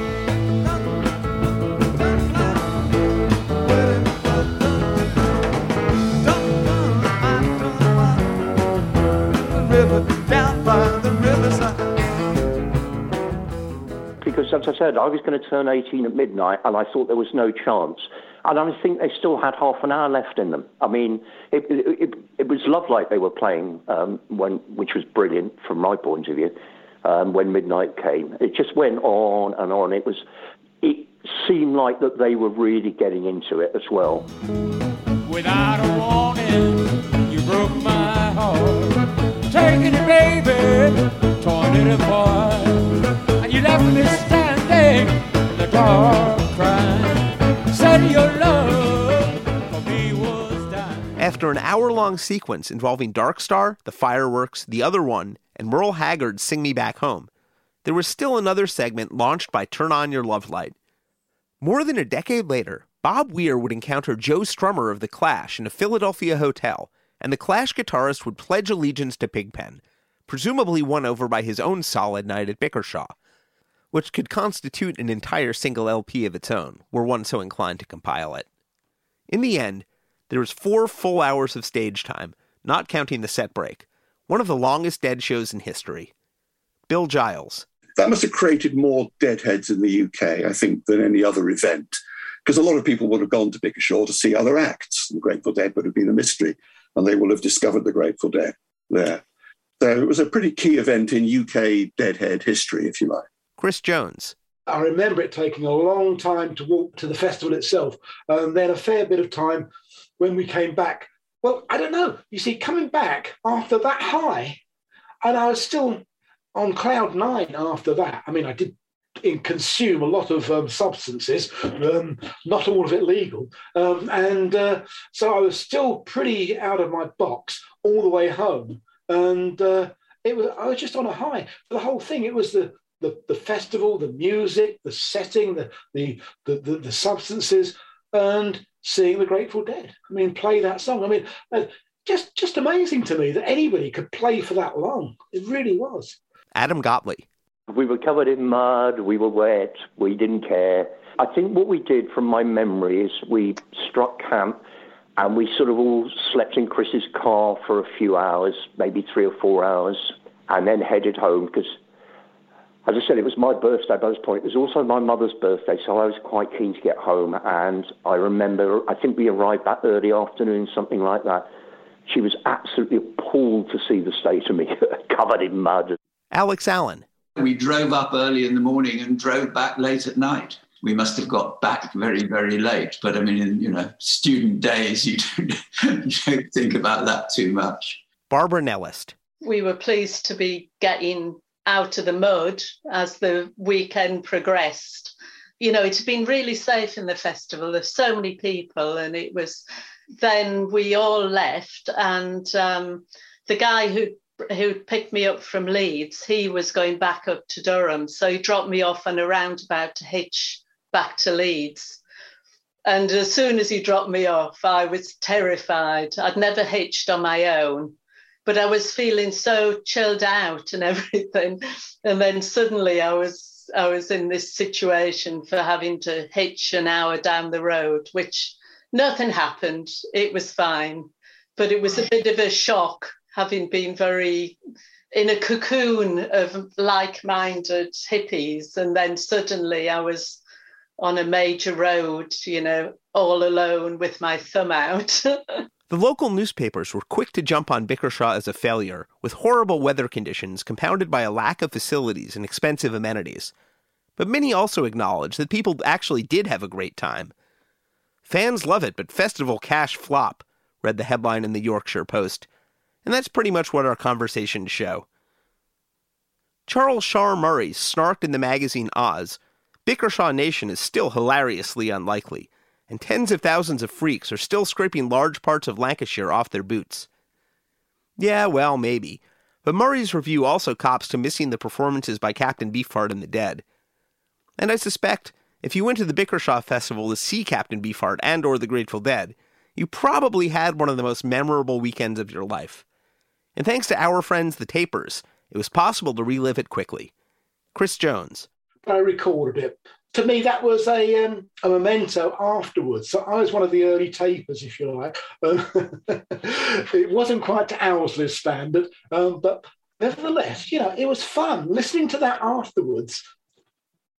Because, as I said, I was going to turn 18 at midnight and I thought there was no chance. And I think they still had half an hour left in them. I mean, it, it, it was Love Light they were playing, um, when, which was brilliant from my point of view, um, when midnight came. It just went on and on. It was, it seemed like that they were really getting into it as well. Without a warning, you broke my heart. Taking it, baby, torn it apart. After an hour long sequence involving Dark Star, the fireworks, the other one, and Merle Haggard's Sing Me Back Home, there was still another segment launched by Turn On Your Love Light. More than a decade later, Bob Weir would encounter Joe Strummer of The Clash in a Philadelphia hotel and the Clash guitarist would pledge allegiance to Pigpen, presumably won over by his own solid night at Bickershaw, which could constitute an entire single LP of its own, were one so inclined to compile it. In the end, there was four full hours of stage time, not counting the set break, one of the longest dead shows in history. Bill Giles. That must have created more deadheads in the UK, I think, than any other event, because a lot of people would have gone to Bickershaw to see other acts. The Grateful Dead would have been a mystery and they will have discovered the Grateful Dead there. So it was a pretty key event in UK Deadhead history, if you like. Chris Jones. I remember it taking a long time to walk to the festival itself, and then a fair bit of time when we came back. Well, I don't know. You see, coming back after that high, and I was still on cloud nine after that. I mean, I did consume a lot of um, substances, um, not all of it legal. Um, and uh, so I was still pretty out of my box all the way home. And uh, it was I was just on a high. The whole thing, it was the the, the festival, the music, the setting, the, the the, the the substances, and seeing the Grateful Dead. I mean, play that song. I mean, uh, just just amazing to me that anybody could play for that long. It really was. Adam Gottlieb. We were covered in mud, we were wet, we didn't care. I think what we did from my memory is we struck camp and we sort of all slept in Chris's car for a few hours, maybe three or four hours, and then headed home because, as I said, it was my birthday by this point. It was also my mother's birthday, so I was quite keen to get home. And I remember, I think we arrived that early afternoon, something like that. She was absolutely appalled to see the state of me, covered in mud. Alex Allen. We drove up early in the morning and drove back late at night. We must have got back very, very late. But I mean, in, you know, student days, you don't, you don't think about that too much. Barbara Nellist. We were pleased to be getting out of the mud as the weekend progressed. You know, it's been really safe in the festival. There's so many people, and it was. Then we all left, and um, the guy who who picked me up from Leeds, he was going back up to Durham. So he dropped me off on a roundabout to hitch back to Leeds. And as soon as he dropped me off, I was terrified. I'd never hitched on my own, but I was feeling so chilled out and everything. And then suddenly I was I was in this situation for having to hitch an hour down the road, which nothing happened. It was fine. But it was a bit of a shock having been very in a cocoon of like-minded hippies and then suddenly i was on a major road you know all alone with my thumb out the local newspapers were quick to jump on bickershaw as a failure with horrible weather conditions compounded by a lack of facilities and expensive amenities. But many also acknowledged that people actually did have a great time. Fans love it but festival cash flop read the headline in the yorkshire post and that's pretty much what our conversations show. Charles Shaar Murray snarked in the magazine Oz Bickershaw Nation is still hilariously unlikely, and tens of thousands of freaks are still scraping large parts of Lancashire off their boots. Yeah, well, maybe. But Murray's review also cops to missing the performances by Captain Beefheart and the Dead. And I suspect if you went to the Bickershaw Festival to see Captain Beefheart and or the Grateful Dead, you probably had one of the most memorable weekends of your life. And thanks to our friends the Tapers, it was possible to relive it quickly. Chris Jones. I recorded it. To me, that was a um, a memento afterwards. So I was one of the early tapers, if you like. Um, it wasn't quite to Owsley's standard, um, but nevertheless, you know, it was fun listening to that afterwards.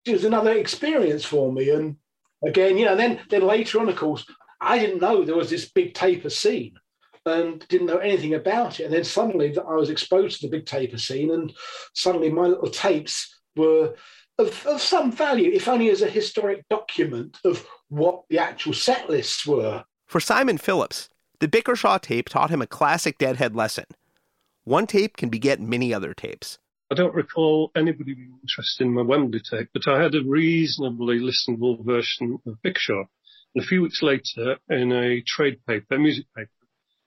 It was another experience for me, and again, you know, then then later on, of course, I didn't know there was this big taper scene and didn't know anything about it. And then suddenly I was exposed to the big taper scene, and suddenly my little tapes were of, of some value, if only as a historic document of what the actual set lists were. For Simon Phillips, the Bickershaw tape taught him a classic Deadhead lesson. One tape can beget many other tapes. I don't recall anybody being interested in my Wembley tape, but I had a reasonably listenable version of Bickershaw. And a few weeks later, in a trade paper, a music paper,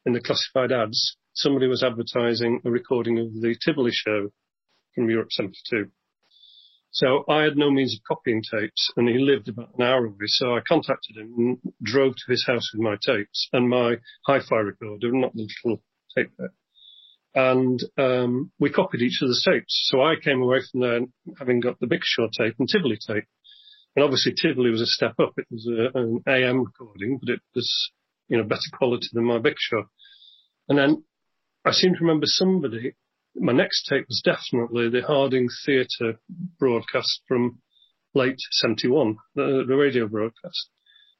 in the classified ads, somebody was advertising a recording of the Tivoli show from Europe 72. So I had no means of copying tapes and he lived about an hour away. So I contacted him and drove to his house with my tapes and my hi-fi recorder, not the little tape there. And um, we copied each other's tapes. So I came away from there having got the Bickershaw tape and Tivoli tape. And obviously Tivoli was a step up. It was a, an AM recording, but it was, you know, better quality than my Bickershaw. And then I seem to remember somebody my next tape was definitely the Harding Theatre broadcast from late 71, the, the, radio broadcast.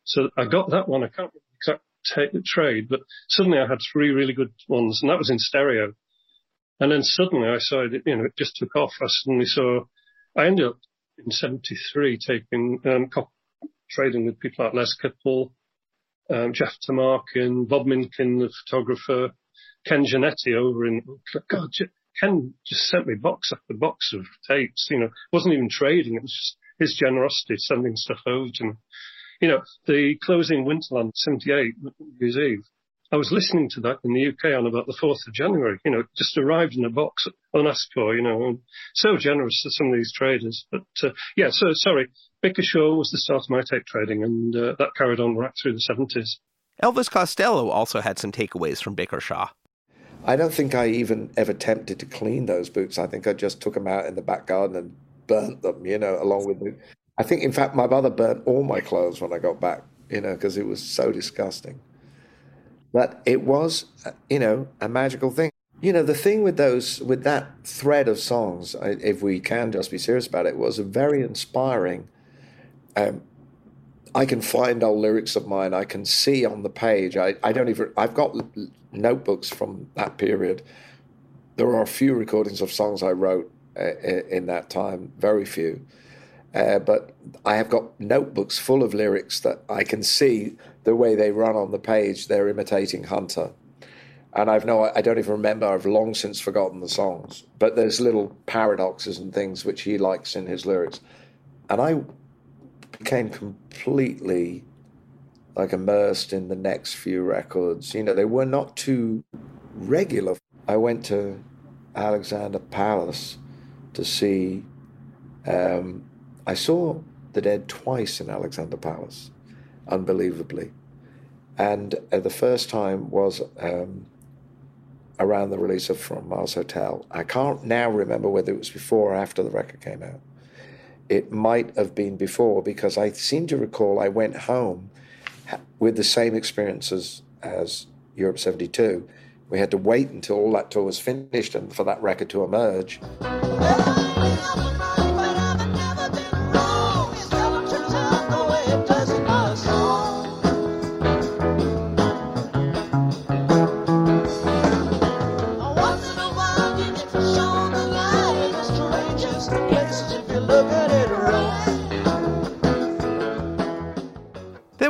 So I got that one. I can't exact t- trade, but suddenly I had three really good ones, and that was in stereo. And then suddenly I saw it, you know, it just took off. I suddenly saw, I ended up in 73 taking, um, trading with people like Les Kippel, um, Jeff Tamarkin, Bob Minkin, the photographer, Ken Janetti over in, God, Ken just sent me box after box of tapes. You know, wasn't even trading. It was just his generosity sending stuff over to me. You know, the closing Winterland 78, New Year's Eve. I was listening to that in the UK on about the 4th of January. You know, just arrived in a box unasked for, you know, so generous to some of these traders. But, uh, yeah, so sorry. Bickershaw was the start of my tape trading and uh, that carried on right through the 70s. Elvis Costello also had some takeaways from Bickershaw. I don't think I even ever attempted to clean those boots. I think I just took them out in the back garden and burnt them, you know, along with. I think, in fact, my mother burnt all my clothes when I got back, you know, because it was so disgusting. But it was, you know, a magical thing. You know, the thing with those, with that thread of songs, if we can just be serious about it, was a very inspiring. Um, I can find old lyrics of mine. I can see on the page. I, I don't even. I've got notebooks from that period. There are a few recordings of songs I wrote uh, in that time, very few. Uh, but I have got notebooks full of lyrics that I can see the way they run on the page. They're imitating Hunter. And I've no, I don't even remember. I've long since forgotten the songs. But there's little paradoxes and things which he likes in his lyrics. And I became completely like immersed in the next few records. You know, they were not too regular. I went to Alexandra Palace to see. Um, I saw the Dead twice in Alexandra Palace, unbelievably, and uh, the first time was um, around the release of From Mars Hotel. I can't now remember whether it was before or after the record came out. It might have been before because I seem to recall I went home with the same experiences as Europe 72. We had to wait until all that tour was finished and for that record to emerge.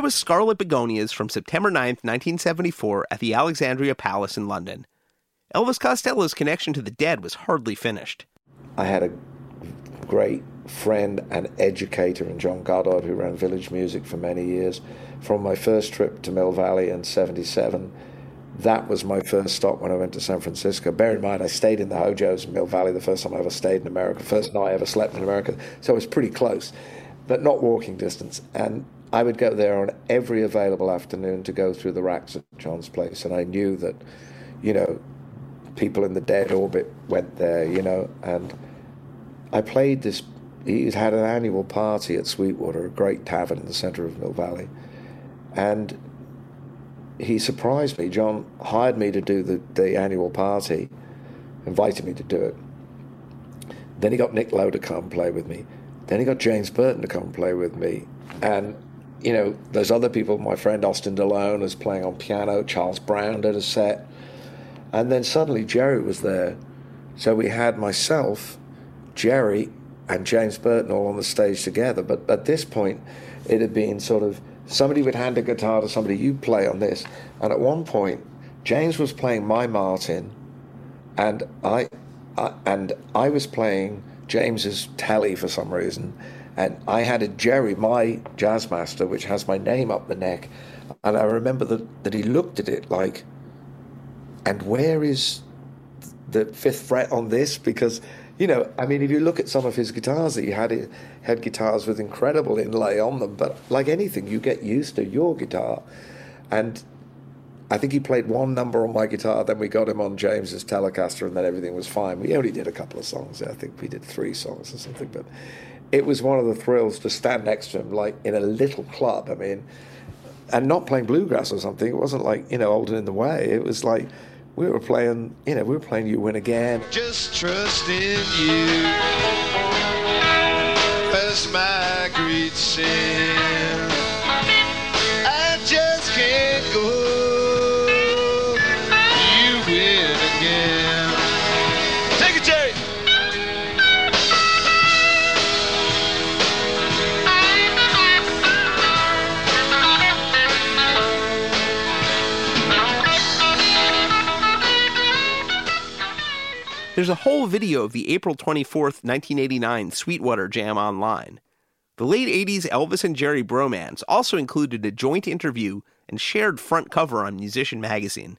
Was Scarlet Begonias from September 9, 1974, at the Alexandra Palace in London. Elvis Costello's connection to the dead was hardly finished. I had a great friend and educator in John Goddard, who ran Village Music for many years. From my first trip to Mill Valley in 77, that was my first stop when I went to San Francisco. Bear in mind, I stayed in the Hojos in Mill Valley the first time I ever stayed in America, first night I ever slept in America. So it was pretty close, but not walking distance. And I would go there on every available afternoon to go through the racks at John's place. And I knew that, you know, people in the dead orbit went there, you know, and I played this. He had an annual party at Sweetwater, a great tavern in the center of Mill Valley. And he surprised me. John hired me to do the, the annual party, invited me to do it. Then he got Nick Lowe to come play with me. Then he got James Burton to come play with me. And, you know, there's other people. My friend Austin DeLone was playing on piano. Charles Brown did a set. And then suddenly Jerry was there. So we had myself, Jerry, and James Burton all on the stage together. But at this point, it had been sort of somebody would hand a guitar to somebody, you play on this. And at one point, James was playing my Martin, and I, I and I was playing James's Tele for some reason, and I had a Jerry, my Jazzmaster, which has my name up the neck, and I remember that that he looked at it like, and where is the fifth fret on this? Because you know, I mean, if you look at some of his guitars that he had, he had guitars with incredible inlay on them. But like anything, you get used to your guitar, and I think he played one number on my guitar. Then we got him on James's Telecaster, and then everything was fine. We only did a couple of songs. I think we did three songs or something, but it was one of the thrills to stand next to him, like in a little club. I mean, and not playing bluegrass or something. It wasn't like you know, old and in the way. It was like we were playing, you know, we were playing You Win Again. Just trust in you as my great sin. I just can't go. There's a whole video of the April 24th, 1989 Sweetwater Jam online. The late 80s Elvis and Jerry bromance also included a joint interview and shared front cover on Musician Magazine.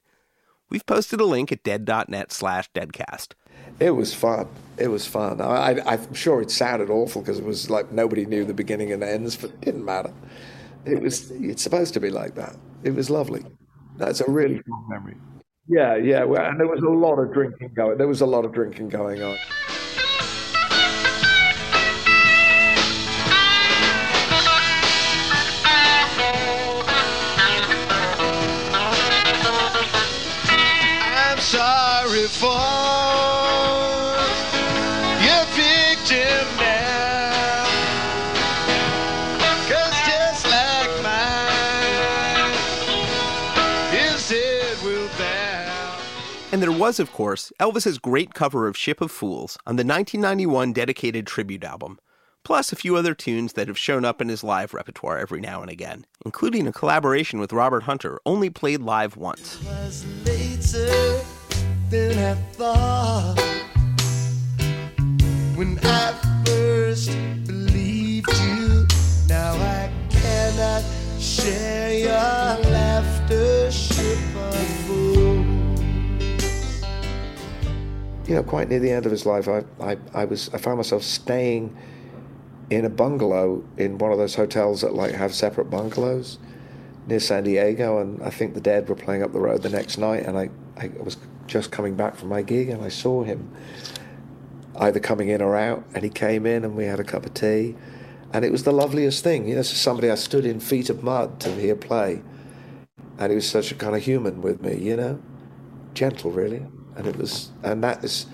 We've posted a link at dead.net slash deadcast. It was fun. It was fun. I, I'm sure it sounded awful because it was like nobody knew the beginning and ends, but it didn't matter. It was. It's supposed to be like that. It was lovely. That's a really fun memory. Yeah, yeah. And there was a lot of drinking going. There was a lot of drinking going on. I'm sorry for was, of course, Elvis's great cover of Ship of Fools on the 1991 dedicated tribute album, plus a few other tunes that have shown up in his live repertoire every now and again, including a collaboration with Robert Hunter, only played live once. was later than I thought. When I first believed you, now I cannot share your laughter, ship of fools. You know, quite near the end of his life, I, I, I was I found myself staying in a bungalow in one of those hotels that like have separate bungalows near San Diego, and I think the Dead were playing up the road the next night, and I, I was just coming back from my gig, and I saw him either coming in or out, and he came in, and we had a cup of tea, and it was the loveliest thing. You know, somebody I stood in feet of mud to hear play, and he was such a kind of human with me, you know, gentle really, and it was, and that is.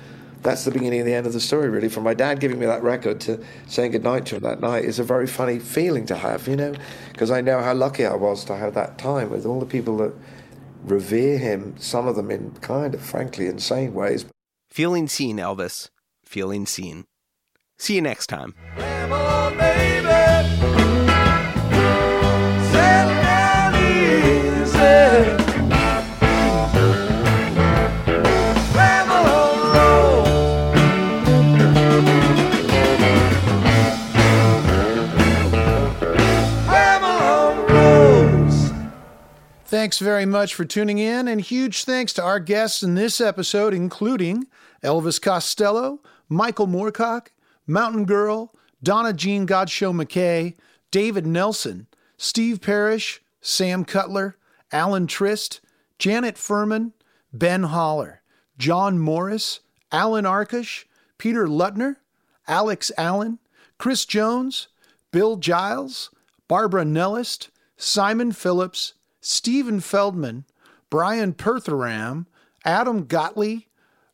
That's the beginning and the end of the story, really. From my dad giving me that record to saying goodnight to him that night is a very funny feeling to have, you know, because I know how lucky I was to have that time with all the people that revere him, some of them in kind of, frankly, insane ways. Feeling seen, Elvis. Feeling seen. See you next time. Thanks very much for tuning in, and huge thanks to our guests in this episode, including Elvis Costello, Michael Moorcock, Mountain Girl, Donna Jean Godchaux MacKay, David Nelson, Steve Parish, Sam Cutler, Alan Trist, Janet Furman, Ben Haller, John Morris, Allan Arkush, Peter Lutner, Alex Allen, Chris Jones, Bill Giles, Barbara Nellist, Simon Phillips, Stephen Feldman, Brian Pertheram, Adam Gottlieb,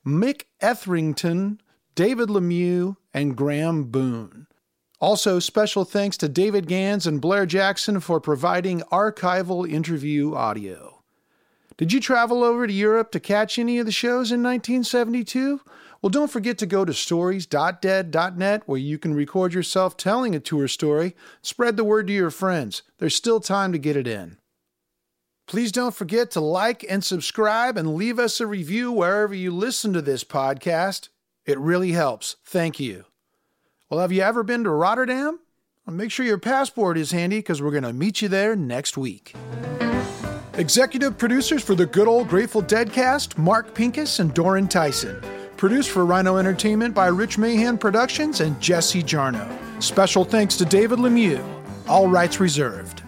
Mick Etherington, David Lemieux, and Graham Boone. Also, special thanks to David Gans and Blair Jackson for providing archival interview audio. Did you travel over to Europe to catch any of the shows in 1972? Well, don't forget to go to stories.dead.net where you can record yourself telling a tour story. Spread the word to your friends. There's still time to get it in. Please don't forget to like and subscribe and leave us a review wherever you listen to this podcast. It really helps. Thank you. Well, have you ever been to Rotterdam? Well, make sure your passport is handy because we're going to meet you there next week. Executive producers for the good old Grateful Dead cast Mark Pinkus and Doran Tyson. Produced for Rhino Entertainment by Rich Mahan Productions and Jesse Jarnow. Special thanks to David Lemieux. All rights reserved.